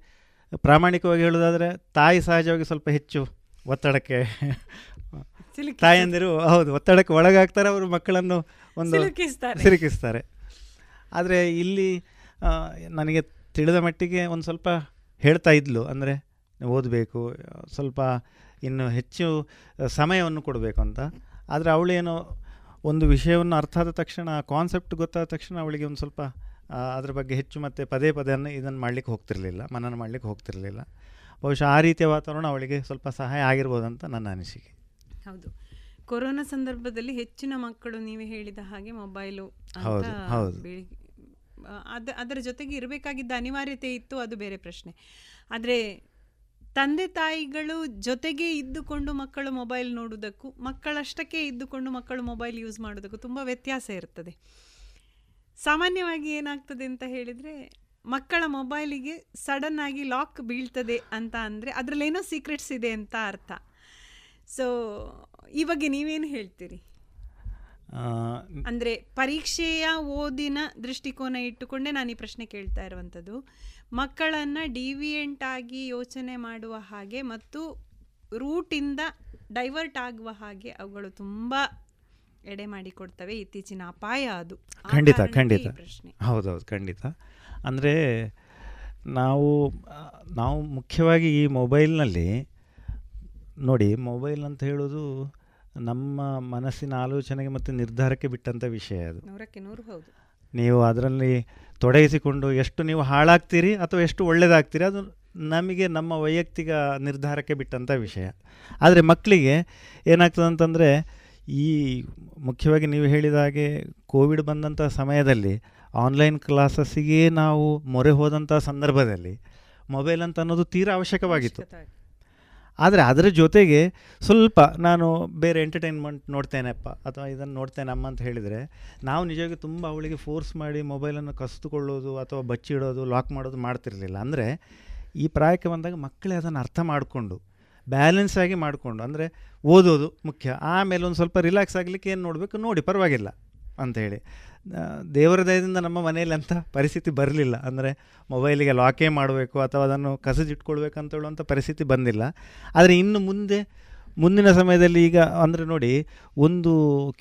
ಪ್ರಾಮಾಣಿಕವಾಗಿ ಹೇಳೋದಾದರೆ ತಾಯಿ ಸಹಜವಾಗಿ ಸ್ವಲ್ಪ ಹೆಚ್ಚು ಒತ್ತಡಕ್ಕೆ ತಾಯಂದಿರು ಹೌದು ಒತ್ತಡಕ್ಕೆ ಒಳಗಾಗ್ತಾರೆ. ಅವರು ಮಕ್ಕಳನ್ನು ಒಂದು. ಸಿಲುಕಿಸ್ತಾರೆ. ಆದರೆ ಇಲ್ಲಿ ನನಗೆ ತಿಳಿದ ಮಟ್ಟಿಗೆ ಒಂದು ಸ್ವಲ್ಪ ಹೇಳ್ತಾ ಇದ್ಲು. ಅಂದರೆ ಓದಬೇಕು ಸ್ವಲ್ಪ ಇನ್ನು ಹೆಚ್ಚು ಸಮಯವನ್ನು ಕೊಡಬೇಕು ಅಂತ. ಆದರೆ ಅವಳೇನೋ ಒಂದು ವಿಷಯವನ್ನು ಅರ್ಥ ಆದ ತಕ್ಷಣ ಕಾನ್ಸೆಪ್ಟ್ ಗೊತ್ತಾದ ತಕ್ಷಣ ಅವಳಿಗೆ ಒಂದು ಸ್ವಲ್ಪ ಅದ್ರ ಬಗ್ಗೆ ಹೆಚ್ಚು ಮತ್ತೆ ಪದೇ ಪದೇ ಇದನ್ನು ಮಾಡಲಿಕ್ಕೆ ಹೋಗ್ತಿರಲಿಲ್ಲ ಮನನ ಮಾಡಲಿಕ್ಕೆ ಹೋಗ್ತಿರಲಿಲ್ಲ. ಬಹುಶಃ ಆ ರೀತಿಯ ವಾತಾವರಣ ಅವಳಿಗೆ ಸ್ವಲ್ಪ ಸಹಾಯ ಆಗಿರ್ಬೋದು ಅಂತ ನನ್ನ ಅನಿಸಿಕೆ. ಹೌದು. ಕೊರೋನಾ ಸಂದರ್ಭದಲ್ಲಿ ಹೆಚ್ಚಿನ ಮಕ್ಕಳು ನೀವೇ ಹೇಳಿದ ಹಾಗೆ ಮೊಬೈಲು ಹೌದು, ಹೌದು. ಅದ ಅದರ ಜೊತೆಗೆ ಇರಬೇಕಾಗಿದ್ದ ಅನಿವಾರ್ಯತೆ ಇತ್ತು ಅದು ಬೇರೆ ಪ್ರಶ್ನೆ. ಆದರೆ ತಂದೆ ತಾಯಿಗಳು ಜೊತೆಗೆ ಇದ್ದುಕೊಂಡು ಮಕ್ಕಳು ಮೊಬೈಲ್ ನೋಡುವುದಕ್ಕೂ ಮಕ್ಕಳಷ್ಟಕ್ಕೆ ಇದ್ದುಕೊಂಡು ಮಕ್ಕಳು ಮೊಬೈಲ್ ಯೂಸ್ ಮಾಡೋದಕ್ಕೂ ತುಂಬ ವ್ಯತ್ಯಾಸ ಇರ್ತದೆ. ಸಾಮಾನ್ಯವಾಗಿ ಏನಾಗ್ತದೆ ಅಂತ ಹೇಳಿದರೆ ಮಕ್ಕಳ ಮೊಬೈಲಿಗೆ ಸಡನ್ ಆಗಿ ಲಾಕ್ ಬೀಳ್ತದೆ ಅಂತ ಅಂದರೆ ಅದರಲ್ಲೇನೋ ಸೀಕ್ರೆಟ್ಸ್ ಇದೆ ಅಂತ ಅರ್ಥ. ಸೊ ಈ ಬಗ್ಗೆ ನೀವೇನು ಹೇಳ್ತೀರಿ? ಅಂದರೆ ಪರೀಕ್ಷೆಯ ಓದಿನ ದೃಷ್ಟಿಕೋನ ಇಟ್ಟುಕೊಂಡೇ ನಾನು ಈ ಪ್ರಶ್ನೆ ಕೇಳ್ತಾ ಇರುವಂಥದ್ದು ಮಕ್ಕಳನ್ನು ಡಿವಿಯೆಂಟ್ ಆಗಿ ಯೋಚನೆ ಮಾಡುವ ಹಾಗೆ ಮತ್ತು ರೂಟಿಂದ ಡೈವರ್ಟ್ ಆಗುವ ಹಾಗೆ ಅವುಗಳು ತುಂಬ ಎಡೆ ಮಾಡಿಕೊಡ್ತವೆ ಇತ್ತೀಚಿನ ಅಪಾಯ ಅದು. ಖಂಡಿತ ಖಂಡಿತ. ಹೌದೌದು ಖಂಡಿತ. ಅಂದರೆ ನಾವು ನಾವು ಮುಖ್ಯವಾಗಿ ಈ ಮೊಬೈಲ್ನಲ್ಲಿ ನೋಡಿ ಮೊಬೈಲ್ ಅಂತ ಹೇಳೋದು ನಮ್ಮ ಮನಸ್ಸಿನ ಆಲೋಚನೆಗೆ ಮತ್ತು ನಿರ್ಧಾರಕ್ಕೆ ಬಿಟ್ಟಂಥ ವಿಷಯ ಅದು. ನೂರಕ್ಕೆ ನೂರು ಹೌದು. ನೀವು ಅದರಲ್ಲಿ ತೊಡಗಿಸಿಕೊಂಡು ಎಷ್ಟು ನೀವು ಹಾಳಾಗ್ತೀರಿ ಅಥವಾ ಎಷ್ಟು ಒಳ್ಳೆಯದಾಗ್ತೀರಿ ಅದು ನಮಗೆ ನಮ್ಮ ವೈಯಕ್ತಿಕ ನಿರ್ಧಾರಕ್ಕೆ ಬಿಟ್ಟಂಥ ವಿಷಯ. ಆದರೆ ಮಕ್ಕಳಿಗೆ ಏನಾಗ್ತದೆ ಅಂತಂದರೆ, ಈ ಮುಖ್ಯವಾಗಿ ನೀವು ಹೇಳಿದ ಹಾಗೆ ಕೋವಿಡ್ ಬಂದಂಥ ಸಮಯದಲ್ಲಿ ಆನ್ಲೈನ್ ಕ್ಲಾಸಸ್ಸಿಗೆ ನಾವು ಮೊರೆ ಹೋದಂಥ ಸಂದರ್ಭದಲ್ಲಿ ಮೊಬೈಲ್ ಅಂತ ಅನ್ನೋದು ತೀರಾ ಅವಶ್ಯಕವಾಗಿತ್ತು. ಆದರೆ ಅದರ ಜೊತೆಗೆ ಸ್ವಲ್ಪ ನಾನು ಬೇರೆ ಎಂಟರ್ಟೈನ್ಮೆಂಟ್ ನೋಡ್ತೇನೆಪ್ಪ ಅಥವಾ ಇದನ್ನು ನೋಡ್ತೇನೆ ಅಮ್ಮ ಅಂತ ಹೇಳಿದರೆ, ನಾವು ನಿಜವಾಗಿ ತುಂಬ ಅವಳಿಗೆ ಫೋರ್ಸ್ ಮಾಡಿ ಮೊಬೈಲನ್ನು ಕಸಿದುಕೊಳ್ಳೋದು ಅಥವಾ ಬಚ್ಚಿಡೋದು ಲಾಕ್ ಮಾಡೋದು ಮಾಡ್ತಿರಲಿಲ್ಲ. ಅಂದರೆ ಈ ಪ್ರಾಯಕ್ಕೆ ಬಂದಾಗ ಮಕ್ಕಳೇ ಅದನ್ನು ಅರ್ಥ ಮಾಡಿಕೊಂಡು ಬ್ಯಾಲೆನ್ಸ್ ಆಗಿ ಮಾಡಿಕೊಂಡು, ಅಂದರೆ ಓದೋದು ಮುಖ್ಯ. ಆಮೇಲೆ ಒಂದು ಸ್ವಲ್ಪ ರಿಲ್ಯಾಕ್ಸ್ ಆಗಲಿಕ್ಕೆ ಏನು ನೋಡಬೇಕು? ನೋಡಿ, ಪರವಾಗಿಲ್ಲ. ಅಂಥೇಳಿ ದೇವರ ದಯದಿಂದ ನಮ್ಮ ಮನೆಯಲ್ಲಿ ಅಂಥ ಪರಿಸ್ಥಿತಿ ಬರಲಿಲ್ಲ. ಅಂದರೆ ಮೊಬೈಲಿಗೆ ಲಾಕೇ ಮಾಡಬೇಕು ಅಥವಾ ಅದನ್ನು ಕಸದಿಟ್ಕೊಳ್ಬೇಕು ಅಂತ ಹೇಳುವಂಥ ಪರಿಸ್ಥಿತಿ ಬಂದಿಲ್ಲ. ಆದರೆ ಇನ್ನು ಮುಂದೆ ಮುಂದಿನ ಸಮಯದಲ್ಲಿ ಈಗ ಅಂದರೆ ನೋಡಿ ಒಂದು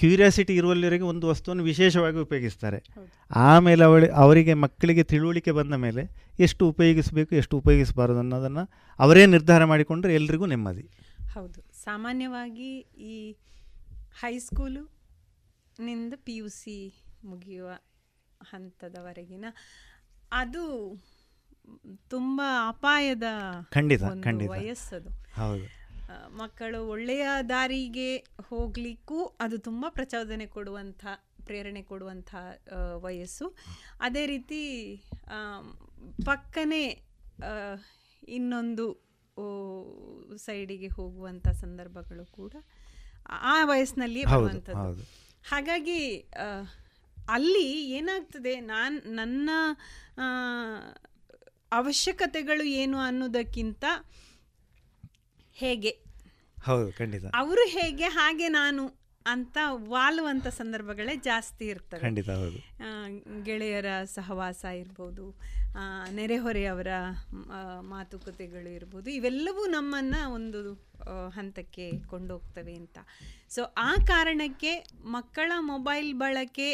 ಕ್ಯೂರಿಯಾಸಿಟಿ ಇರುವಲ್ಲಿವರೆಗೆ ಒಂದು ವಸ್ತುವನ್ನು ವಿಶೇಷವಾಗಿ ಉಪಯೋಗಿಸ್ತಾರೆ. ಆಮೇಲೆ ಅವಳಿ ಅವರಿಗೆ ಮಕ್ಕಳಿಗೆ ತಿಳುವಳಿಕೆ ಬಂದ ಮೇಲೆ ಎಷ್ಟು ಉಪಯೋಗಿಸಬೇಕು ಎಷ್ಟು ಉಪಯೋಗಿಸಬಾರದು ಅನ್ನೋದನ್ನು ಅವರೇ ನಿರ್ಧಾರ ಮಾಡಿಕೊಂಡ್ರೆ ಎಲ್ರಿಗೂ ನೆಮ್ಮದಿ. ಹೌದು. ಸಾಮಾನ್ಯವಾಗಿ ಈ ಹೈಸ್ಕೂಲು ನಿಂದ ಪಿ ಯು ಸಿ ಮುಗಿಯುವ ಹಂತದವರೆಗಿನ ಅದು ತುಂಬ ಅಪಾಯದ ಖಂಡಿತ, ಒಂದು ಖಂಡಿತ. ವಯಸ್ಸದು ಹೌದು. ಮಕ್ಕಳು ಒಳ್ಳೆಯ ದಾರಿಗೆ ಹೋಗ್ಲಿಕ್ಕೂ ಅದು ತುಂಬ ಪ್ರಚೋದನೆ ಕೊಡುವಂಥ ಪ್ರೇರಣೆ ಕೊಡುವಂಥ ವಯಸ್ಸು ಅದೇ ರೀತಿ ಪಕ್ಕನೆ ಇನ್ನೊಂದು ಸೈಡಿಗೆ ಹೋಗುವಂಥ ಸಂದರ್ಭಗಳು ಕೂಡ ಆ ವಯಸ್ಸಿನಲ್ಲಿ ಬರುವಂಥದ್ದು. ಹಾಗಾಗಿ ಅಲ್ಲಿ ಏನಾಗ್ತದೆ? ನಾನು ನನ್ನ ಅವಶ್ಯಕತೆಗಳು ಏನು ಅನ್ನೋದಕ್ಕಿಂತ ಹೇಗೆ? ಹೌದು ಖಂಡಿತ. ಅವರು ಹೇಗೆ ಹಾಗೆ ನಾನು ಅಂತ ವಾಲುವಂಥ ಸಂದರ್ಭಗಳೇ ಜಾಸ್ತಿ ಇರ್ತವೆ. ಖಂಡಿತ ಹೌದು. ಗೆಳೆಯರ ಸಹವಾಸ ಇರ್ಬೋದು ನೆರೆಹೊರೆಯವರ ಮ್, ಆ, ಮಾತುಕತೆಗಳು ಇರ್ಬೋದು. ಇವೆಲ್ಲವೂ ನಮ್ಮನ್ನು ಒಂದು ಹಂತಕ್ಕೆ ಕೊಂಡೋಗ್ತವೆ ಅಂತ. ಸೊ ಆ ಕಾರಣಕ್ಕೆ ಮಕ್ಕಳ ಮೊಬೈಲ್ ಬಳಕೆ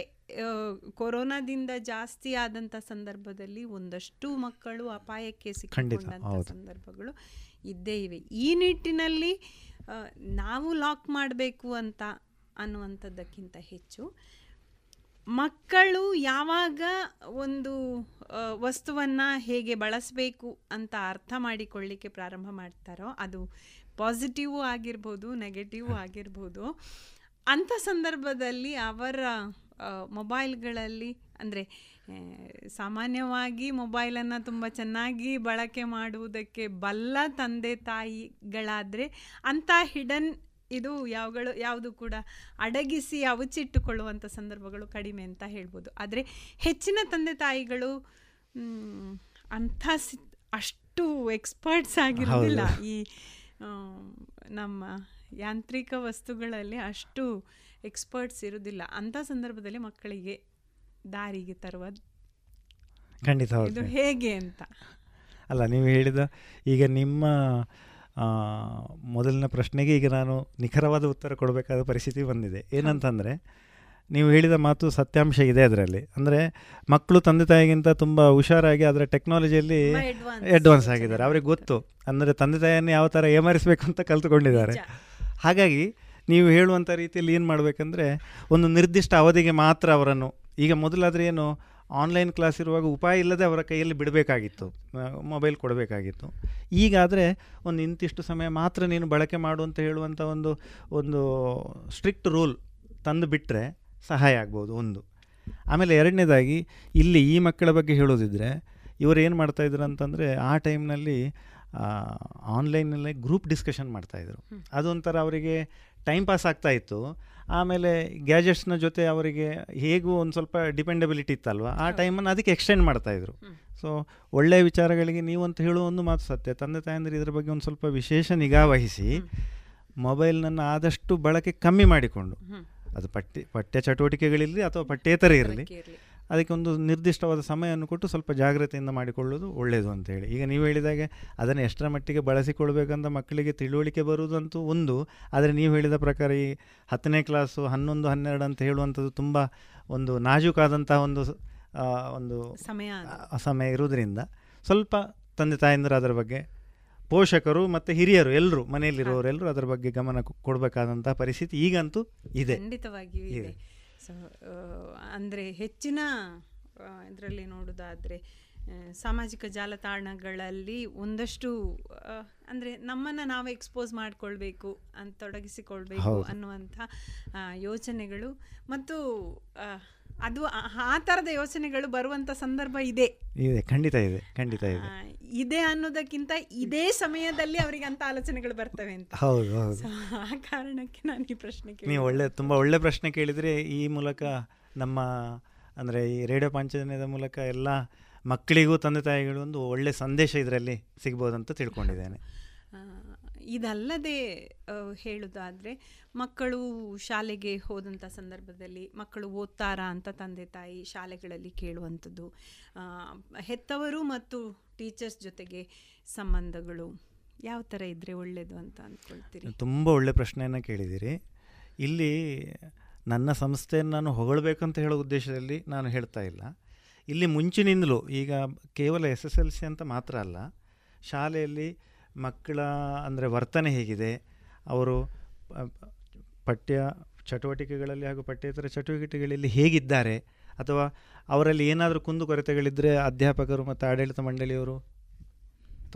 ಕೊರೋನಾದಿಂದ ಜಾಸ್ತಿ ಆದಂಥ ಸಂದರ್ಭದಲ್ಲಿ ಒಂದಷ್ಟು ಮಕ್ಕಳು ಅಪಾಯಕ್ಕೆ ಸಿಕ್ಕಿಕೊಂಡಂಥ ಸಂದರ್ಭಗಳು ಇದ್ದೇ ಇವೆ. ಈ ನಿಟ್ಟಿನಲ್ಲಿ ನಾವು ಲಾಕ್ ಮಾಡಬೇಕು ಅಂತ ಅನ್ನುವಂಥದ್ದಕ್ಕಿಂತ ಹೆಚ್ಚು ಮಕ್ಕಳು ಯಾವಾಗ ಒಂದು ವಸ್ತುವನ್ನು ಹೇಗೆ ಬಳಸಬೇಕು ಅಂತ ಅರ್ಥ ಮಾಡಿಕೊಳ್ಳಿಕ್ಕೆ ಪ್ರಾರಂಭ ಮಾಡ್ತಾರೋ ಅದು ಪಾಸಿಟಿವ್ ಆಗಿರ್ಬೋದು ನೆಗೆಟಿವ್ ಆಗಿರ್ಬೋದು. ಅಂಥ ಸಂದರ್ಭದಲ್ಲಿ ಅವರ ಮೊಬೈಲ್ಗಳಲ್ಲಿ ಅಂದರೆ ಸಾಮಾನ್ಯವಾಗಿ ಮೊಬೈಲನ್ನು ತುಂಬ ಚೆನ್ನಾಗಿ ಬಳಕೆ ಮಾಡುವುದಕ್ಕೆ ಬಲ್ಲ ತಂದೆ ತಾಯಿಗಳಾದರೆ ಅಂಥ ಹಿಡನ್ ಇದು ಯಾವಗಳು ಯಾವುದು ಕೂಡ ಅಡಗಿಸಿ ಅವಚಿಟ್ಟುಕೊಳ್ಳುವಂಥ ಸಂದರ್ಭಗಳು ಕಡಿಮೆ ಅಂತ ಹೇಳ್ಬೋದು. ಆದರೆ ಹೆಚ್ಚಿನ ತಂದೆ ತಾಯಿಗಳು ಅಂಥ ಸಿ ಅಷ್ಟು ಎಕ್ಸ್ಪರ್ಟ್ಸ್ ಆಗಿರೋದಿಲ್ಲ ಈ ನಮ್ಮ ಯಾಂತ್ರಿಕ ವಸ್ತುಗಳಲ್ಲಿ ಅಷ್ಟು ಎಕ್ಸ್ಪರ್ಟ್ಸ್ ಇರೋದಿಲ್ಲ ಅಂಥ ಸಂದರ್ಭದಲ್ಲಿ ಮಕ್ಕಳಿಗೆ ದಾರಿಗೆ ತರುವ ಖಂಡಿತ ಇದು ಹೇಗೆ ಅಂತ. ಅಲ್ಲ ನೀವು ಹೇಳಿದ ಈಗ ನಿಮ್ಮ ಮೊದಲಿನ ಪ್ರಶ್ನೆಗೆ ಈಗ ನಾನು ನಿಖರವಾದ ಉತ್ತರ ಕೊಡಬೇಕಾದ ಪರಿಸ್ಥಿತಿ ಬಂದಿದೆ. ಏನಂತಂದರೆ ನೀವು ಹೇಳಿದ ಮಾತು ಸತ್ಯಾಂಶ ಇದೆ ಅದರಲ್ಲಿ. ಅಂದರೆ ಮಕ್ಕಳು ತಂದೆ ತಾಯಿಗಿಂತ ತುಂಬ ಹುಷಾರಾಗಿ ಅದರ ಟೆಕ್ನಾಲಜಿಯಲ್ಲಿ ಅಡ್ವಾನ್ಸ್ ಆಗಿದ್ದಾರೆ. ಅವ್ರಿಗೆ ಗೊತ್ತು. ಅಂದರೆ ತಂದೆ ತಾಯಿಯನ್ನು ಯಾವ ಥರ ಏಮರಿಸಬೇಕು ಅಂತ ಕಲ್ತುಕೊಂಡಿದ್ದಾರೆ. ಹಾಗಾಗಿ ನೀವು ಹೇಳುವಂಥ ರೀತಿಯಲ್ಲಿ ಏನು ಮಾಡಬೇಕಂದ್ರೆ ಒಂದು ನಿರ್ದಿಷ್ಟ ಅವಧಿಗೆ ಮಾತ್ರ ಅವರನ್ನು ಈಗ ಮೊದಲಾದರೆ ಏನು ಆನ್ಲೈನ್ ಕ್ಲಾಸ್ ಇರುವಾಗ ಉಪಾಯ ಇಲ್ಲದೆ ಅವರ ಕೈಯಲ್ಲಿ ಬಿಡಬೇಕಾಗಿತ್ತು ಮೊಬೈಲ್ ಕೊಡಬೇಕಾಗಿತ್ತು. ಈಗಾದರೆ ಒಂದು ಇಂತಿಷ್ಟು ಸಮಯ ಮಾತ್ರ ನೀನು ಬಳಕೆ ಮಾಡು ಅಂತ ಹೇಳುವಂಥ ಒಂದು ಒಂದು ಸ್ಟ್ರಿಕ್ಟ್ ರೂಲ್ ತಂದು ಬಿಟ್ಟರೆ ಸಹಾಯ ಆಗ್ಬೋದು ಒಂದು. ಆಮೇಲೆ ಎರಡನೇದಾಗಿ ಇಲ್ಲಿ ಈ ಮಕ್ಕಳ ಬಗ್ಗೆ ಹೇಳೋದಿದ್ರೆ ಇವರು ಏನು ಮಾಡ್ತಾಯಿದ್ರು ಅಂತಂದರೆ ಆ ಟೈಮ್ನಲ್ಲಿ ಆನ್ಲೈನಲ್ಲೇ ಗ್ರೂಪ್ ಡಿಸ್ಕಷನ್ ಮಾಡ್ತಾಯಿದ್ರು ಅದೊಂಥರ ಅವರಿಗೆ ಟೈಮ್ ಪಾಸ್ ಆಗ್ತಾ ಇತ್ತು. ಆಮೇಲೆ ಗ್ಯಾಜೆಟ್ಸ್ನ ಜೊತೆ ಅವರಿಗೆ ಹೇಗೂ ಒಂದು ಸ್ವಲ್ಪ ಡಿಪೆಂಡಬಿಲಿಟಿ ಇತ್ತಲ್ವ? ಆ ಟೈಮನ್ನು ಅದಕ್ಕೆ ಎಕ್ಸ್ಟೆಂಡ್ ಮಾಡ್ತಾಯಿದ್ರು ಸೊ ಒಳ್ಳೆಯ ವಿಚಾರಗಳಿಗೆ ನೀವು ಅಂತ ಹೇಳುವ ಒಂದು ಮಾತು ಸತ್ಯ. ತಂದೆ ತಾಯಂದಿರು ಇದರ ಬಗ್ಗೆ ಒಂದು ಸ್ವಲ್ಪ ವಿಶೇಷ ನಿಗಾ ವಹಿಸಿ ಮೊಬೈಲ್ನನ್ನು ಆದಷ್ಟು ಬಳಕೆ ಕಮ್ಮಿ ಮಾಡಿಕೊಂಡು ಅದು ಪಠ್ಯ ಪಠ್ಯ ಚಟುವಟಿಕೆಗಳಿರಲಿ ಅಥವಾ ಪಠ್ಯೇತರ ಇರಲಿ. ಅದಕ್ಕೆ ಒಂದು ನಿರ್ದಿಷ್ಟವಾದ ಸಮಯವನ್ನು ಕೊಟ್ಟು ಸ್ವಲ್ಪ ಜಾಗ್ರತೆಯಿಂದ ಮಾಡಿಕೊಳ್ಳೋದು ಒಳ್ಳೆಯದು ಅಂತ ಹೇಳಿ. ಈಗ ನೀವು ಹೇಳಿದಾಗೆ ಅದನ್ನು ಎಷ್ಟರ ಮಟ್ಟಿಗೆ ಬಳಸಿಕೊಳ್ಬೇಕಂತ ಮಕ್ಕಳಿಗೆ ತಿಳುವಳಿಕೆ ಬರುವುದಂತೂ ಒಂದು ಆದರೆ ನೀವು ಹೇಳಿದ ಪ್ರಕಾರ ಈ ಹತ್ತನೇ ಕ್ಲಾಸು ಹನ್ನೊಂದು ಹನ್ನೆರಡು ಅಂತ ಹೇಳುವಂಥದ್ದು ತುಂಬ ಒಂದು ನಾಜೂಕಾದಂತಹ ಒಂದು ಒಂದು ಸಮಯ ಸಮಯ ಇರುವುದರಿಂದ ಸ್ವಲ್ಪ ತಂದೆ ತಾಯಂದಿರು ಅದರ ಬಗ್ಗೆ ಪೋಷಕರು ಮತ್ತು ಹಿರಿಯರು ಎಲ್ಲರೂ ಮನೆಯಲ್ಲಿರುವವರೆಲ್ಲರೂ ಅದರ ಬಗ್ಗೆ ಗಮನ ಕೊಡಬೇಕಾದಂತಹ ಪರಿಸ್ಥಿತಿ ಈಗಂತೂ ಇದೆ. ಖಂಡಿತವಾಗಿಯೂ ಇದೆ. ಅಂದರೆ ಹೆಚ್ಚಿನ ಇದರಲ್ಲಿ ನೋಡೋದಾದರೆ ಸಾಮಾಜಿಕ ಜಾಲತಾಣಗಳಲ್ಲಿ ಒಂದಷ್ಟು ಅಂದರೆ ನಮ್ಮನ್ನು ನಾವು ಎಕ್ಸ್ಪೋಸ್ ಮಾಡಿಕೊಳ್ಬೇಕು ಅಂತ ತೊಡಗಿಸಿಕೊಳ್ಬೇಕು. ಅನ್ನುವಂಥ ಯೋಚನೆಗಳು ಮತ್ತು ಅದು ಆ- ತರದ ಥರದ ಯೋಚನೆಗಳು ಬರುವಂಥ ಸಂದರ್ಭ ಇದೆ ಇದೆ ಖಂಡಿತ ಇದೆ ಖಂಡಿತ ಇದೆ ಇದೆ ಅನ್ನೋದಕ್ಕಿಂತ ಇದೇ ಸಮಯದಲ್ಲಿ ಅವರಿಗೆ ಅಂತ ಆಲೋಚನೆಗಳು ಬರ್ತವೆ ಅಂತ ಹೌದು, ಹೌದು. ಆ ಕಾರಣಕ್ಕೆ ನಾನು ಈ ಪ್ರಶ್ನೆ ನೀವು. ಒಳ್ಳೆ ತುಂಬ ಒಳ್ಳೆ ಪ್ರಶ್ನೆ ಕೇಳಿದರೆ ಈ ಮೂಲಕ ನಮ್ಮ ಅಂದರೆ ಈ ರೇಡಿಯೋ ಪಾಂಚಜನ್ಯದ ಮೂಲಕ ಎಲ್ಲ ಮಕ್ಕಳಿಗೂ ತಂದೆ ತಾಯಿಗಳು ಒಂದು ಒಳ್ಳೆ ಸಂದೇಶ ಇದರಲ್ಲಿ ಸಿಗ್ಬೋದಂತ ತಿಳ್ಕೊಂಡಿದ್ದೇನೆ ಇದಲ್ಲದೆ ಹೇಳುವುದಾದರೆ ಮಕ್ಕಳು ಶಾಲೆಗೆ ಹೋದಂಥ ಸಂದರ್ಭದಲ್ಲಿ ಮಕ್ಕಳು ಓದ್ತಾರಾ ಅಂತ ತಂದೆ ತಾಯಿ ಶಾಲೆಗಳಲ್ಲಿ ಕೇಳುವಂಥದ್ದು. ಹೆತ್ತವರು ಮತ್ತು ಟೀಚರ್ಸ್ ಜೊತೆಗೆ ಸಂಬಂಧಗಳು ಯಾವ ಥರ ಇದ್ದರೆ ಒಳ್ಳೆಯದು ಅಂತ ಅಂದ್ಕೊಳ್ತೀರಿ? ತುಂಬ ಒಳ್ಳೆ ಪ್ರಶ್ನೆಯನ್ನು ಕೇಳಿದ್ದೀರಿ. ಇಲ್ಲಿ ನನ್ನ ಸಂಸ್ಥೆಯನ್ನು ನಾನು ಹೊಗಳಬೇಕಂತ ಹೇಳೋ ಉದ್ದೇಶದಲ್ಲಿ ನಾನು ಹೇಳ್ತಾ ಇಲ್ಲ. ಇಲ್ಲಿ ಮುಂಚಿನಿಂದಲೂ ಈಗ ಕೇವಲ ಎಸ್ ಎಸ್ ಎಲ್ ಸಿ ಅಂತ ಮಾತ್ರ ಅಲ್ಲ, ಶಾಲೆಯಲ್ಲಿ ಮಕ್ಕಳ, ಅಂದರೆ ವರ್ತನೆ ಹೇಗಿದೆ? ಅವರು ಪಠ್ಯ ಚಟುವಟಿಕೆಗಳಲ್ಲಿ ಹಾಗೂ ಪಠ್ಯೇತರ ಚಟುವಟಿಕೆಗಳಲ್ಲಿ ಹೇಗಿದ್ದಾರೆ? ಅಥವಾ ಅವರಲ್ಲಿ ಏನಾದರೂ ಕುಂದುಕೊರತೆಗಳಿದ್ದರೆ ಅಧ್ಯಾಪಕರು ಮತ್ತು ಆಡಳಿತ ಮಂಡಳಿಯವರು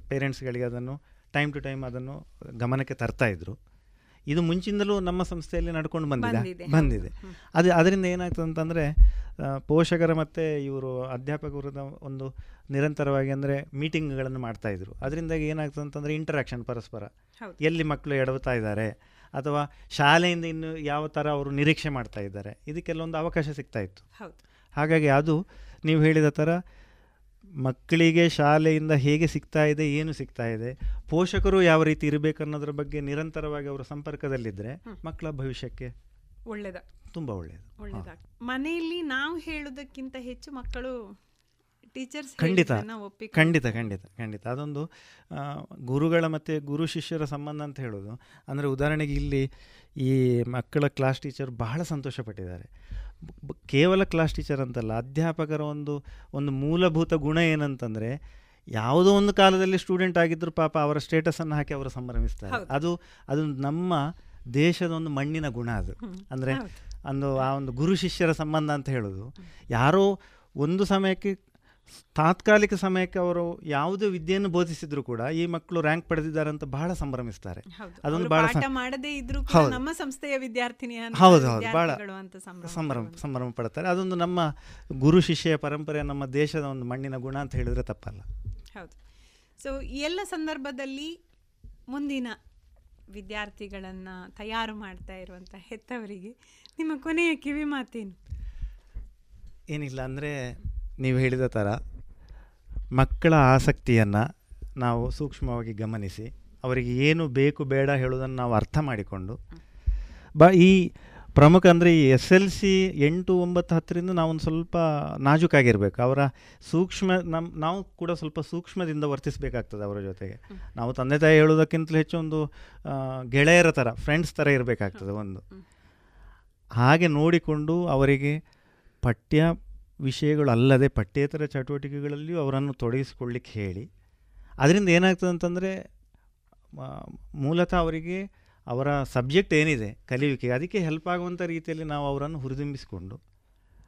ಪೇರೆಂಟ್ಸ್ಗಳಿಗೆ ಅದನ್ನು ಟೈಮ್ ಟು ಟೈಮ್ ಅದನ್ನು ಗಮನಕ್ಕೆ ತರ್ತಾ ಇದ್ರು. ಇದು ಮುಂಚಿಂದಲೂ ನಮ್ಮ ಸಂಸ್ಥೆಯಲ್ಲಿ ನಡ್ಕೊಂಡು ಬಂದಿದೆ ಬಂದಿದೆ. ಅದು ಅದರಿಂದ ಏನಾಗ್ತದೆ ಅಂತಂದರೆ ಪೋಷಕರ ಮತ್ತು ಇವರು ಅಧ್ಯಾಪಕರದ ಒಂದು ನಿರಂತರವಾಗಿ ಅಂದರೆ ಮೀಟಿಂಗ್ಗಳನ್ನು ಮಾಡ್ತಾಯಿದ್ರು ಅದರಿಂದಾಗಿ ಏನಾಗ್ತದೆ ಅಂತಂದರೆ ಇಂಟರಾಕ್ಷನ್ ಪರಸ್ಪರ. ಎಲ್ಲಿ ಮಕ್ಕಳು ಎಡವುತ್ತಾ ಇದ್ದಾರೆ ಅಥವಾ ಶಾಲೆಯಿಂದ ಇನ್ನು ಯಾವ ಥರ ಅವರು ನಿರೀಕ್ಷೆ ಮಾಡ್ತಾ ಇದ್ದಾರೆ ಇದಕ್ಕೆಲ್ಲೊಂದು ಅವಕಾಶ ಸಿಗ್ತಾ ಇತ್ತು. ಹಾಗಾಗಿ ಅದು ನೀವು ಹೇಳಿದ ಥರ ಮಕ್ಕಳಿಗೆ ಶಾಲೆಯಿಂದ ಹೇಗೆ ಸಿಗ್ತಾ ಇದೆ ಏನು ಸಿಗ್ತಾ ಇದೆ ಪೋಷಕರು ಯಾವ ರೀತಿ ಇರಬೇಕು ಅನ್ನೋದ್ರ ಬಗ್ಗೆ ನಿರಂತರವಾಗಿ ಅವರ ಸಂಪರ್ಕದಲ್ಲಿದ್ದರೆ ಮಕ್ಕಳ ಭವಿಷ್ಯಕ್ಕೆ ಒಳ್ಳೇದ. ತುಂಬ ಒಳ್ಳೆಯದು ಮನೆಯಲ್ಲಿ ನಾವು ಹೇಳೋದಕ್ಕಿಂತ ಹೆಚ್ಚು ಮಕ್ಕಳು ಟೀಚರ್ಸ್ ಖಂಡಿತ. ಖಂಡಿತ ಖಂಡಿತ ಖಂಡಿತ. ಅದೊಂದು ಗುರುಗಳ ಮತ್ತು ಗುರು ಶಿಷ್ಯರ ಸಂಬಂಧ ಅಂತ ಹೇಳೋದು. ಅಂದರೆ ಉದಾಹರಣೆಗೆ ಇಲ್ಲಿ ಈ ಮಕ್ಕಳ ಕ್ಲಾಸ್ ಟೀಚರ್ ಬಹಳ ಸಂತೋಷಪಟ್ಟಿದ್ದಾರೆ. ಕೇವಲ ಕ್ಲಾಸ್ ಟೀಚರ್ ಅಂತಲ್ಲ ಅಧ್ಯಾಪಕರ ಒಂದು ಒಂದು ಮೂಲಭೂತ ಗುಣ ಏನಂತಂದರೆ ಯಾವುದೋ ಒಂದು ಕಾಲದಲ್ಲಿ ಸ್ಟೂಡೆಂಟ್ ಆಗಿದ್ದರೂ ಪಾಪ ಅವರ ಸ್ಟೇಟಸನ್ನು ಹಾಕಿ ಅವರು ಸಂಭ್ರಮಿಸ್ತಾರೆ. ಅದು ಅದು ನಮ್ಮ ದೇಶದ ಒಂದು ಮಣ್ಣಿನ ಗುಣ ಅದು. ಅಂದರೆ ಒಂದು ಆ ಒಂದು ಗುರು ಶಿಷ್ಯರ ಸಂಬಂಧ ಅಂತ ಹೇಳೋದು. ಯಾರೋ ಒಂದು ಸಮಯಕ್ಕೆ ತಾತ್ಕಾಲಿಕ ಸಮಯಕ್ಕೆ ಅವರು ಯಾವುದೇ ವಿದ್ಯೆಯನ್ನು ಬೋಧಿಸಿದ್ರು ಕೂಡ ಈ ಮಕ್ಕಳು ರ್ಯಾಂಕ್ ಪಡೆದಿದ್ದಾರೆ ಅಂತ ಬಹಳ ಸಂಭ್ರಮಿಸ್ತಾರೆ. ಅದೊಂದು ಬಹಳ ಮಾಡದೇ ಇದ್ರೂ ನಮ್ಮ ಸಂಸ್ಥೆಯ ವಿದ್ಯಾರ್ಥಿನಿಯ ಅಂತ ಹೌದು ಹೌದು. ಬಹಳ ಸಂಭ್ರಮ ಸಂಭ್ರಮ ಪಡ್ತಾರೆ ಅದೊಂದು ನಮ್ಮ ಗುರು ಶಿಷ್ಯ ಪರಂಪರೆ ನಮ್ಮ ದೇಶದ ಒಂದು ಮಣ್ಣಿನ ಗುಣ ಅಂತ ಹೇಳಿದ್ರೆ ತಪ್ಪಲ್ಲ. ಹೌದು. ಸೊ ಈ ಎಲ್ಲ ಸಂದರ್ಭದಲ್ಲಿ ಮುಂದಿನ ವಿದ್ಯಾರ್ಥಿಗಳನ್ನು ತಯಾರು ಮಾಡ್ತಾ ಇರುವಂತ ಹೆತ್ತವರಿಗೆ ನಿಮ್ಮ ಕೊನೆಯ ಕಿವಿ ಮಾತೇನು? ಏನಿಲ್ಲ ಅಂದರೆ ನೀವು ಹೇಳಿದ ಥರ ಮಕ್ಕಳ ಆಸಕ್ತಿಯನ್ನು ನಾವು ಸೂಕ್ಷ್ಮವಾಗಿ ಗಮನಿಸಿ ಅವರಿಗೆ ಏನು ಬೇಕು ಬೇಡ ಹೇಳೋದನ್ನು ನಾವು ಅರ್ಥ ಮಾಡಿಕೊಂಡು ಬ ಈ ಪ್ರಮುಖ ಅಂದರೆ ಈ ಎಸ್ ಎಲ್ ಸಿ ಎಂಟು ಒಂಬತ್ತು ಹತ್ತರಿಂದ ನಾವೊಂದು ಸ್ವಲ್ಪ ನಾಜೂಕಾಗಿರಬೇಕು. ಅವರ ಸೂಕ್ಷ್ಮ ನಮ್ಮ ನಾವು ಕೂಡ ಸ್ವಲ್ಪ ಸೂಕ್ಷ್ಮದಿಂದ ವರ್ತಿಸಬೇಕಾಗ್ತದೆ ಅವರ ಜೊತೆಗೆ. ನಾವು ತಂದೆ ತಾಯಿ ಹೇಳೋದಕ್ಕಿಂತಲೂ ಹೆಚ್ಚು ಒಂದು ಗೆಳೆಯರ ಥರ ಫ್ರೆಂಡ್ಸ್ ಥರ ಇರಬೇಕಾಗ್ತದೆ ಒಂದು. ಹಾಗೆ ನೋಡಿಕೊಂಡು ಅವರಿಗೆ ಪಠ್ಯ ವಿಷಯಗಳು ಅಲ್ಲದೆ ಪಠ್ಯೇತರ ಚಟುವಟಿಕೆಗಳಲ್ಲಿಯೂ ಅವರನ್ನು ತೊಡಗಿಸಿಕೊಳ್ಳಿಕ್ಕೆ ಹೇಳಿ. ಅದರಿಂದ ಏನಾಗ್ತದೆ ಅಂತಂದರೆ ಮೂಲತಃ ಅವರಿಗೆ ಅವರ ಸಬ್ಜೆಕ್ಟ್ ಏನಿದೆ ಕಲಿಯುವಿಕೆ ಅದಕ್ಕೆ ಹೆಲ್ಪ್ ಆಗುವಂಥ ರೀತಿಯಲ್ಲಿ ನಾವು ಅವರನ್ನು ಹುರಿದುಂಬಿಸಿಕೊಂಡು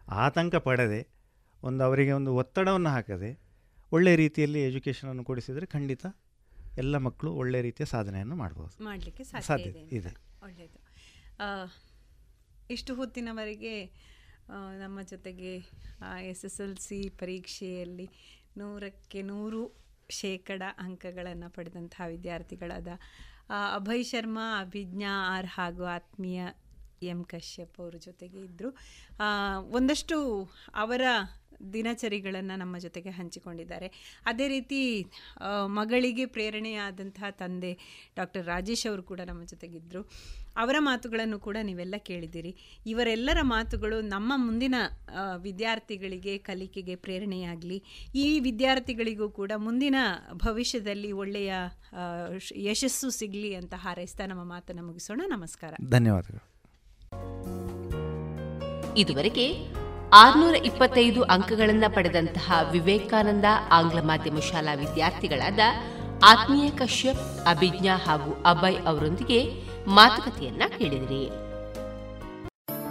ಆತಂಕ ಪಡದೆ ಒಂದು ಅವರಿಗೆ ಒಂದು ಒತ್ತಡವನ್ನು ಹಾಕದೆ ಒಳ್ಳೆಯ ರೀತಿಯಲ್ಲಿ ಎಜುಕೇಷನನ್ನು ಕೊಡಿಸಿದರೆ ಖಂಡಿತ ಎಲ್ಲ ಮಕ್ಕಳು ಒಳ್ಳೆಯ ರೀತಿಯ ಸಾಧನೆಯನ್ನು ಮಾಡ್ಬೋದು. ಮಾಡಲಿಕ್ಕೆ ಸಾಧ್ಯ ಇದೆ ಒಳ್ಳೆಯದು. ಇಷ್ಟು ಹೊತ್ತಿನವರೆಗೆ ನಮ್ಮ ಜೊತೆಗೆ ಎಸ್ ಎಸ್ ಎಲ್ ಸಿ ಪರೀಕ್ಷೆಯಲ್ಲಿ ನೂರಕ್ಕೆ ನೂರು ಶೇಕಡ ಅಂಕಗಳನ್ನು ಪಡೆದಂತಹ ವಿದ್ಯಾರ್ಥಿಗಳಾದ ಅಭಯ್ ಶರ್ಮಾ, ಅಭಿಜ್ಞಾ ಆರ್ ಹಾಗೂ ಆತ್ಮೀಯ ಎಂ ಕಶ್ಯಪ್ ಅವ್ರ ಜೊತೆಗೆ ಇದ್ದರು ಒಂದಷ್ಟು ಅವರ ದಿನಚರಿಗಳನ್ನು ನಮ್ಮ ಜೊತೆಗೆ ಹಂಚಿಕೊಂಡಿದ್ದಾರೆ. ಅದೇ ರೀತಿ ಮಗಳಿಗೆ ಪ್ರೇರಣೆಯಾದಂತಹ ತಂದೆ ಡಾಕ್ಟರ್ ರಾಜೇಶ್ ಅವರು ಕೂಡ ನಮ್ಮ ಜೊತೆಗಿದ್ದರು ಅವರ ಮಾತುಗಳನ್ನು ಕೂಡ ನೀವೆಲ್ಲ ಕೇಳಿದ್ದೀರಿ. ಇವರೆಲ್ಲರ ಮಾತುಗಳು ನಮ್ಮ ಮುಂದಿನ ವಿದ್ಯಾರ್ಥಿಗಳಿಗೆ ಕಲಿಕೆಗೆ ಪ್ರೇರಣೆಯಾಗಲಿ, ಈ ವಿದ್ಯಾರ್ಥಿಗಳಿಗೂ ಕೂಡ ಮುಂದಿನ ಭವಿಷ್ಯದಲ್ಲಿ ಒಳ್ಳೆಯ ಯಶಸ್ಸು ಸಿಗಲಿ ಅಂತ ಹಾರೈಸ್ತಾ ನಮ್ಮ ಮಾತನ್ನು ಮುಗಿಸೋಣ. ನಮಸ್ಕಾರ. ಧನ್ಯವಾದಗಳು. ಇದುವರೆಗೆ ಆರ್ನೂರ ಇಪ್ಪತ್ತೈದು ಅಂಕಗಳನ್ನು ಪಡೆದಂತಹ ವಿವೇಕಾನಂದ ಆಂಗ್ಲ ಮಾಧ್ಯಮ ಶಾಲಾ ವಿದ್ಯಾರ್ಥಿಗಳಾದ ಆತ್ಮೀಯ ಕಶ್ಯಪ್, ಅಭಿಜ್ಞಾ ಹಾಗೂ ಅಭಯ್ ಅವರೊಂದಿಗೆ ಮಾತುಕತೆಯನ್ನ ಕೇಳಿದಿರಿ.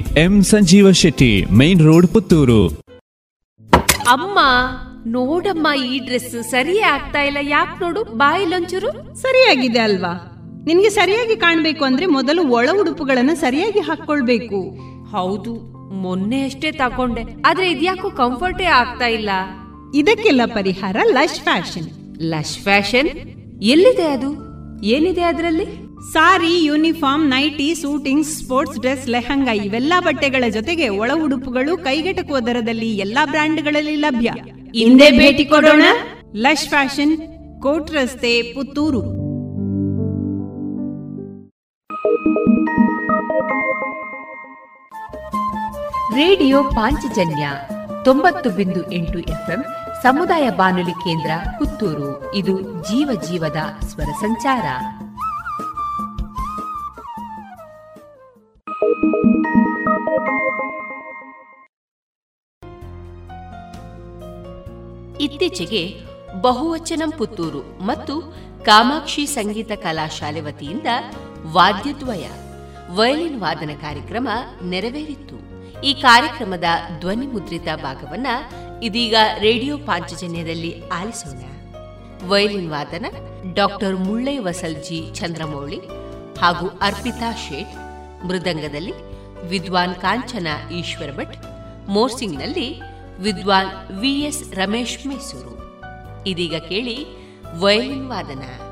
M Sanjeeva Shetty main road Puttur. ಅಮ್ಮ ನೋಡಮ್ಮ ಈ ಡ್ರೆಸ್ ಸರಿ ಆಗ್ತಾ ಇಲ್ಲ. ಯಾಕೆ ನೋಡು ಬಾಯಿಲೊಂಚೂರು ಸರಿಯಾಗಿದೆ ಅಲ್ವಾ? ನಿನ್ಗೆ ಸರಿಯಾಗಿ ಕಾಣಬೇಕು ಅಂದ್ರೆ ಮೊದಲು ಒಳ ಉಡುಪುಗಳನ್ನ ಸರಿಯಾಗಿ ಹಾಕೊಳ್ಬೇಕು ಹೌದು ಮೊನ್ನೆ ಅಷ್ಟೇ ತಕೊಂಡೆ ಆದ್ರೆ ಇದ್ಯಾಕೋ ಕಂಫರ್ಟೇ ಆಗ್ತಾ ಇಲ್ಲ. ಇದಕ್ಕೆಲ್ಲ ಪರಿಹಾರ ಲಶ್ ಫ್ಯಾಷನ್. Lush fashion? ಎಲ್ಲಿದೆ ಅದು? ಏನಿದೆ ಅದರಲ್ಲಿ? Sari, uniform, nightie, suiting, sports dress, lehenga ಇವೆಲ್ಲ ಬಟ್ಟೆಗಳ ಜೊತೆಗೆ ಒಳ ಉಡುಪುಗಳು ಕೈಗೆಟಕುವ ದರದಲ್ಲಿ ಎಲ್ಲಾ ಬ್ರ್ಯಾಂಡ್ಗಳಲ್ಲಿ ಲಭ್ಯ. ಹಿಂದೆ ಭೇಟಿ ಕೊಡೋಣ. ಲಶ್ ಫ್ಯಾಷನ್ ಕೋಟ್ ರಸ್ತೆ, ಪುತ್ತೂರು. ರೇಡಿಯೋ ಪಾಂಚಜನ್ಯ ತೊಂಬತ್ತು ಬಿಂದು ಎಂಟು ಎಫ್ಎಂ ಸಮುದಾಯ ಬಾನುಲಿ ಕೇಂದ್ರ ಪುತ್ತೂರು. ಇದು ಜೀವ ಜೀವದ ಸ್ವರ ಸಂಚಾರ. ಇತ್ತೀಚೆಗೆ ಬಹುವಚನಂ ಪುತ್ತೂರು ಮತ್ತು ಕಾಮಾಕ್ಷಿ ಸಂಗೀತ ಕಲಾಶಾಲೆ ವತಿಯಿಂದ ವಾದ್ಯದ್ವಯ, ವಯಲಿನ್ ವಾದನ ಕಾರ್ಯಕ್ರಮ ನೆರವೇರಿತ್ತು. ಈ ಕಾರ್ಯಕ್ರಮದ ಧ್ವನಿ ಮುದ್ರಿತ ಭಾಗವನ್ನ ಇದೀಗ ರೇಡಿಯೋ ಪಾಂಚಜನ್ಯದಲ್ಲಿ ಆಲಿಸೋಣ. ವಯಲಿನ್ ವಾದನ ಡಾಕ್ಟರ್ ಮುಳ್ಳೈ ವಸಲ್ಜಿ ಚಂದ್ರಮೌಳಿ ಹಾಗೂ ಅರ್ಪಿತಾ ಶೇಟ್ ಮೃದಂಗದಲ್ಲಿ ವಿದ್ವಾನ್ ಕಾಂಚನ ಈಶ್ವರ ಭಟ್ ಮೋರ್ಸಿಂಗ್ನಲ್ಲಿ ವಿದ್ವಾನ್ ವಿಎಸ್ ರಮೇಶ್ ಮೈಸೂರು. ಇದೀಗ ಕೇಳಿ ವಯಲಿನ್ ವಾದನ.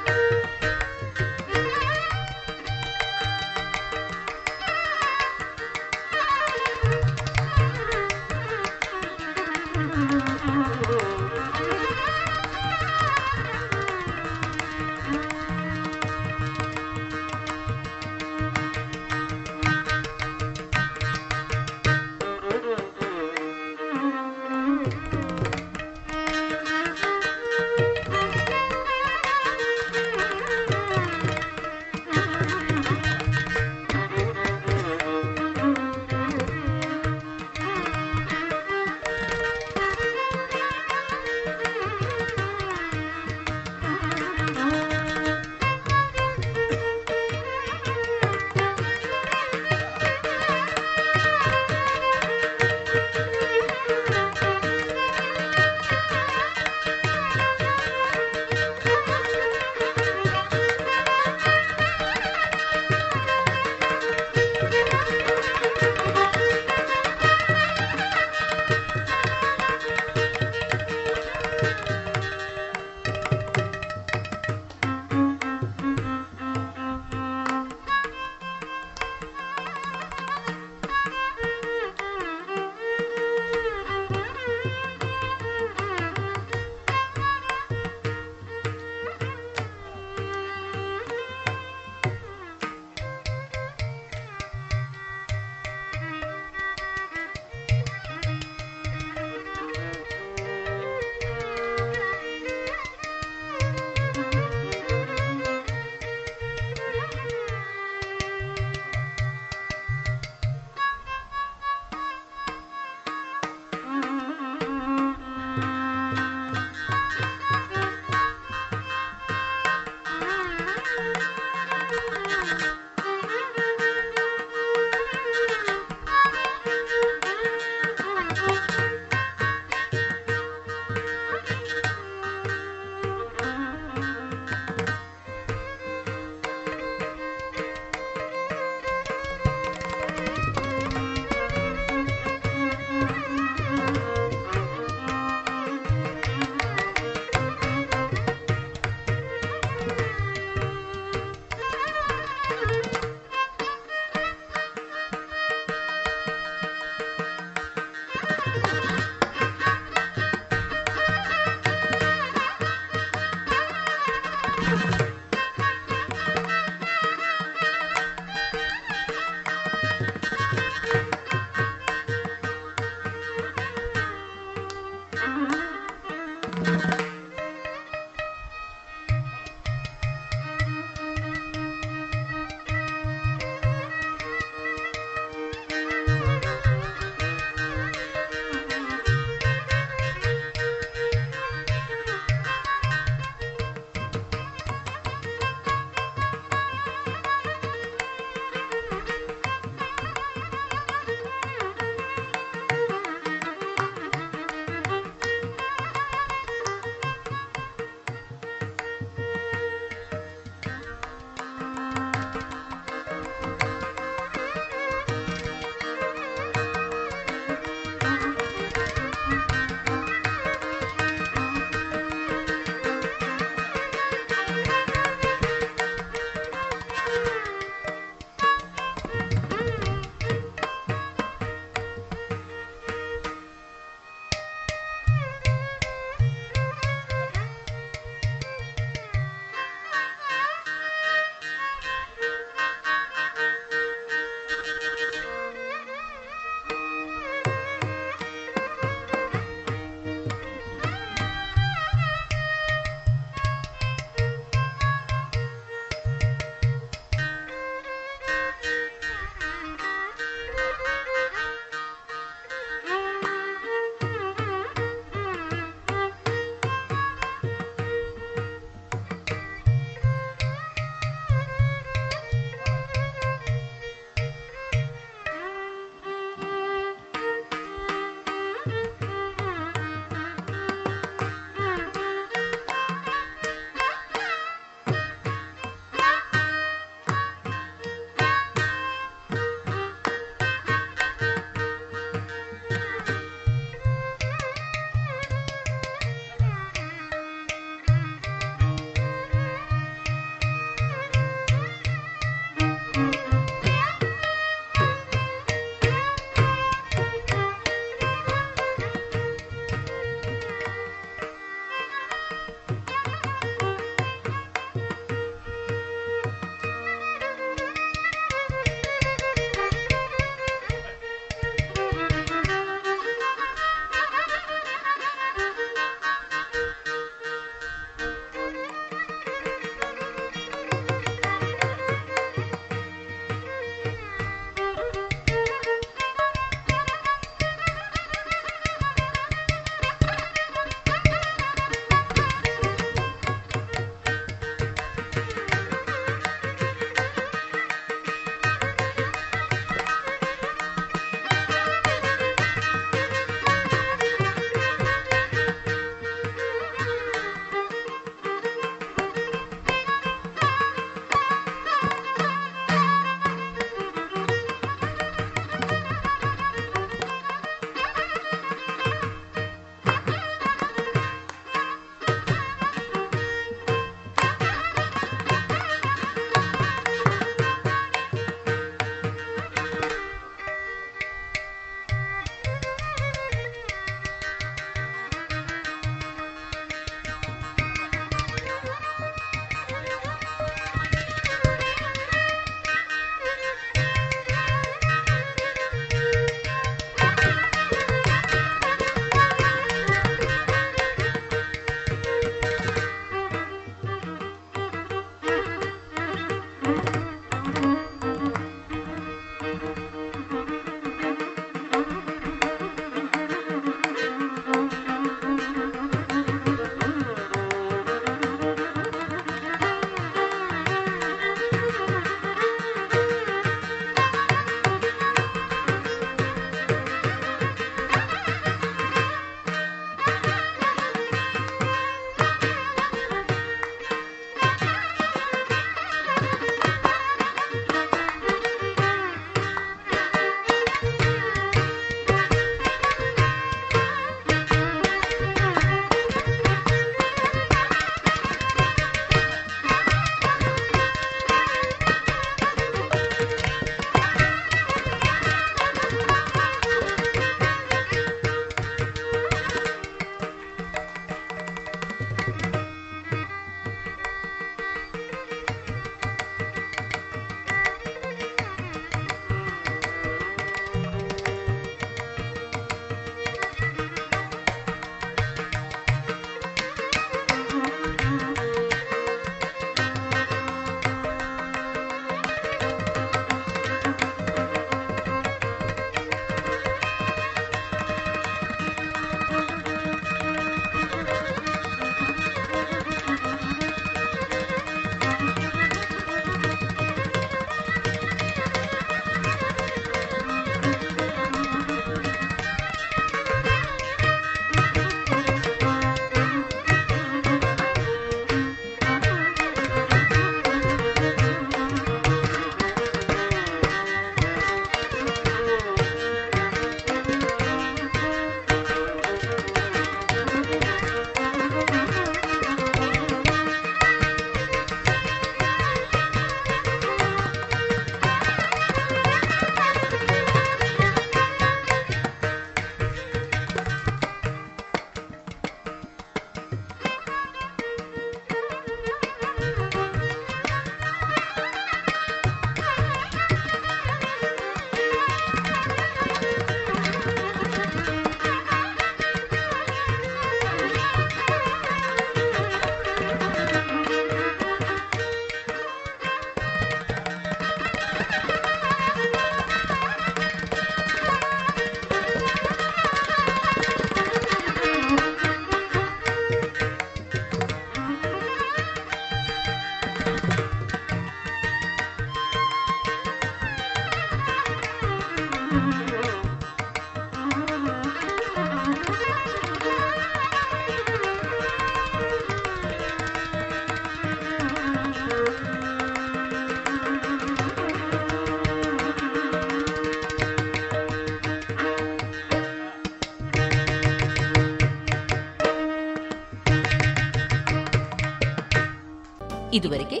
ಇದುವರೆಗೆ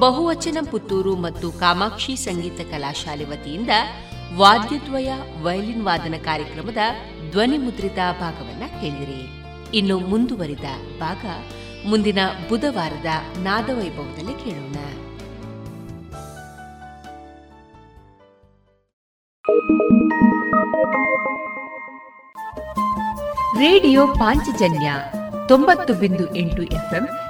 ಬಹುವಚನ ಪುತ್ತೂರು ಮತ್ತು ಕಾಮಾಕ್ಷಿ ಸಂಗೀತ ಕಲಾಶಾಲೆ ವತಿಯಿಂದ ವಾದ್ಯದ್ವಯ, ವಯಲಿನ್ ವಾದನ ಕಾರ್ಯಕ್ರಮದ ಧ್ವನಿ ಮುದ್ರಿತ ಭಾಗವನ್ನ ಕೇಳಿದಿರಿ. ಇನ್ನು ಮುಂದುವರಿದ ಭಾಗ ಮುಂದಿನ ಬುಧವಾರದ ನಾದವೈಭವದಲ್ಲಿ ಕೇಳೋಣ. ರೇಡಿಯೋ ಪಾಂಚಜನ್ಯ ತೊಂಬತ್ತು ಬಿಂದು ಎಂಟು FM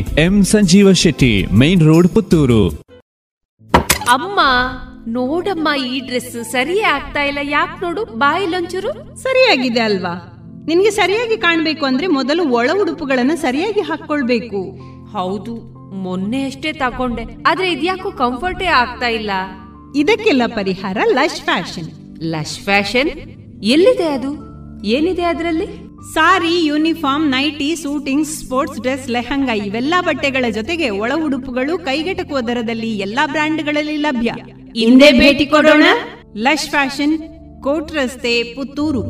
M Sanjeeva Shetty main road Puttur. ಅಮ್ಮ ನೋಡಮ್ಮ ಈ ಡ್ರೆಸ್ ಸರಿ ಆಗ್ತಾ ಇಲ್ಲ. ಯಾಕೆ ನೋಡು ಬಾಯಿಲೊಂಚೂರು ಸರಿಯಾಗಿದೆ ಅಲ್ವಾ? ನಿನ್ಗೆ ಸರಿಯಾಗಿ ಕಾಣ್ಬೇಕು ಅಂದ್ರೆ ಮೊದಲು ಒಳ ಉಡುಪುಗಳನ್ನ ಸರಿಯಾಗಿ ಹಾಕೊಳ್ಬೇಕು ಹೌದು ಮೊನ್ನೆ ಅಷ್ಟೇ ತಕೊಂಡೆ ಆದ್ರೆ ಇದ್ಯಾಕೋ ಕಂಫರ್ಟೇ ಆಗ್ತಾ ಇಲ್ಲ. ಇದಕ್ಕೆಲ್ಲ ಪರಿಹಾರ ಲಶ್ ಫ್ಯಾಷನ್. Lush fashion? ಎಲ್ಲಿದೆ ಅದು? ಏನಿದೆ ಅದರಲ್ಲಿ? Sari, uniform, nightie, suiting, sports dress, lehenga ಇವೆಲ್ಲ ಬಟ್ಟೆಗಳ ಜೊತೆಗೆ ಒಳ ಉಡುಪುಗಳು ಕೈಗೆಟಕುವ ದರದಲ್ಲಿ ಎಲ್ಲಾ ಬ್ರ್ಯಾಂಡ್ಗಳಲ್ಲಿ ಲಭ್ಯ. ಹಿಂದೆ ಭೇಟಿ ಕೊಡೋಣ. ಲಶ್ ಫ್ಯಾಷನ್, ಕೋಟ್ ರಸ್ತೆ, ಪುತ್ತೂರು.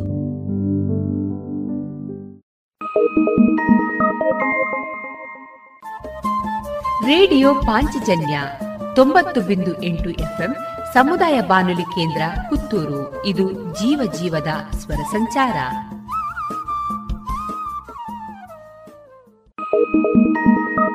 ರೇಡಿಯೋ ಪಾಂಚಜನ್ಯ ತೊಂಬತ್ತು ಬಿಂದು ಎಂಟು ಎಫ್ಎಂ ಸಮುದಾಯ ಬಾನುಲಿ ಕೇಂದ್ರ ಪುತ್ತೂರು. ಇದು ಜೀವ ಜೀವದ ಸ್ವರ ಸಂಚಾರ.